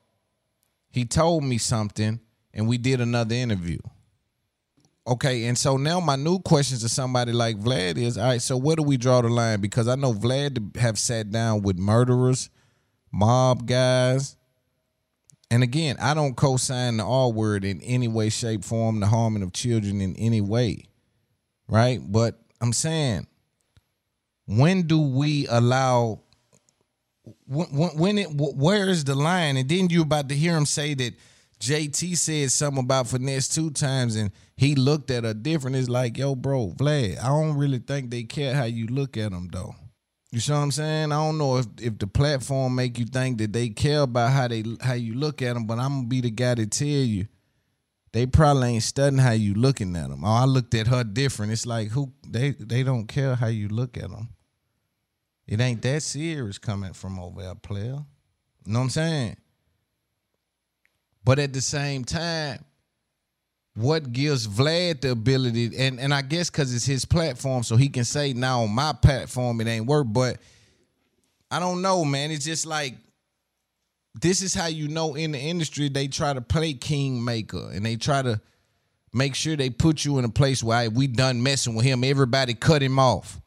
he told me something, and we did another interview. Okay, and so now my new questions to somebody like Vlad is, all right, so where do we draw the line? Because I know Vlad have sat down with murderers, mob guys. And again, I don't co-sign the R word in any way, shape, form, the harming of children in any way. Right? But I'm saying, when do we allow when, when, it where is the line? And then you about to hear him say that JT said something about Finesse2Tymes and he looked at her different. It's like, yo, bro, Vlad, I don't really think they care how you look at them though. You see what I'm saying? I don't know if if the platform make you think that they care about how they how you look at them, but I'm gonna be the guy to tell you, they probably ain't studying how you looking at them. Oh, I looked at her different. It's like who they they don't care how you look at them. It ain't that serious coming from over there, player. You know what I'm saying? But at the same time, what gives Vlad the ability, and, and I guess because it's his platform, so he can say, now on my platform, it ain't work. But I don't know, man. It's just like, this is how you know in the industry they try to play kingmaker and they try to make sure they put you in a place where "Hey, we done messing with him. Everybody cut him off.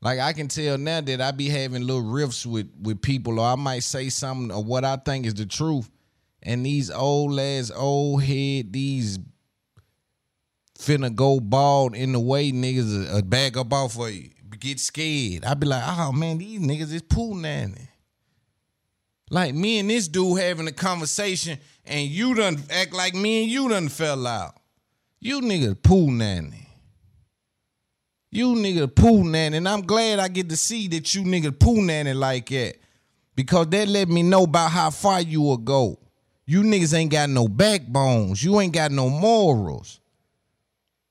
Like I can tell now that I be having little riffs with with people, or I might say something or what I think is the truth, and these old ass old head, these finna go bald in the way niggas uh, back up off for you, get scared. I be like, oh man, these niggas is pool nanny. Like me and this dude having a conversation, and you done act like me and you done fell out. You niggas pool nanny. You niggas pool nanny, and I'm glad I get to see that you niggas pool nanny like that. Because that let me know about how far you will go. You niggas ain't got no backbones. You ain't got no morals.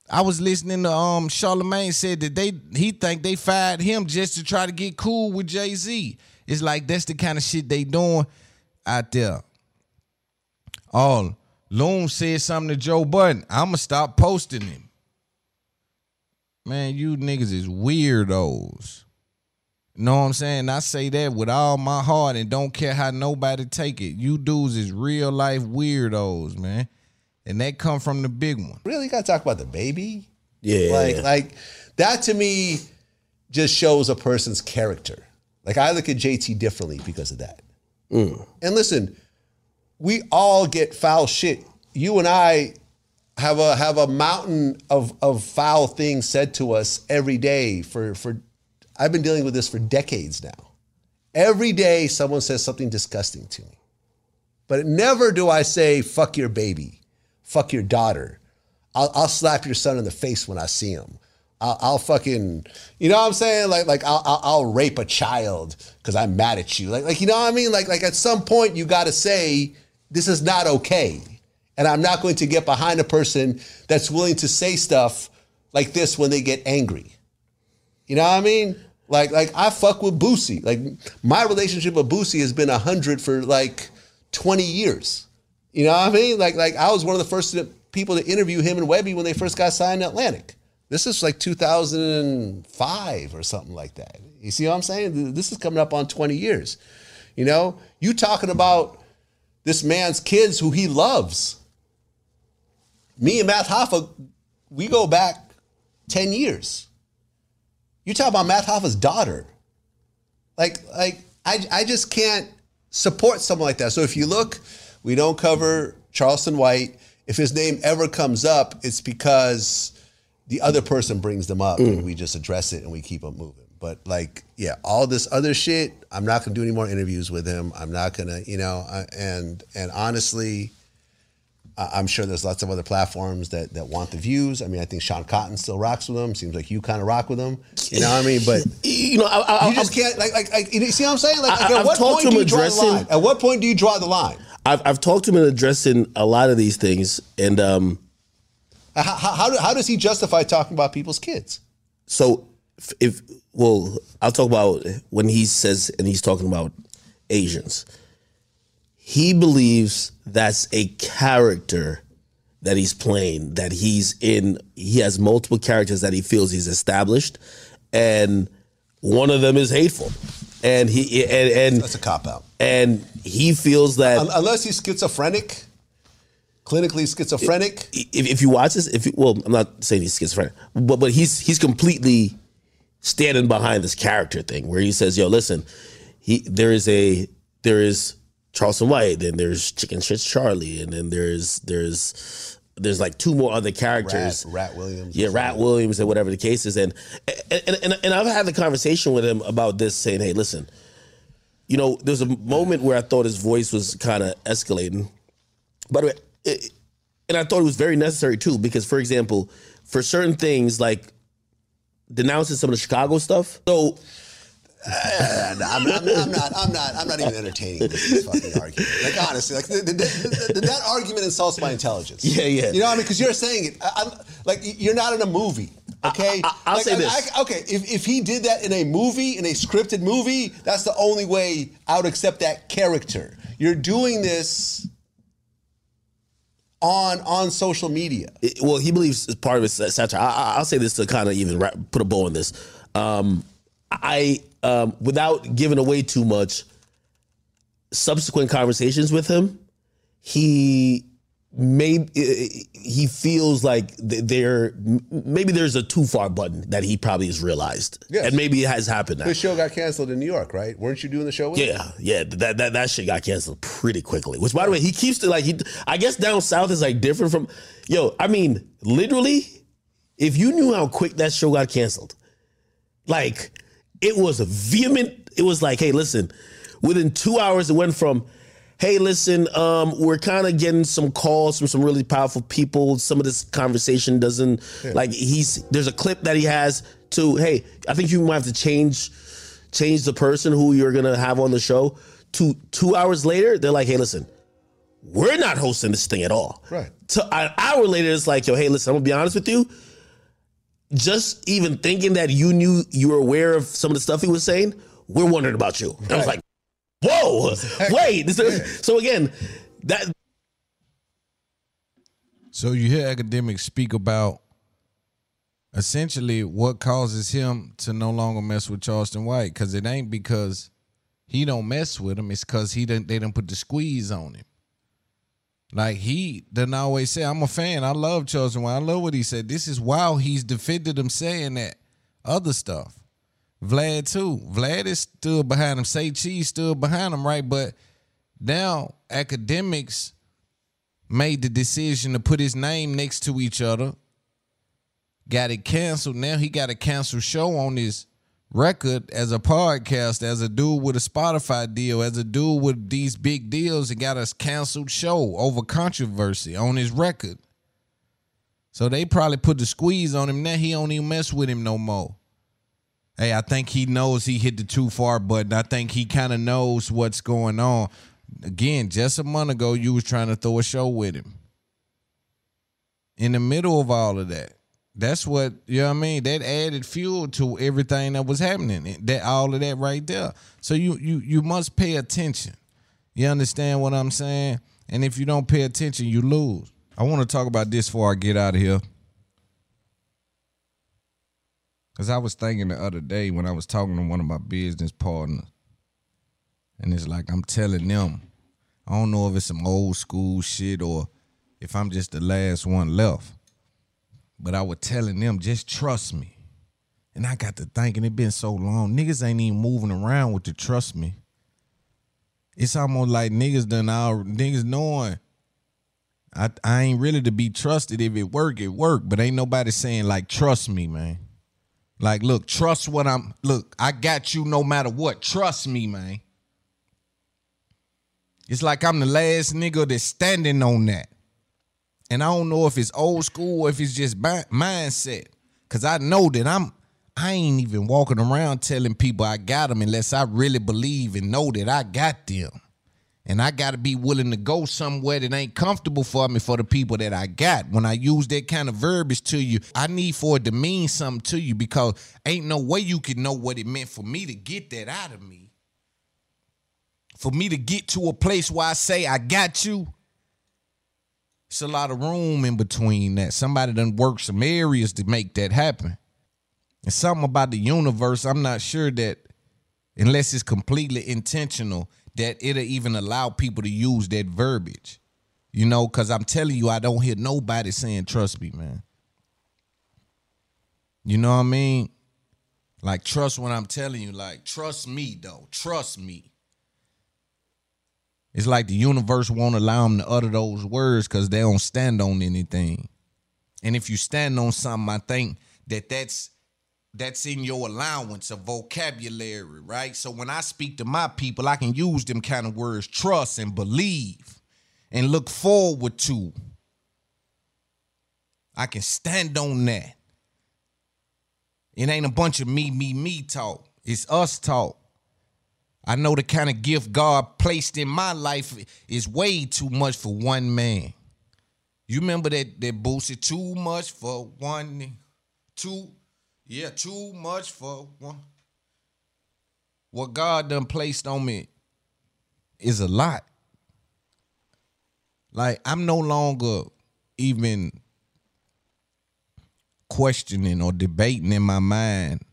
I was listening to um Charlemagne said that they he think they fired him just to try to get cool with Jay Z. It's like that's the kind of shit they doing out there. Oh, Loon said something to Joe Budden. I'ma stop posting him. Man, you niggas is weirdos. Know what I'm saying? I say that with all my heart and don't care how nobody take it. You dudes is real life weirdos, man. And that come from the big one. Really got to talk about the baby? Yeah. Like, like that to me just shows a person's character. Like I look at JT differently because of that. Mm. And listen, we all get foul shit. You and I have a have a mountain of of foul things said to us every day for for I've been dealing with this for decades now. Every day someone says something disgusting to me. But never do I say fuck your baby, fuck your daughter. I'll, I'll slap your son in the face when I see him. I'll, I'll fucking, you know what I'm saying? Like, like I'll, I'll, I'll rape a child because I'm mad at you. Like, like you know what I mean? Like, like at some point you got to say this is not okay, and I'm not going to get behind a person that's willing to say stuff like this when they get angry. You know what I mean? Like, like I fuck with Boosie. Like my relationship with Boosie has been a hundred for like 20 years. You know what I mean? Like, like I was one of the first people to interview him and Webbie when they first got signed to Atlantic. This is like 2005 or something like that. You see what I'm saying? This is coming up on 20 years. You know, you talking about this man's kids who he loves. Me and Math Hoffa, we go back 10 years. You talk about Math Hoffa's daughter. Like, like I, I just can't support someone like that. So if you look, we don't cover Charleston White. If his name ever comes up, it's because the other person brings them up and we just address it and we keep them moving. But like, yeah, all this other shit, I'm not gonna do any more interviews with him. I'm not gonna, you know, and and honestly, I'm sure there's lots of other platforms that that want the views. I mean, I think Sean Cotton still rocks with them. Seems like you kind of rock with them. You know what I mean? But you know, I, I, you just can't like like, like you see what I'm saying? Like, like I- at I've what point to do you draw the line? At what point do you draw the line? I've I've talked to him in addressing a lot of these things, and um, How, how, how, do- how does he justify talking about people's kids? so if, if well, I'll talk about when he says and he's talking about Asians. He believes that's a character that he's playing. That he's in. He has multiple characters that he feels he's established, and one of them is hateful. And he and, and that's a cop out. And he feels that Un- unless he's schizophrenic, clinically schizophrenic. if, if you watch this, if you, well, I'm not saying he's schizophrenic, but but he's he's completely standing behind this character thing where he says, "Yo, listen, he there is a there is Charleston White, then there's Chicken Shit Charlie, and then there's there's there's like two more other characters, Rat, Rat Williams. yeah, Rat Williams, and whatever the case is, and and, and and I've had the conversation with him about this, saying, "Hey, listen." You know, there's a moment where I thought his voice was kind of escalating. By the way, it, and I thought it was very necessary too, because for example, for certain things like denouncing some of the Chicago stuff. So I'm, I'm, I'm not. I'm not. I'm not even entertaining this, this fucking argument. Like honestly, like the, the, the, that argument insults my intelligence. Yeah, yeah. You know what I mean? Because you're saying it. I, I'm like you're not in a movie. Okay. I'll Like, say this. I- okay, if, if he did that in a movie, in a scripted movie, that's the only way I would accept that character. You're doing this on on social media. it- well, he believes it's part of his satire. I, I- I'll say this to kind of even wrap, put a bow on this. Um, I, um, without giving away too much, subsequent conversations with him, he may he feels like there maybe there's a too far button that he probably has realized, Yes. and maybe it has happened now. This show got canceled in New York, right? Weren't you doing the show with him? Yeah, yeah, that that that shit got canceled pretty quickly. Which, by the way, he keeps to like he. I guess down south is like different from. Yo, I mean, literally, if you knew how quick that show got canceled, like it was a vehement. It was like, hey, listen, within two hours, it went from, hey, listen, um, we're kind of getting some calls from some really powerful people. Some of this conversation doesn't Yeah. like he's there's a clip that he has to, hey, I think you might have to change change the person who you're gonna have on the show. To two hours later, they're like, hey, listen, we're not hosting this thing at all. Right. So an hour later, it's like, yo, hey, listen, I'm gonna be honest with you. Just even thinking that you knew you were aware of some of the stuff he was saying, we're wondering about you. And I was like, whoa, wait. This- So again, that So you hear Akademiks speak about essentially what causes him to no longer mess with Charleston White because it ain't because he don't mess with him. It's because he didn't. They didn't put the squeeze on him. Like he doesn't always say, "I'm a fan. I love Charleston White. I love what he said." This is why he's defended him saying that other stuff. Vlad too. Vlad is stood behind him. Say Cheese stood behind him, right? But now Akademiks made the decision to put his name next to each other. Got it canceled. Now he got a canceled show on his record as a podcast, as a dude with a Spotify deal, as a dude with these big deals, and got a canceled show over controversy on his record. So they probably put the squeeze on him. Now he don't even mess with him no more. Hey, I think he knows he hit the too far button. I think he kind of knows what's going on. Again, just a month ago, you was trying to throw a show with him. In the middle of all of that. That's what you know what I mean. That added fuel to everything that was happening. That all of that right there. So you you you must pay attention. You understand what I'm saying? And if you don't pay attention, you lose. I want to talk about this before I get out of here. Cause I was thinking the other day when I was talking to one of my business partners, and it's like I'm telling them, I don't know if it's some old school shit or if I'm just the last one left. But I was telling them, just trust me. And I got to thinking, it been so long. Niggas ain't even moving around with the trust me. It's almost like niggas done all niggas knowing I, I ain't really to be trusted. If it work, it work. But ain't nobody saying like trust me, man. Like, look, trust what I'm look, I got you no matter what. Trust me, man. It's like I'm the last nigga that's standing on that. And I don't know if it's old school or if it's just mi- mindset. Cause I know that I'm I ain't even walking around telling people I got them unless I really believe and know that I got them. And I gotta be willing to go somewhere that ain't comfortable for me for the people that I got. When I use that kind of verbiage to you, I need for it to mean something to you because ain't no way you can know what it meant for me to get that out of me. For me to get to a place where I say I got you, it's a lot of room in between that. Somebody done work some areas to make that happen. And something about the universe, I'm not sure that unless it's completely intentional, that it'll even allow people to use that verbiage. You know, because I'm telling you, I don't hear nobody saying, trust me, man. You know what I mean? Like, trust what I'm telling you. Like, trust me, though. Trust me. It's like the universe won't allow them to utter those words because they don't stand on anything. And if you stand on something, I think that that's that's in your allowance of vocabulary, right? So when I speak to my people, I can use them kind of words, trust and believe and look forward to. I can stand on that. It ain't a bunch of me, me, me talk. It's us talk. I know the kind of gift God placed in my life is way too much for one man. You remember that that boosted too much for one, two, yeah, too much for one. What God done placed on me is a lot. Like I'm no longer even questioning or debating in my mind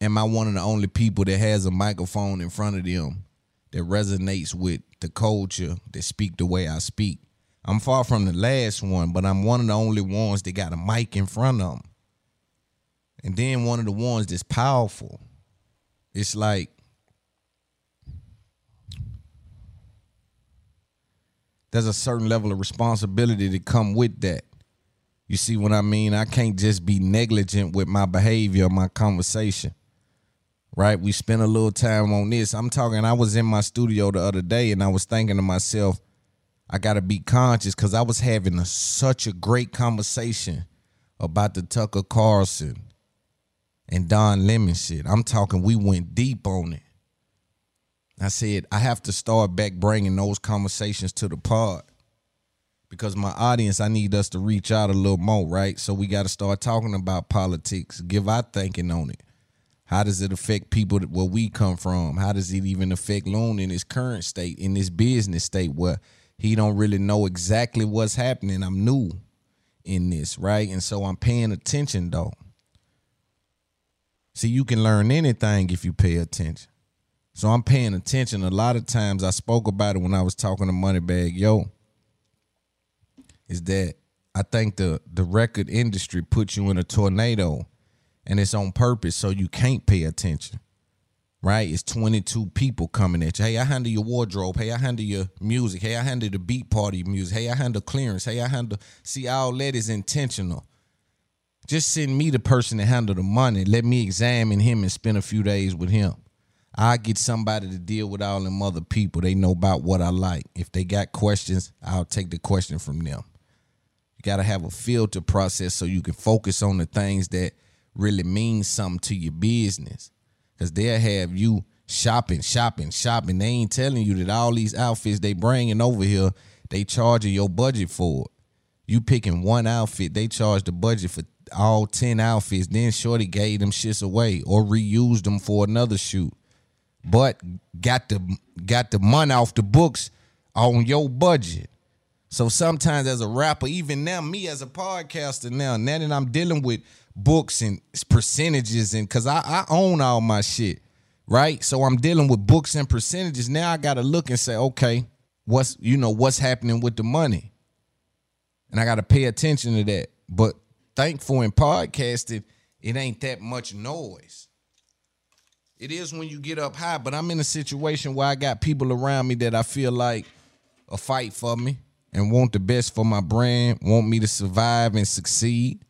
am I one of the only people that has a microphone in front of them that resonates with the culture that speak the way I speak? I'm far from the last one, but I'm one of the only ones that got a mic in front of them. And then one of the ones that's powerful. It's like there's a certain level of responsibility to come with that. You see what I mean? I can't just be negligent with my behavior, my conversation. Right? We spent a little time on this. I'm talking, I was in my studio the other day and I was thinking to myself, I got to be conscious because I was having a, such a great conversation about the Tucker Carlson and Don Lemon shit. I'm talking, we went deep on it. I said, I have to start back bringing those conversations to the pod because my audience, I need us to reach out a little more, right? So we got to start talking about politics, give our thinking on it. How does it affect people where we come from? How does it even affect Loon in his current state, in his business state where he don't really know exactly what's happening? I'm new in this, right? And so I'm paying attention though. See, you can learn anything if you pay attention. So I'm paying attention. A lot of times I spoke about it when I was talking to Moneybagg Yo. Is that I think the the record industry puts you in a tornado and it's on purpose so you can't pay attention. Right? It's 22 people coming at you. Hey, I handle your wardrobe. Hey, I handle your music. Hey, I handle the beat party music. Hey, I handle clearance. Hey, I handle see all that is intentional. Just send me the person to handle the money. Let me examine him and spend a few days with him. I get somebody to deal with all them other people. They know about what I like. If they got questions, I'll take the question from them. You got to have a filter process so you can focus on the things that really means something to your business. Because they'll have you shopping, shopping, shopping. They ain't telling you that all these outfits they bringing over here, they charging your budget for it. You picking one outfit, they charge the budget for all 10 outfits. Then Shorty gave them shits away or reused them for another shoot. But got the got the money off the books on your budget. So sometimes as a rapper, even now, me as a podcaster now, now that I'm dealing with books and percentages and cause I, I own all my shit, right? So I'm dealing with books and percentages. Now I gotta look and say, okay, what's you know, what's happening with the money? And I gotta pay attention to that. But thankful in podcasting, it ain't that much noise. It is when you get up high, but I'm in a situation where I got people around me that I feel like a fight for me and want the best for my brand, want me to survive and succeed.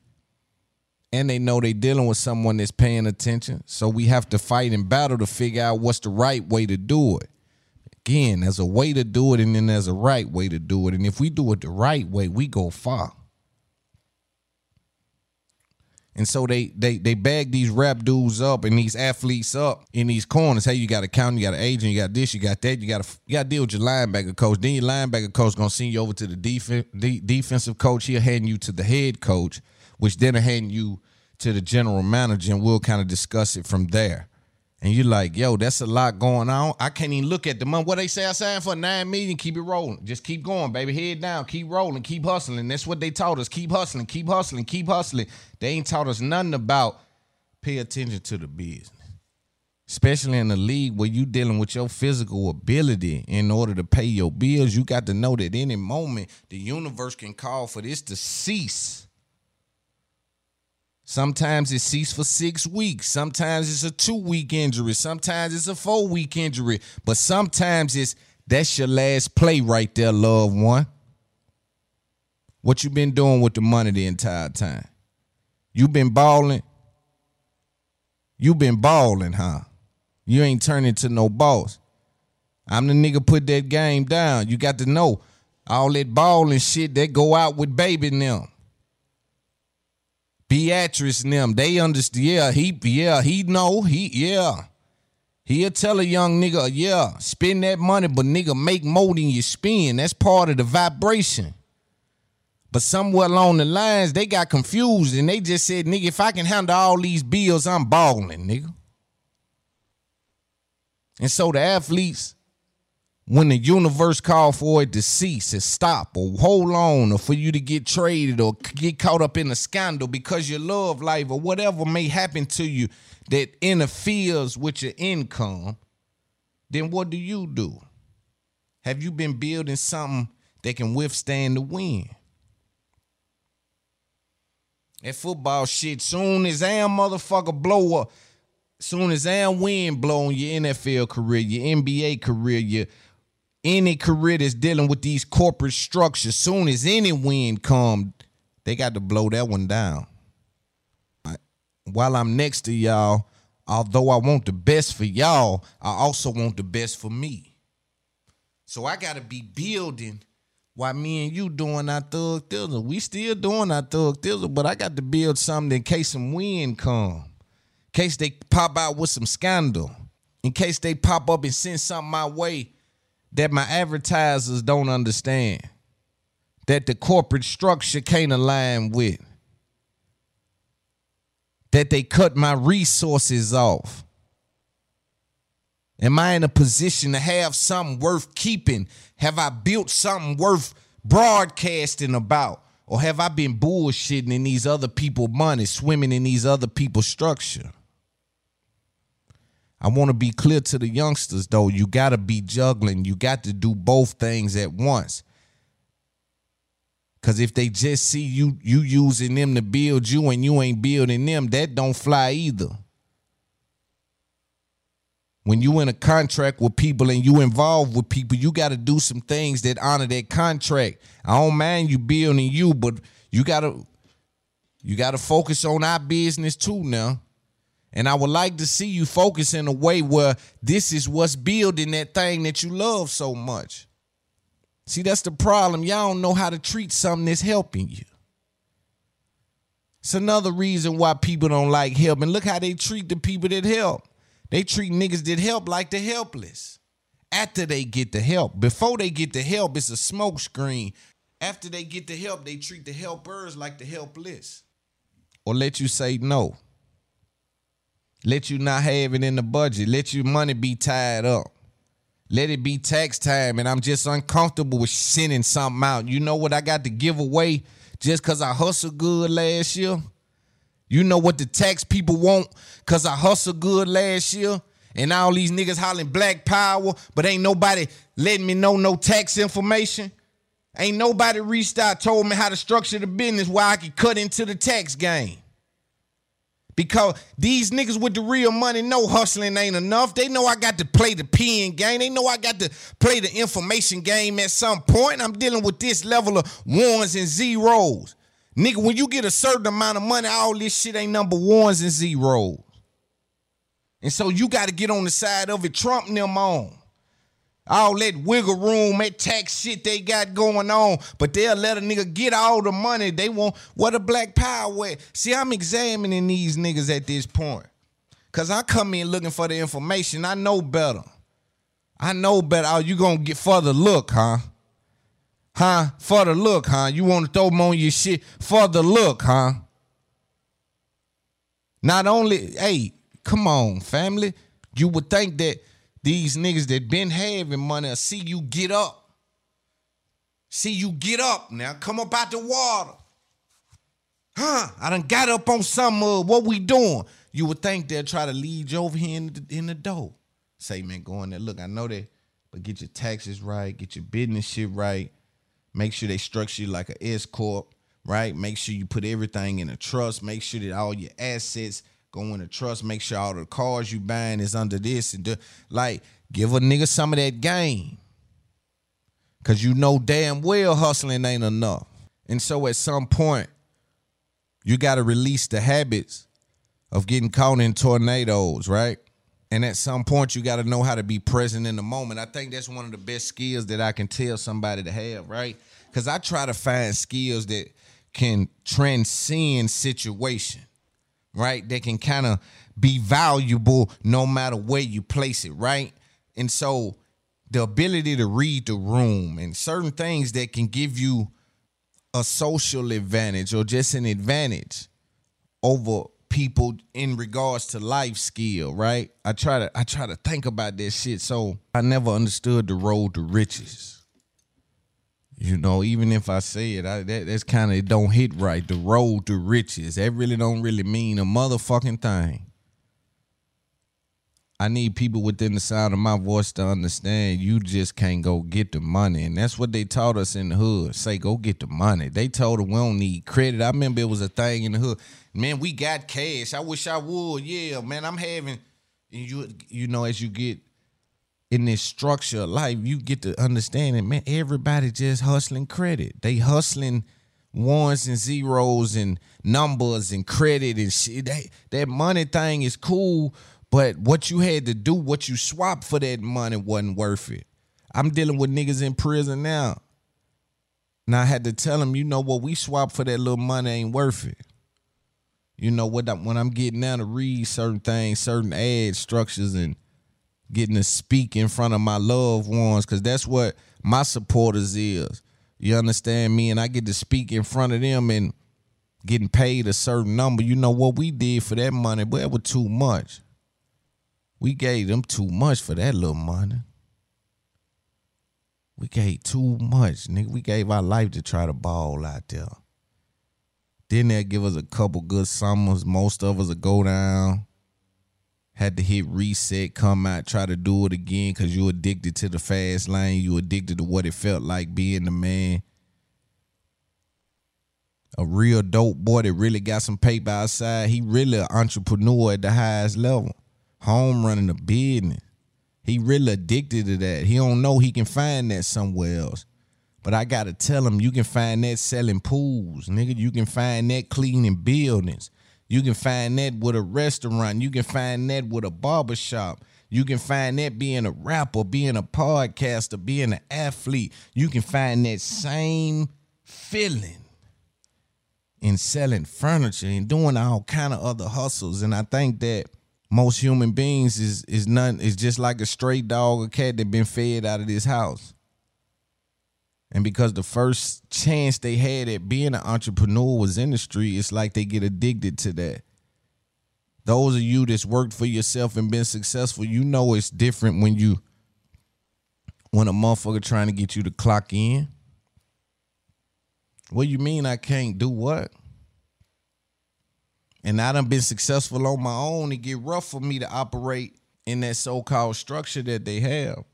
And they know they're dealing with someone that's paying attention. So we have to fight and battle to figure out what's the right way to do it. Again, there's a way to do it and then there's a right way to do it. And if we do it the right way, we go far. And so they they they bag these rap dudes up and these athletes up in these corners. Hey, you got a count, you got an agent, you got this, you got that, you got to you got to deal with your linebacker coach. Then your linebacker coach gonna send you over to the defense de- defensive coach. He'll hand you to the head coach, which then hand you to the general manager, and we'll kind of discuss it from there. And you're like, yo, that's a lot going on. I can't even look at the money. What they say I signed for nine million, keep it rolling. Just keep going, baby. Head down, keep rolling, keep hustling. That's what they taught us. Keep hustling, keep hustling, keep hustling. They ain't taught us nothing about pay attention to the business. Especially in a league where you dealing with your physical ability in order to pay your bills, you got to know that any moment the universe can call for this to cease. Sometimes it ceases for six weeks. Sometimes it's a two week injury. Sometimes it's a four week injury. But sometimes it's that's your last play right there, loved one. What you been doing with the money the entire time? You been balling. You been balling, huh? You ain't turning to no boss. I'm the nigga put that game down. You got to know all that balling shit that go out with baby them. Beatrice and them, they understand. Yeah, he, yeah, he know. He, yeah. He'll tell a young nigga, yeah, spend that money, but nigga, make more than you spend. That's part of the vibration. But somewhere along the lines, they got confused and they just said, nigga, if I can handle all these bills, I'm balling, nigga. And so the athletes, when the universe called for it to cease and stop or hold on or for you to get traded or get caught up in a scandal because your love life or whatever may happen to you that interferes with your income, then what do you do? Have you been building something that can withstand the wind? That football shit, soon as damn motherfucker blow up, soon as damn wind blow on your NFL career, your NBA career, your any career that's dealing with these corporate structures, soon as any wind come, they got to blow that one down. While I'm next to y'all, although I want the best for y'all, I also want the best for me. So I gotta be building while me and you doing our thug thizzle. We still doing our thug thizzle, but I got to build something in case some wind come. In case they pop out with some scandal. In case they pop up and send something my way that my advertisers don't understand. That the corporate structure can't align with. That they cut my resources off. Am I in a position to have something worth keeping? Have I built something worth broadcasting about? Or have I been bullshitting in these other people' money, swimming in these other people's structure? I want to be clear to the youngsters though, you got to be juggling. You got to do both things at once. Cause if they just see you you using them to build you and you ain't building them, that don't fly either. When you in a contract with people and you involved with people, you got to do some things that honor that contract. I don't mind you building you, but you gotta you gotta focus on our business too now. And I would like to see you focus in a way where this is what's building that thing that you love so much. See, that's the problem. Y'all don't know how to treat something that's helping you. It's another reason why people don't like help. And look how they treat the people that help. They treat niggas that help like the helpless. After they get the help. Before they get the help, it's a smoke screen. After they get the help, they treat the helpers like the helpless. Or let you say no. Let you not have it in the budget. Let your money be tied up. Let it be tax time. And I'm just uncomfortable with sending something out. You know what I got to give away just because I hustled good last year? You know what the tax people want because I hustled good last year? And all these niggas hollering black power, but ain't nobody letting me know no tax information. Ain't nobody reached out, told me how to structure the business where I could cut into the tax game. Because these niggas with the real money know hustling ain't enough. They know I got to play the pen game. They know I got to play the information game at some point. I'm dealing with this level of ones and zeros. Nigga, when you get a certain amount of money, all this shit ain't number ones and zeros. And so you got to get on the side of it, Trump them on. All that wiggle room, that tax shit they got going on, but they'll let a nigga get all the money they want. What a black power? See, I'm examining these niggas at this point. Cause I come in looking for the information. I know better. I know better. Oh, you gonna get for the look, huh? Huh? For the look, huh? You want to throw them on your shit for the look, huh? Not only, hey, come on, family. You would think that these niggas that been having money see you get up. See you get up now. Come up out the water. Huh? I done got up on some of what we doing. You would think they'll try to lead you over here in the, in the door. Say, man, go in there. Look, I know that, but get your taxes right, get your business shit right. Make sure they structure you like an S corp, right? Make sure you put everything in a trust. Make sure that all your assets go in a trust. Make sure all the cars you buying is under this and do, like give a nigga some of that game. Cause you know damn well hustling ain't enough. And so at some point, you gotta release the habits of getting caught in tornadoes, right? And at some point, you got to know how to be present in the moment. I think that's one of the best skills that I can tell somebody to have, right? Because I try to find skills that can transcend situation, right? That can kind of be valuable no matter where you place it, right? And so the ability to read the room and certain things that can give you a social advantage or just an advantage over people in regards to life skill, right? I try to I try to think about this shit. So I never understood the road to riches. You know, even if I say it, I, that that's kind of it don't hit right. The road to riches that really don't really mean a motherfucking thing. I need people within the sound of my voice to understand you just can't go get the money. And that's what they taught us in the hood. Say, go get the money. They told us we don't need credit. I remember it was a thing in the hood. Man, we got cash. I wish I would. Yeah, man, I'm having you you know, as you get in this structure of life, you get to understand it, man, everybody just hustling credit. They hustling ones and zeros and numbers and credit and shit. That, that money thing is cool, but what you had to do, what you swapped for that money wasn't worth it. I'm dealing with niggas in prison now. And I had to tell them, you know what, we swap for that little money ain't worth it. You know what? When I'm getting down to read certain things, certain ad structures, and getting to speak in front of my loved ones, because that's what my supporters is. You understand me? And I get to speak in front of them and getting paid a certain number. You know what we did for that money, but it was too much. We gave them too much for that little money. We gave too much, nigga. We gave our life to try to ball out there. Then they'll give us a couple good summers. Most of us will go down. Had to hit reset, come out, try to do it again because you addicted to the fast lane. You addicted to what it felt like being the man. A real dope boy that really got some paper outside. He really an entrepreneur at the highest level. Home running a business. He really addicted to that. He don't know he can find that somewhere else. But I gotta tell him you can find that selling pools, nigga. You can find that cleaning buildings. You can find that with a restaurant. You can find that with a barber shop. You can find that being a rapper, being a podcaster, being an athlete. You can find that same feeling in selling furniture and doing all kind of other hustles. And I think that most human beings is is none is just like a stray dog or cat that been fed out of this house. And because the first chance they had at being an entrepreneur was in the street, it's like they get addicted to that. Those of you that's worked for yourself and been successful, you know it's different when you when a motherfucker trying to get you to clock in. What do you mean I can't do what? And I done been successful on my own. It get rough for me to operate in that so-called structure that they have.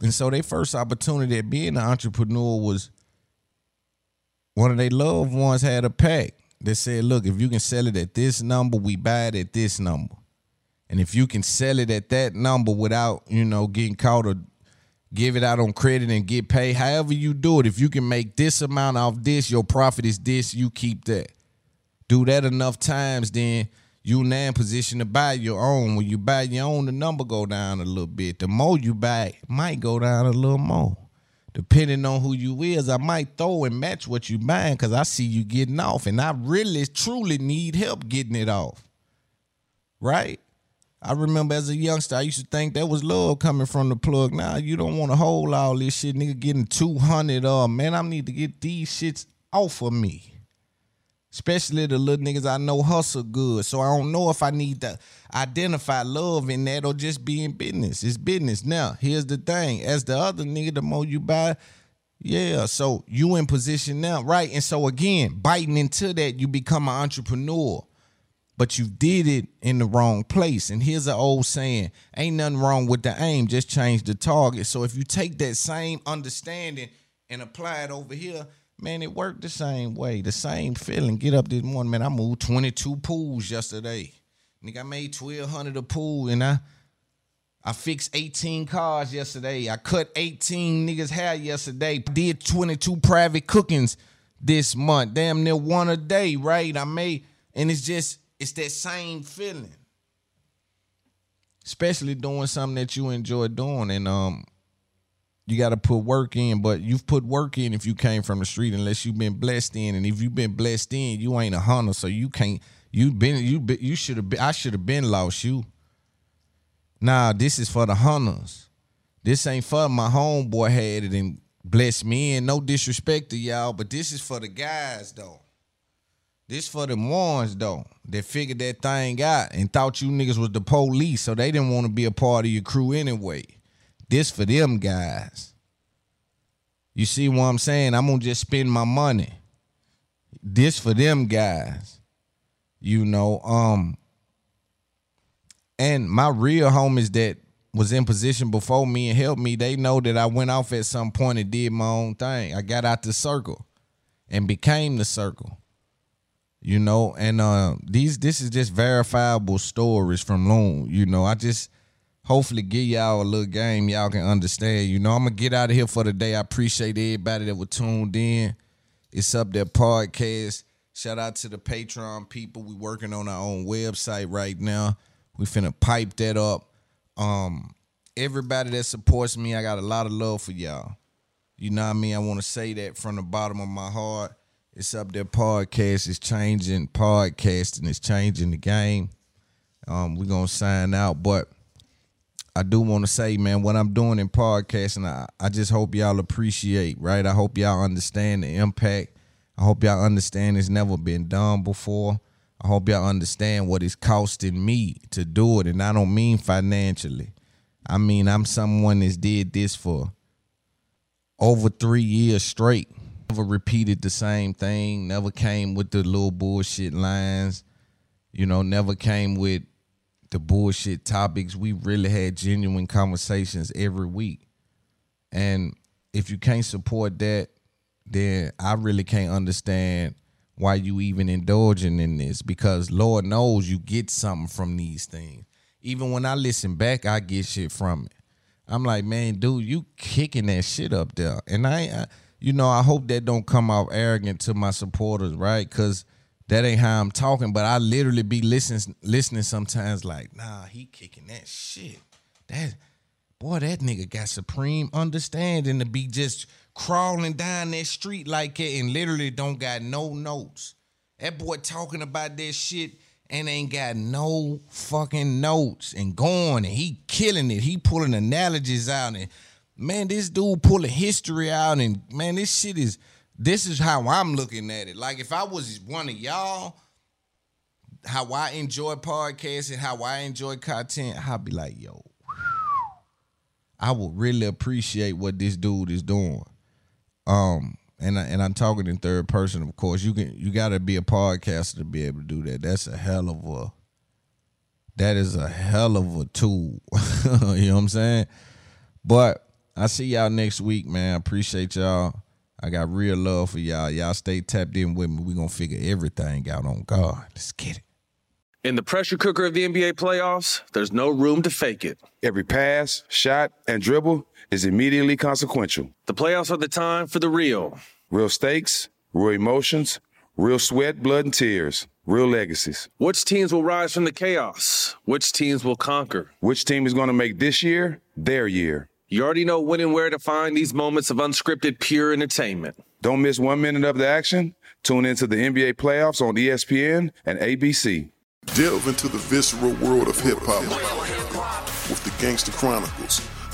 And so their first opportunity at being an entrepreneur was one of their loved ones had a pack that said, look, if you can sell it at this number, we buy it at this number. And if you can sell it at that number without, you know, getting caught or give it out on credit and get paid, however you do it, if you can make this amount off this, your profit is this, you keep that. Do that enough times, then you now in position to buy your own. When you buy your own, the number go down a little bit. The more you buy, might go down a little more. Depending on who you is, I might throw and match what you buying because I see you getting off, and I really truly need help getting it off. Right? I remember as a youngster, I used to think that was love coming from the plug. Now you don't want to hold all this shit, nigga. Getting two hundred, uh, man, I need to get these shits off of me. Especially the little niggas I know hustle good. So I don't know if I need to identify love in that or just be in business. It's business. Now, here's the thing. As the other nigga, the more you buy, yeah. So you in position now, right? And so again, biting into that, you become an entrepreneur. But you did it in the wrong place. And here's an old saying: ain't nothing wrong with the aim, just change the target. So if you take that same understanding and apply it over here, Man, it worked the same way, the same feeling. Get up this morning, man. I moved 22 pools yesterday. Nigga, I made 1200 a pool and I I fixed 18 cars yesterday. I cut 18 niggas hair yesterday. Did 22 private cookings this month. Damn near one a day, right? I made and it's just it's that same feeling. Especially doing something that you enjoy doing and um you got to put work in, but you've put work in if you came from the street, unless you've been blessed in. And if you've been blessed in, you ain't a hunter, so you can't. You've been you be, you should have been. I should have been lost you. Nah, this is for the hunters. This ain't for my homeboy had it and blessed me in. No disrespect to y'all, but this is for the guys though. This for the ones though that figured that thing out and thought you niggas was the police, so they didn't want to be a part of your crew anyway. This for them guys. You see what I'm saying? I'm gonna just spend my money. This for them guys. You know, um, and my real homies that was in position before me and helped me, they know that I went off at some point and did my own thing. I got out the circle and became the circle. You know, and uh these this is just verifiable stories from Loon. You know, I just hopefully give y'all a little game y'all can understand. You know, I'm gonna get out of here for the day. I appreciate everybody that was tuned in. It's up there podcast. Shout out to the Patreon people. We working on our own website right now. We finna pipe that up. Um, everybody that supports me, I got a lot of love for y'all. You know what I mean? I want to say that from the bottom of my heart. It's up there. Podcast It's changing. Podcasting It's changing the game. Um, we're gonna sign out, but I do want to say, man, what I'm doing in podcasting, I, I just hope y'all appreciate, right? I hope y'all understand the impact. I hope y'all understand it's never been done before. I hope y'all understand what it's costing me to do it. And I don't mean financially. I mean I'm someone that's did this for over three years straight. Never repeated the same thing, never came with the little bullshit lines, you know, never came with the bullshit topics. We really had genuine conversations every week. And if you can't support that, then I really can't understand why you even indulging in this because Lord knows you get something from these things. Even when I listen back, I get shit from it. I'm like, man, dude, you kicking that shit up there. And I, I you know, I hope that don't come off arrogant to my supporters, right? Cause that ain't how I'm talking, but I literally be listening listening sometimes like, nah, he kicking that shit. That boy, that nigga got supreme understanding to be just crawling down that street like that and literally don't got no notes. That boy talking about that shit and ain't got no fucking notes and going and he killing it. He pulling analogies out and man, this dude pulling history out and man, this shit is this is how I'm looking at it. Like if I was one of y'all, how I enjoy podcasting, how I enjoy content, I'd be like, yo, I would really appreciate what this dude is doing. Um, and I, and I'm talking in third person, of course. You can you got to be a podcaster to be able to do that. That's a hell of a that is a hell of a tool. you know what I'm saying? But I see y'all next week, man. I appreciate y'all. I got real love for y'all. Y'all stay tapped in with me. we gonna figure everything out on God. Let's get it. In the pressure cooker of the NBA playoffs, there's no room to fake it. Every pass, shot, and dribble is immediately consequential. The playoffs are the time for the real. Real stakes, real emotions, real sweat, blood, and tears, real legacies. Which teams will rise from the chaos? Which teams will conquer? Which team is going to make this year their year? You already know when and where to find these moments of unscripted, pure entertainment. Don't miss one minute of the action. Tune into the NBA playoffs on ESPN and ABC. Delve into the visceral world of hip hop with the Gangster Chronicles,